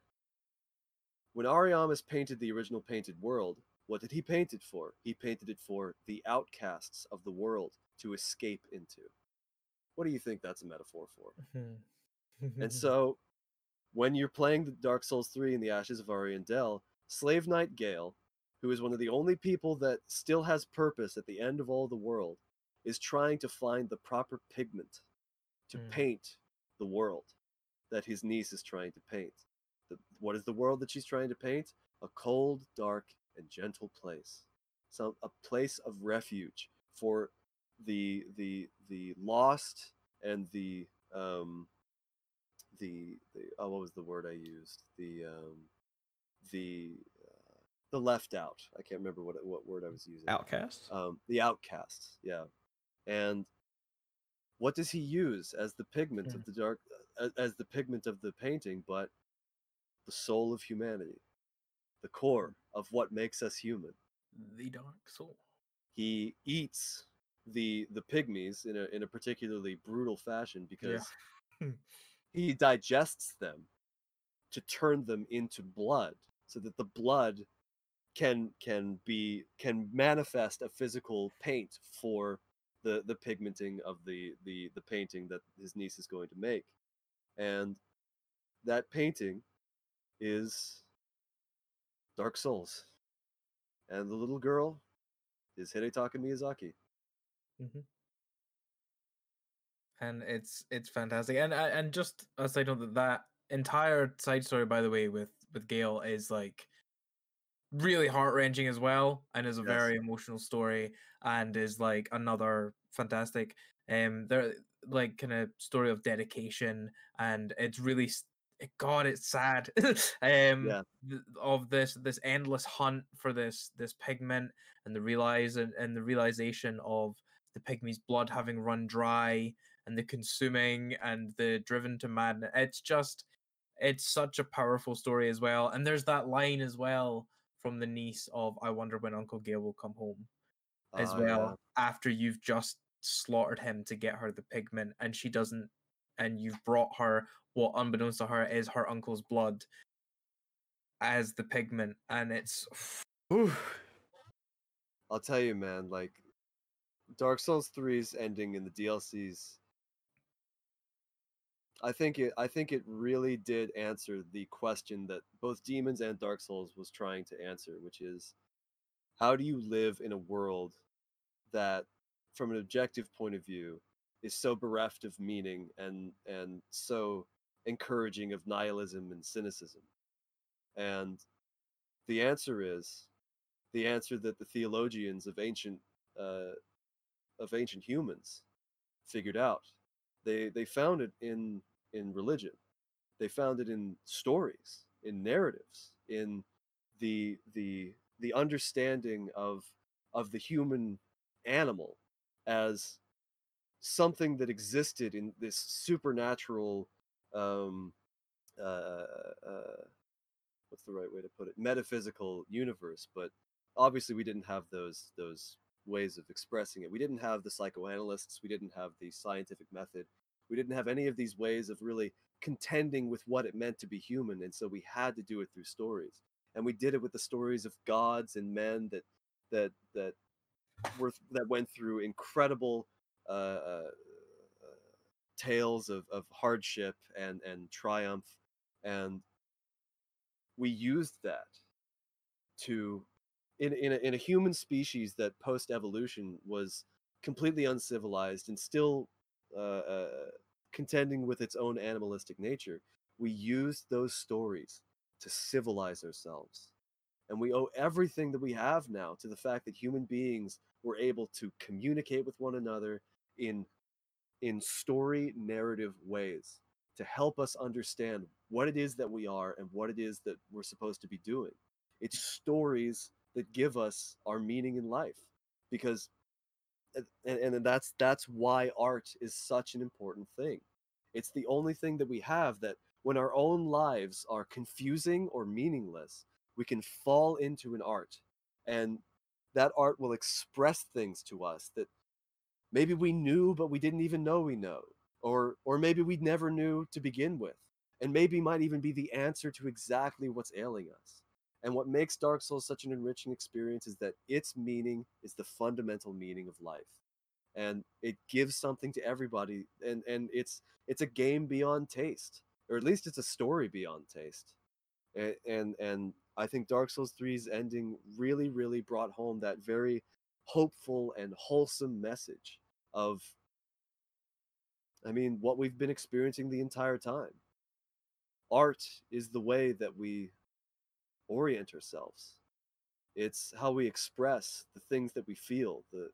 When Ariamis painted the original painted world, what did he paint it for? He painted it for the outcasts of the world to escape into. What do you think that's a metaphor for? And so, when you're playing the Dark Souls 3 in the Ashes of Ariandel, Slave Knight Gale, who is one of the only people that still has purpose at the end of all the world, is trying to find the proper pigment to Mm. paint the world that his niece is trying to paint. The, what is the world that she's trying to paint? A cold, dark, and gentle place. so a place of refuge for the the the lost and the um the, the oh what was the word I used the um the uh, the left out I can't remember what what word I was using Outcast. um the outcasts yeah and what does he use as the pigment Mm. of the dark uh, as the pigment of the painting but the soul of humanity the core of what makes us human. The dark soul. he eats the the pygmies in a in a particularly brutal fashion because he digests them to turn them into blood so that the blood can can be can manifest a physical paint for the the pigmenting of the the the painting that his niece is going to make. And that painting is dark souls and the little girl is hidetaka miyazaki Mhm. and it's it's fantastic and and and just a side note that that entire side story by the way with with gale is like really heart-wrenching as well and is a Yes. very emotional story and is like another fantastic um there like kind of story of dedication and it's really god it's sad um Yeah. th- of this this endless hunt for this this pigment and the realize and, and the realization of the pygmy's blood having run dry and the consuming and the driven to madness it's just it's such a powerful story as well. And there's that line as well from the niece of I wonder when Uncle Gale will come home as Ah, well after you've just slaughtered him to get her the pigment and she doesn't and you've brought her what unbeknownst to her is her uncle's blood as the pigment and it's. I'll tell you, man, like Dark Souls 3's ending in the DLCs. I think it I think it really did answer the question that both Demons and Dark Souls was trying to answer, which is how do you live in a world that from an objective point of view is so bereft of meaning and and so encouraging of nihilism and cynicism. And the answer is the answer that the theologians of ancient uh, of ancient humans figured out. They they found it in in religion. They found it in stories, in narratives, in the the the understanding of of the human animal as something that existed in this supernatural um uh, uh what's the right way to put it? Metaphysical universe but obviously we didn't have those those ways of expressing it. We didn't have the psychoanalysts we didn't have the scientific method we didn't have any of these ways of really contending with what it meant to be human and so we had to do it through stories. And we did it with the stories of gods and men that that that were that went through incredible uh, uh, tales of, of hardship and and triumph and we used that to in in a, in a human species that post evolution was completely uncivilized and still uh, uh, contending with its own animalistic nature we used those stories to civilize ourselves. And we owe everything that we have now to the fact that human beings were able to communicate with one another in in story narrative ways to help us understand what it is that we are and what it is that we're supposed to be doing. It's stories that give us our meaning in life because and, and that's that's why art is such an important thing. It's the only thing that we have that when our own lives are confusing or meaningless we can fall into an art. And that art will express things to us that maybe we knew but we didn't even know we know or or maybe we never knew to begin with and maybe might even be the answer to exactly what's ailing us. And what makes dark souls such an enriching experience is that its meaning is the fundamental meaning of life. And it gives something to everybody and and it's it's a game beyond taste or at least it's a story beyond taste. And and, and I think Dark Souls 3's ending really, really brought home that very hopeful and wholesome message of, I mean, what we've been experiencing the entire time. Art is the way that we orient ourselves. It's how we express the things that we feel, the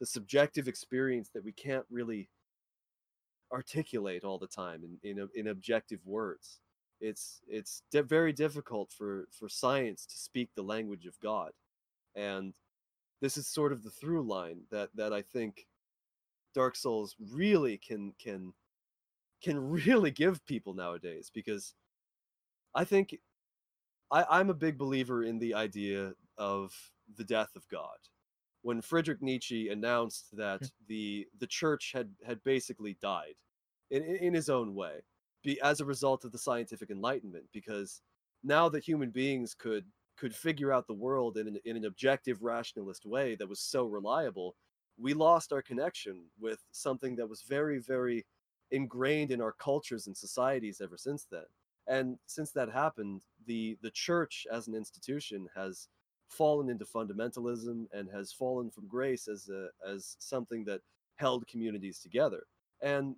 the subjective experience that we can't really articulate all the time in in, in objective words it's it's di- very difficult for for science to speak the language of god and this is sort of the through line that that i think dark souls really can can can really give people nowadays because i think i i'm a big believer in the idea of the death of god. When friedrich nietzsche announced hmm. that the the church had had basically died in in in his own way be as a result of the scientific enlightenment because now that human beings could could figure out the world in an, in an objective rationalist way that was so reliable we lost our connection with something that was very very ingrained in our cultures and societies ever since then. And since that happened the the church as an institution has fallen into fundamentalism and has fallen from grace as a as something that held communities together. And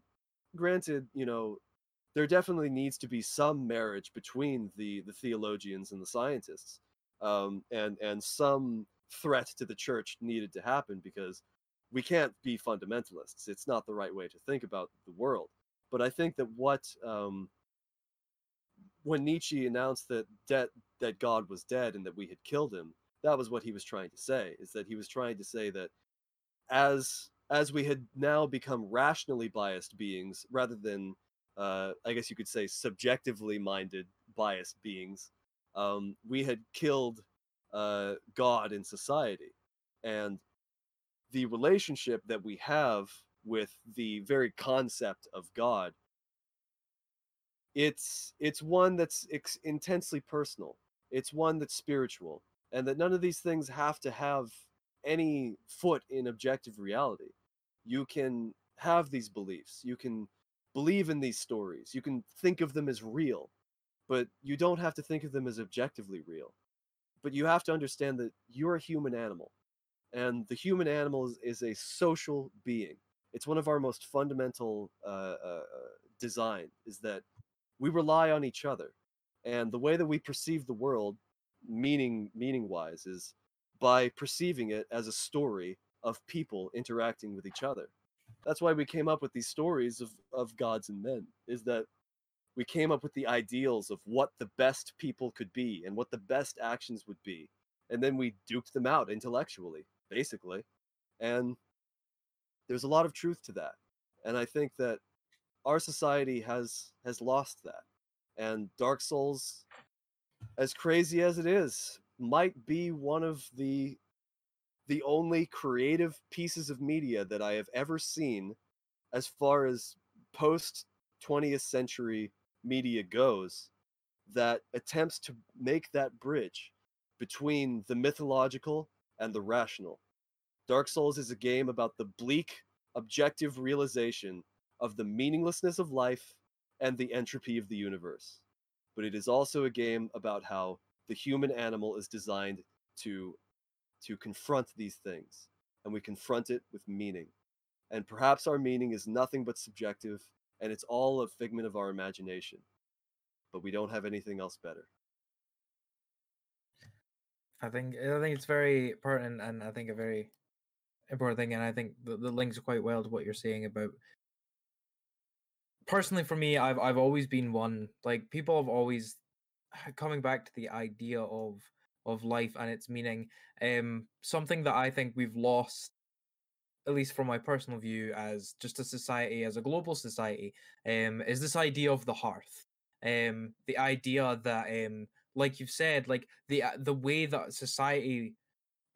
granted you know there definitely needs to be some marriage between the the theologians and the scientists um, and and some threat to the church needed to happen because we can't be fundamentalists it's not the right way to think about the world but i think that what um, when nietzsche announced that that that god was dead and that we had killed him that was what he was trying to say is that he was trying to say that as as we had now become rationally biased beings rather than uh, I guess you could say, subjectively minded, biased beings, um, we had killed uh, God in society. And the relationship that we have with the very concept of God, it's it's one that's ex- intensely personal. It's one that's spiritual, and that none of these things have to have any foot in objective reality. You can have these beliefs. You can believe in these stories. You can think of them as real, but you don't have to think of them as objectively real. But you have to understand that you're a human animal, and the human animal is, is a social being. It's one of our most fundamental uh, uh, design is that we rely on each other, and the way that we perceive the world, meaning meaning wise, is by perceiving it as a story of people interacting with each other. That's why we came up with these stories of, of gods and men, is that we came up with the ideals of what the best people could be and what the best actions would be. And then we duped them out intellectually, basically. And there's a lot of truth to that. And I think that our society has has lost that. And Dark Souls, as crazy as it is, might be one of the the only creative pieces of media that I have ever seen as far as post 20th century media goes that attempts to make that bridge between the mythological and the rational. Dark Souls is a game about the bleak, objective realization of the meaninglessness of life and the entropy of the universe. But it is also a game about how the human animal is designed to to confront these things and we confront it with meaning and perhaps our meaning is nothing but subjective and it's all a figment of our imagination but we don't have anything else better I think I think it's very pertinent and I think a very important thing, and I think the, the links quite well to what you're saying about. Personally, for me, I've I've always been one like people have always coming back to the idea of of life and its meaning. Um, something that I think we've lost, at least from my personal view, as just a society, as a global society, um, is this idea of the hearth. Um, the idea that um like you've said, like the uh, the way that society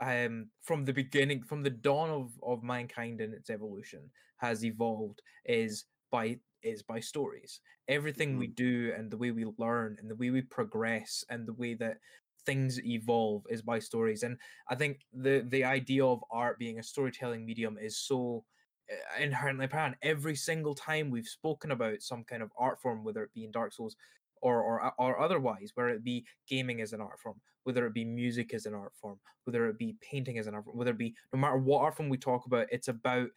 um from the beginning from the dawn of of mankind and its evolution has evolved is by is by stories. Everything we Mhm. do and the way we learn and the way we progress and the way that things evolve is by stories. And i think the the idea of art being a storytelling medium is so uh, inherently apparent. Every single time we've spoken about some kind of art form whether it be in dark souls or or uh, or otherwise, whether it be gaming as an art form, whether it be music as an art form, whether it be painting as an art form, whether it be no matter what art form we talk about, it's about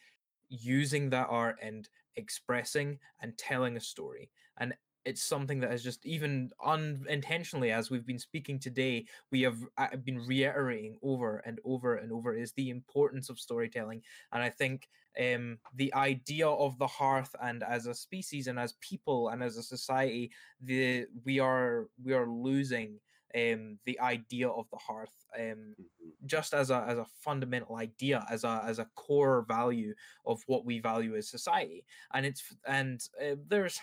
using that art and expressing and telling a story. And it's something that has just even unintentionally, as we've been speaking today, we have uh, been reiterating over and over and over is the importance of storytelling. And I think um, the idea of the hearth and as a species and as people and as a society, the we are we are losing um, the idea of the hearth. Um, Mhm. just as a as a fundamental idea as a as a core value of what we value as society and it's and uh, there's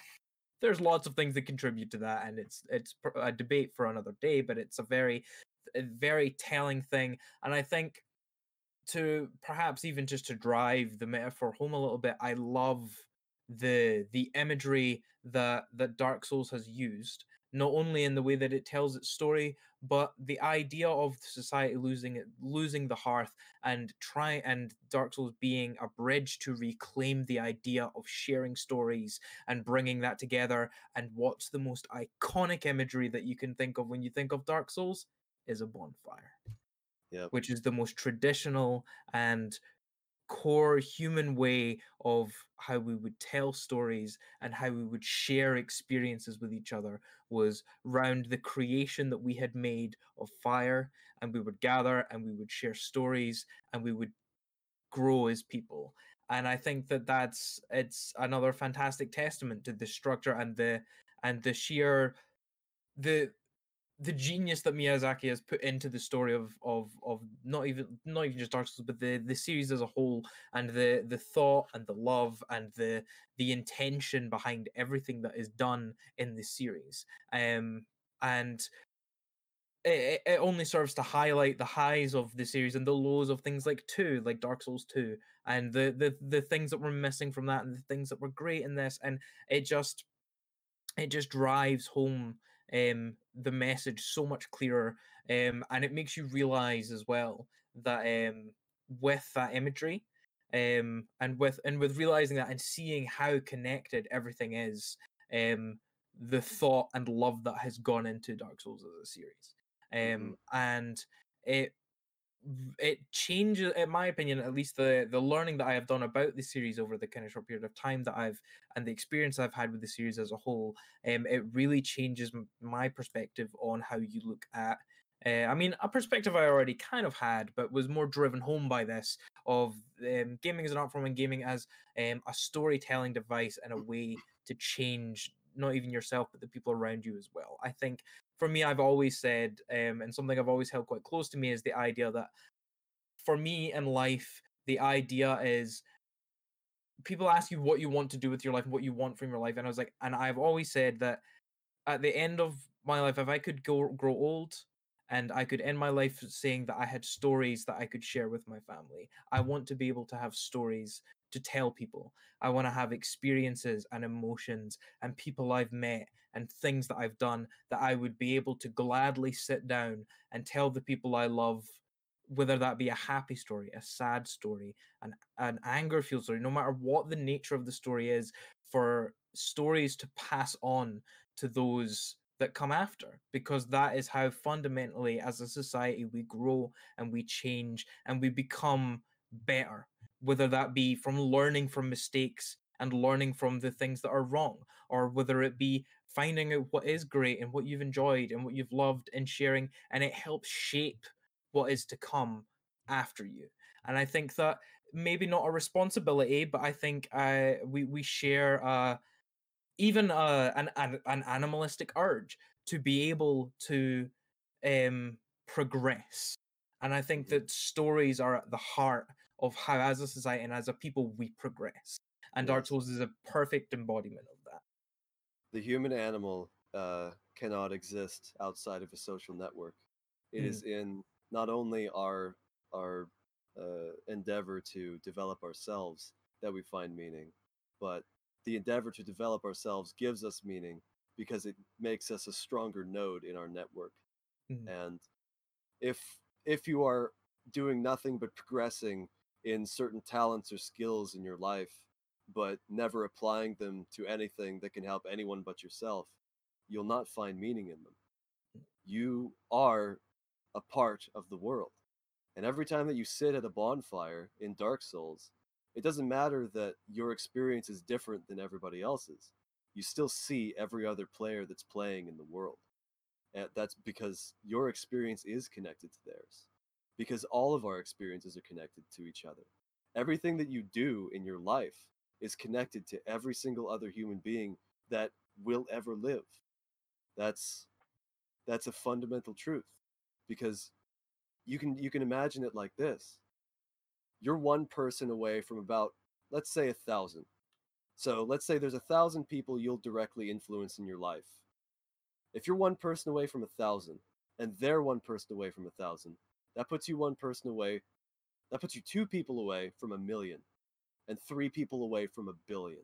there's lots of things that contribute to that and it's it's a debate for another day but it's a very a very telling thing and i think to perhaps even just to drive the metaphor home a little bit i love the the imagery that that dark souls has used not only in the way that it tells its story but the idea of society losing it losing the hearth and try and dark souls being a bridge to reclaim the idea of sharing stories and bringing that together and what's the most iconic imagery that you can think of when you think of dark souls is a bonfire Yep. which is the most traditional and core human way of how we would tell stories and how we would share experiences with each other was round the creation that we had made of fire and we would gather and we would share stories and we would grow as people. And i think that that's it's another fantastic testament to the structure and the and the sheer the the genius that Miyazaki has put into the story of of of not even not even just Dark Souls, but the the series as a whole, and the the thought and the love and the the intention behind everything that is done in this series. Um, and it, it only serves to highlight the highs of the series and the lows of things like two, like Dark Souls two, and the the the things that were missing from that, and the things that were great in this, and it just it just drives home um, the message so much clearer, um, and it makes you realize as well that um, with that imagery, um, and with and with realizing that and seeing how connected everything is, um, the thought and love that has gone into Dark Souls as a series, um, Mhm. and it it changes in my opinion at least the the learning that i have done about the series over the kind of short period of time that i've and the experience i've had with the series as a whole um it really changes my perspective on how you look at uh, I mean, a perspective I already kind of had, but was more driven home by this of um, gaming as an art form and gaming as um, a storytelling device and a way to change not even yourself, but the people around you as well. I think for me, I've always said, um, and something I've always held quite close to me is the idea that for me in life, the idea is people ask you what you want to do with your life and what you want from your life. And I was like, and I've always said that at the end of my life, if I could go grow old and I could end my life saying that I had stories that I could share with my family, I want to be able to have stories to tell people. I want to have experiences and emotions and people I've met and things that I've done that I would be able to gladly sit down and tell the people I love, whether that be a happy story, a sad story, an, an anger filled story, no matter what the nature of the story is, for stories to pass on to those that come after because that is how fundamentally as a society we grow and we change and we become better whether that be from learning from mistakes and learning from the things that are wrong or whether it be finding out what is great and what you've enjoyed and what you've loved and sharing and it helps shape what is to come after you and i think that maybe not a responsibility but i think uh, we we share uh, even uh, an, an an animalistic urge to be able to um, progress. And I think that stories are at the heart of how, as a society and as a people, we progress. And Dark. Souls is a perfect embodiment of that. the human animal uh, cannot exist outside of a social network. It Mm. is in not only our our uh, endeavor to develop ourselves that we find meaning, but the endeavor to develop ourselves gives us meaning because it makes us a stronger node in our network. Mhm. And if if you are doing nothing but progressing in certain talents or skills in your life, but never applying them to anything that can help anyone but yourself, you'll not find meaning in them. You are a part of the world. And every time that you sit at a bonfire in Dark Souls, it doesn't matter that your experience is different than everybody else's. You still see every other player that's playing in the world. And that's because your experience is connected to theirs. Because all of our experiences are connected to each other. Everything that you do in your life is connected to every single other human being that will ever live. That's that's a fundamental truth. Because you can you can imagine it like this. You're one person away from about let's say a thousand. So let's say there's a thousand people you'll directly influence in your life. If you're one person away from a thousand, and they're one person away from a thousand, that puts you one person away. That puts you two people away from a million, and three people away from a billion.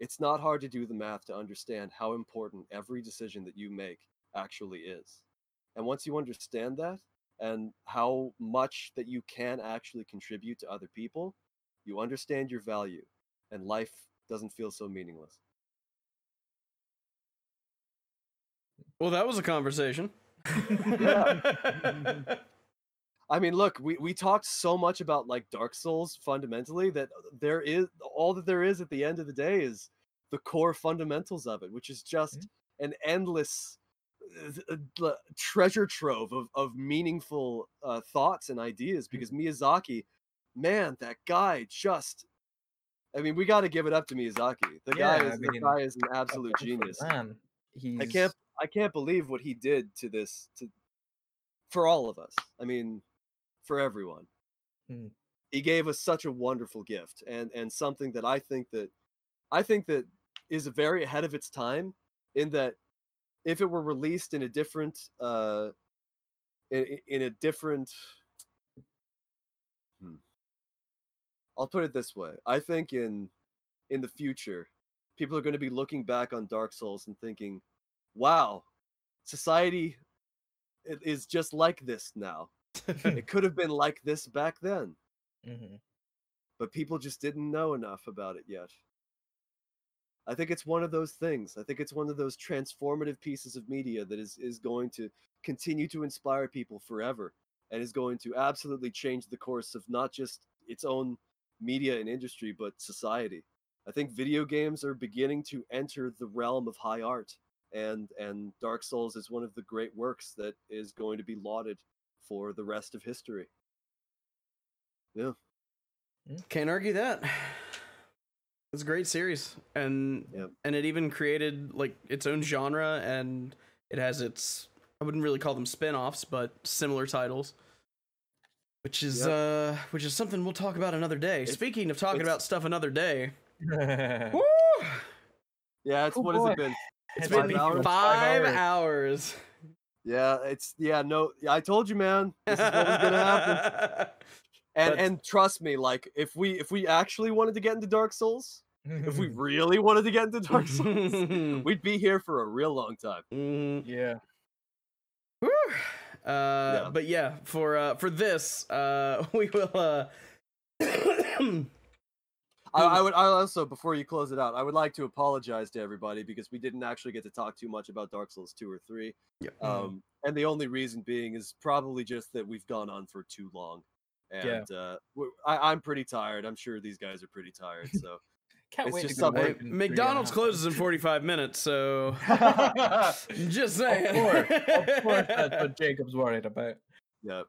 It's not hard to do the math to understand how important every decision that you make actually is. And once you understand that, and how much that you can actually contribute to other people, you understand your value, and life doesn't feel so meaningless. Well, that was a conversation. I mean, look, we, we talked so much about like Dark Souls fundamentally that there is all that there is at the end of the day is the core fundamentals of it, which is just an endless uh, uh, treasure trove of, of meaningful uh, thoughts and ideas. Because Miyazaki, man, that guy just. I mean, we got to give it up to Miyazaki. The guy is I the guy is an absolute genius. Man, he's I can't I can't believe what he did to this to for all of us. I mean, for everyone. Mm. He gave us such a wonderful gift and and something that I think that I think that is very ahead of its time in that if it were released in a different uh in, in a different hmm. I'll put it this way. I think in in the future people are going to be looking back on Dark Souls and thinking, "Wow, society is just like this now. it could have been like this back then, Mhm. but people just didn't know enough about it yet." I think it's one of those things. I think it's one of those transformative pieces of media that is is going to continue to inspire people forever and is going to absolutely change the course of not just its own media and industry but society. I think video games are beginning to enter the realm of high art and and Dark Souls is one of the great works that is going to be lauded for the rest of history. Yeah. Can't argue that. It's a great series, and Yep. and it even created like its own genre, and it has its I wouldn't really call them spin-offs, but similar titles. Which is Yep. uh which is something we'll talk about another day. It's- Speaking of talking about stuff another day. Woo! Yeah, it's Oh, what has it been? It's Five been hours? five, Five hours. Yeah, it's yeah, no, I told you, man. This is what was gonna happen. And But- and trust me, like if we if we actually wanted to get into Dark Souls, if we really wanted to get into Dark Souls, we'd be here for a real long time. Mhm. yeah. Woo. Uh, but yeah, for uh, for this, uh, we will. Uh, I, I would I also before you close it out, I would like to apologize to everybody because we didn't actually get to talk too much about Dark Souls two or three. Yep. Um, and the only reason being is probably just that we've gone on for too long. And uh, w- I, am pretty tired. I'm sure these guys are pretty tired. So Can't It's wait just to go something- work in three and a McDonald's closes in 45 minutes, so just saying. of course, of course, that's what Jacob's worried about. yeah, this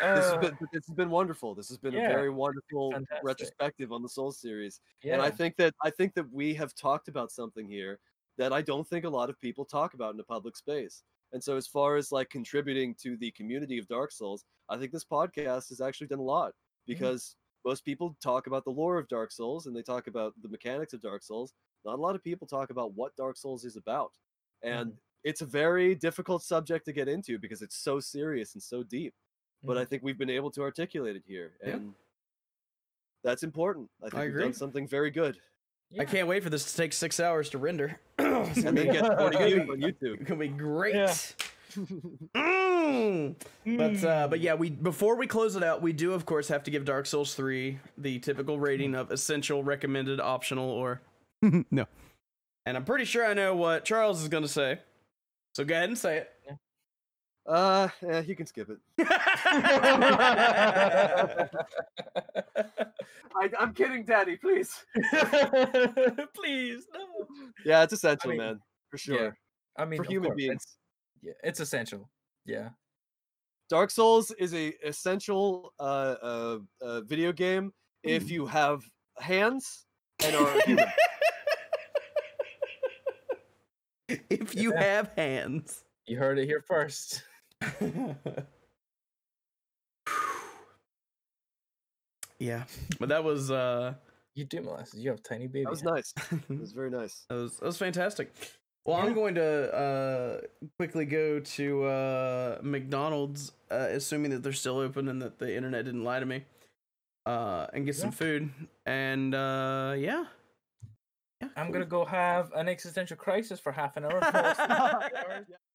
Uh, has been this has been wonderful. This has been yeah, a very wonderful fantastic. retrospective on the Soul series. yeah. And I think that I think that we have talked about something here that I don't think a lot of people talk about in a public space. And so as far as like contributing to the community of Dark Souls, I think this podcast has actually done a lot because most people talk about the lore of Dark Souls and they talk about the mechanics of Dark Souls. Not a lot of people talk about what Dark Souls is about. And it's a very difficult subject to get into because it's so serious and so deep. But I think we've been able to articulate it here Yeah. and that's important. I think I we've agree. done something very good. I can't wait for this to take six hours to render. it's and gonna then be, get 40 Yeah. on YouTube. gonna be great. Yeah. Mm. But uh, but yeah, we before we close it out, we do of course have to give Dark Souls three the typical rating of essential, recommended, optional, or no. And I'm pretty sure I know what Charles is gonna say. So go ahead and say it. Uh, yeah, you can skip it. I, I'm kidding, Daddy. Please. Please, no. Yeah, it's essential, mean, man, for yeah, sure. I mean, for human course, beings. It's, yeah, it's essential. Yeah. Dark Souls is a essential uh, uh, uh, video game if you have hands and are human. if you Yeah. have hands. You heard it here first. yeah, but that was uh You do molasses. You have tiny babies. That was nice. It was very nice. That was that was fantastic. Well, I'm going to uh, quickly go to uh, McDonald's, uh, assuming that they're still open and that the internet didn't lie to me, uh, and get some food. And uh, yeah, yeah, I'm cool. gonna go have an existential crisis for half an hour.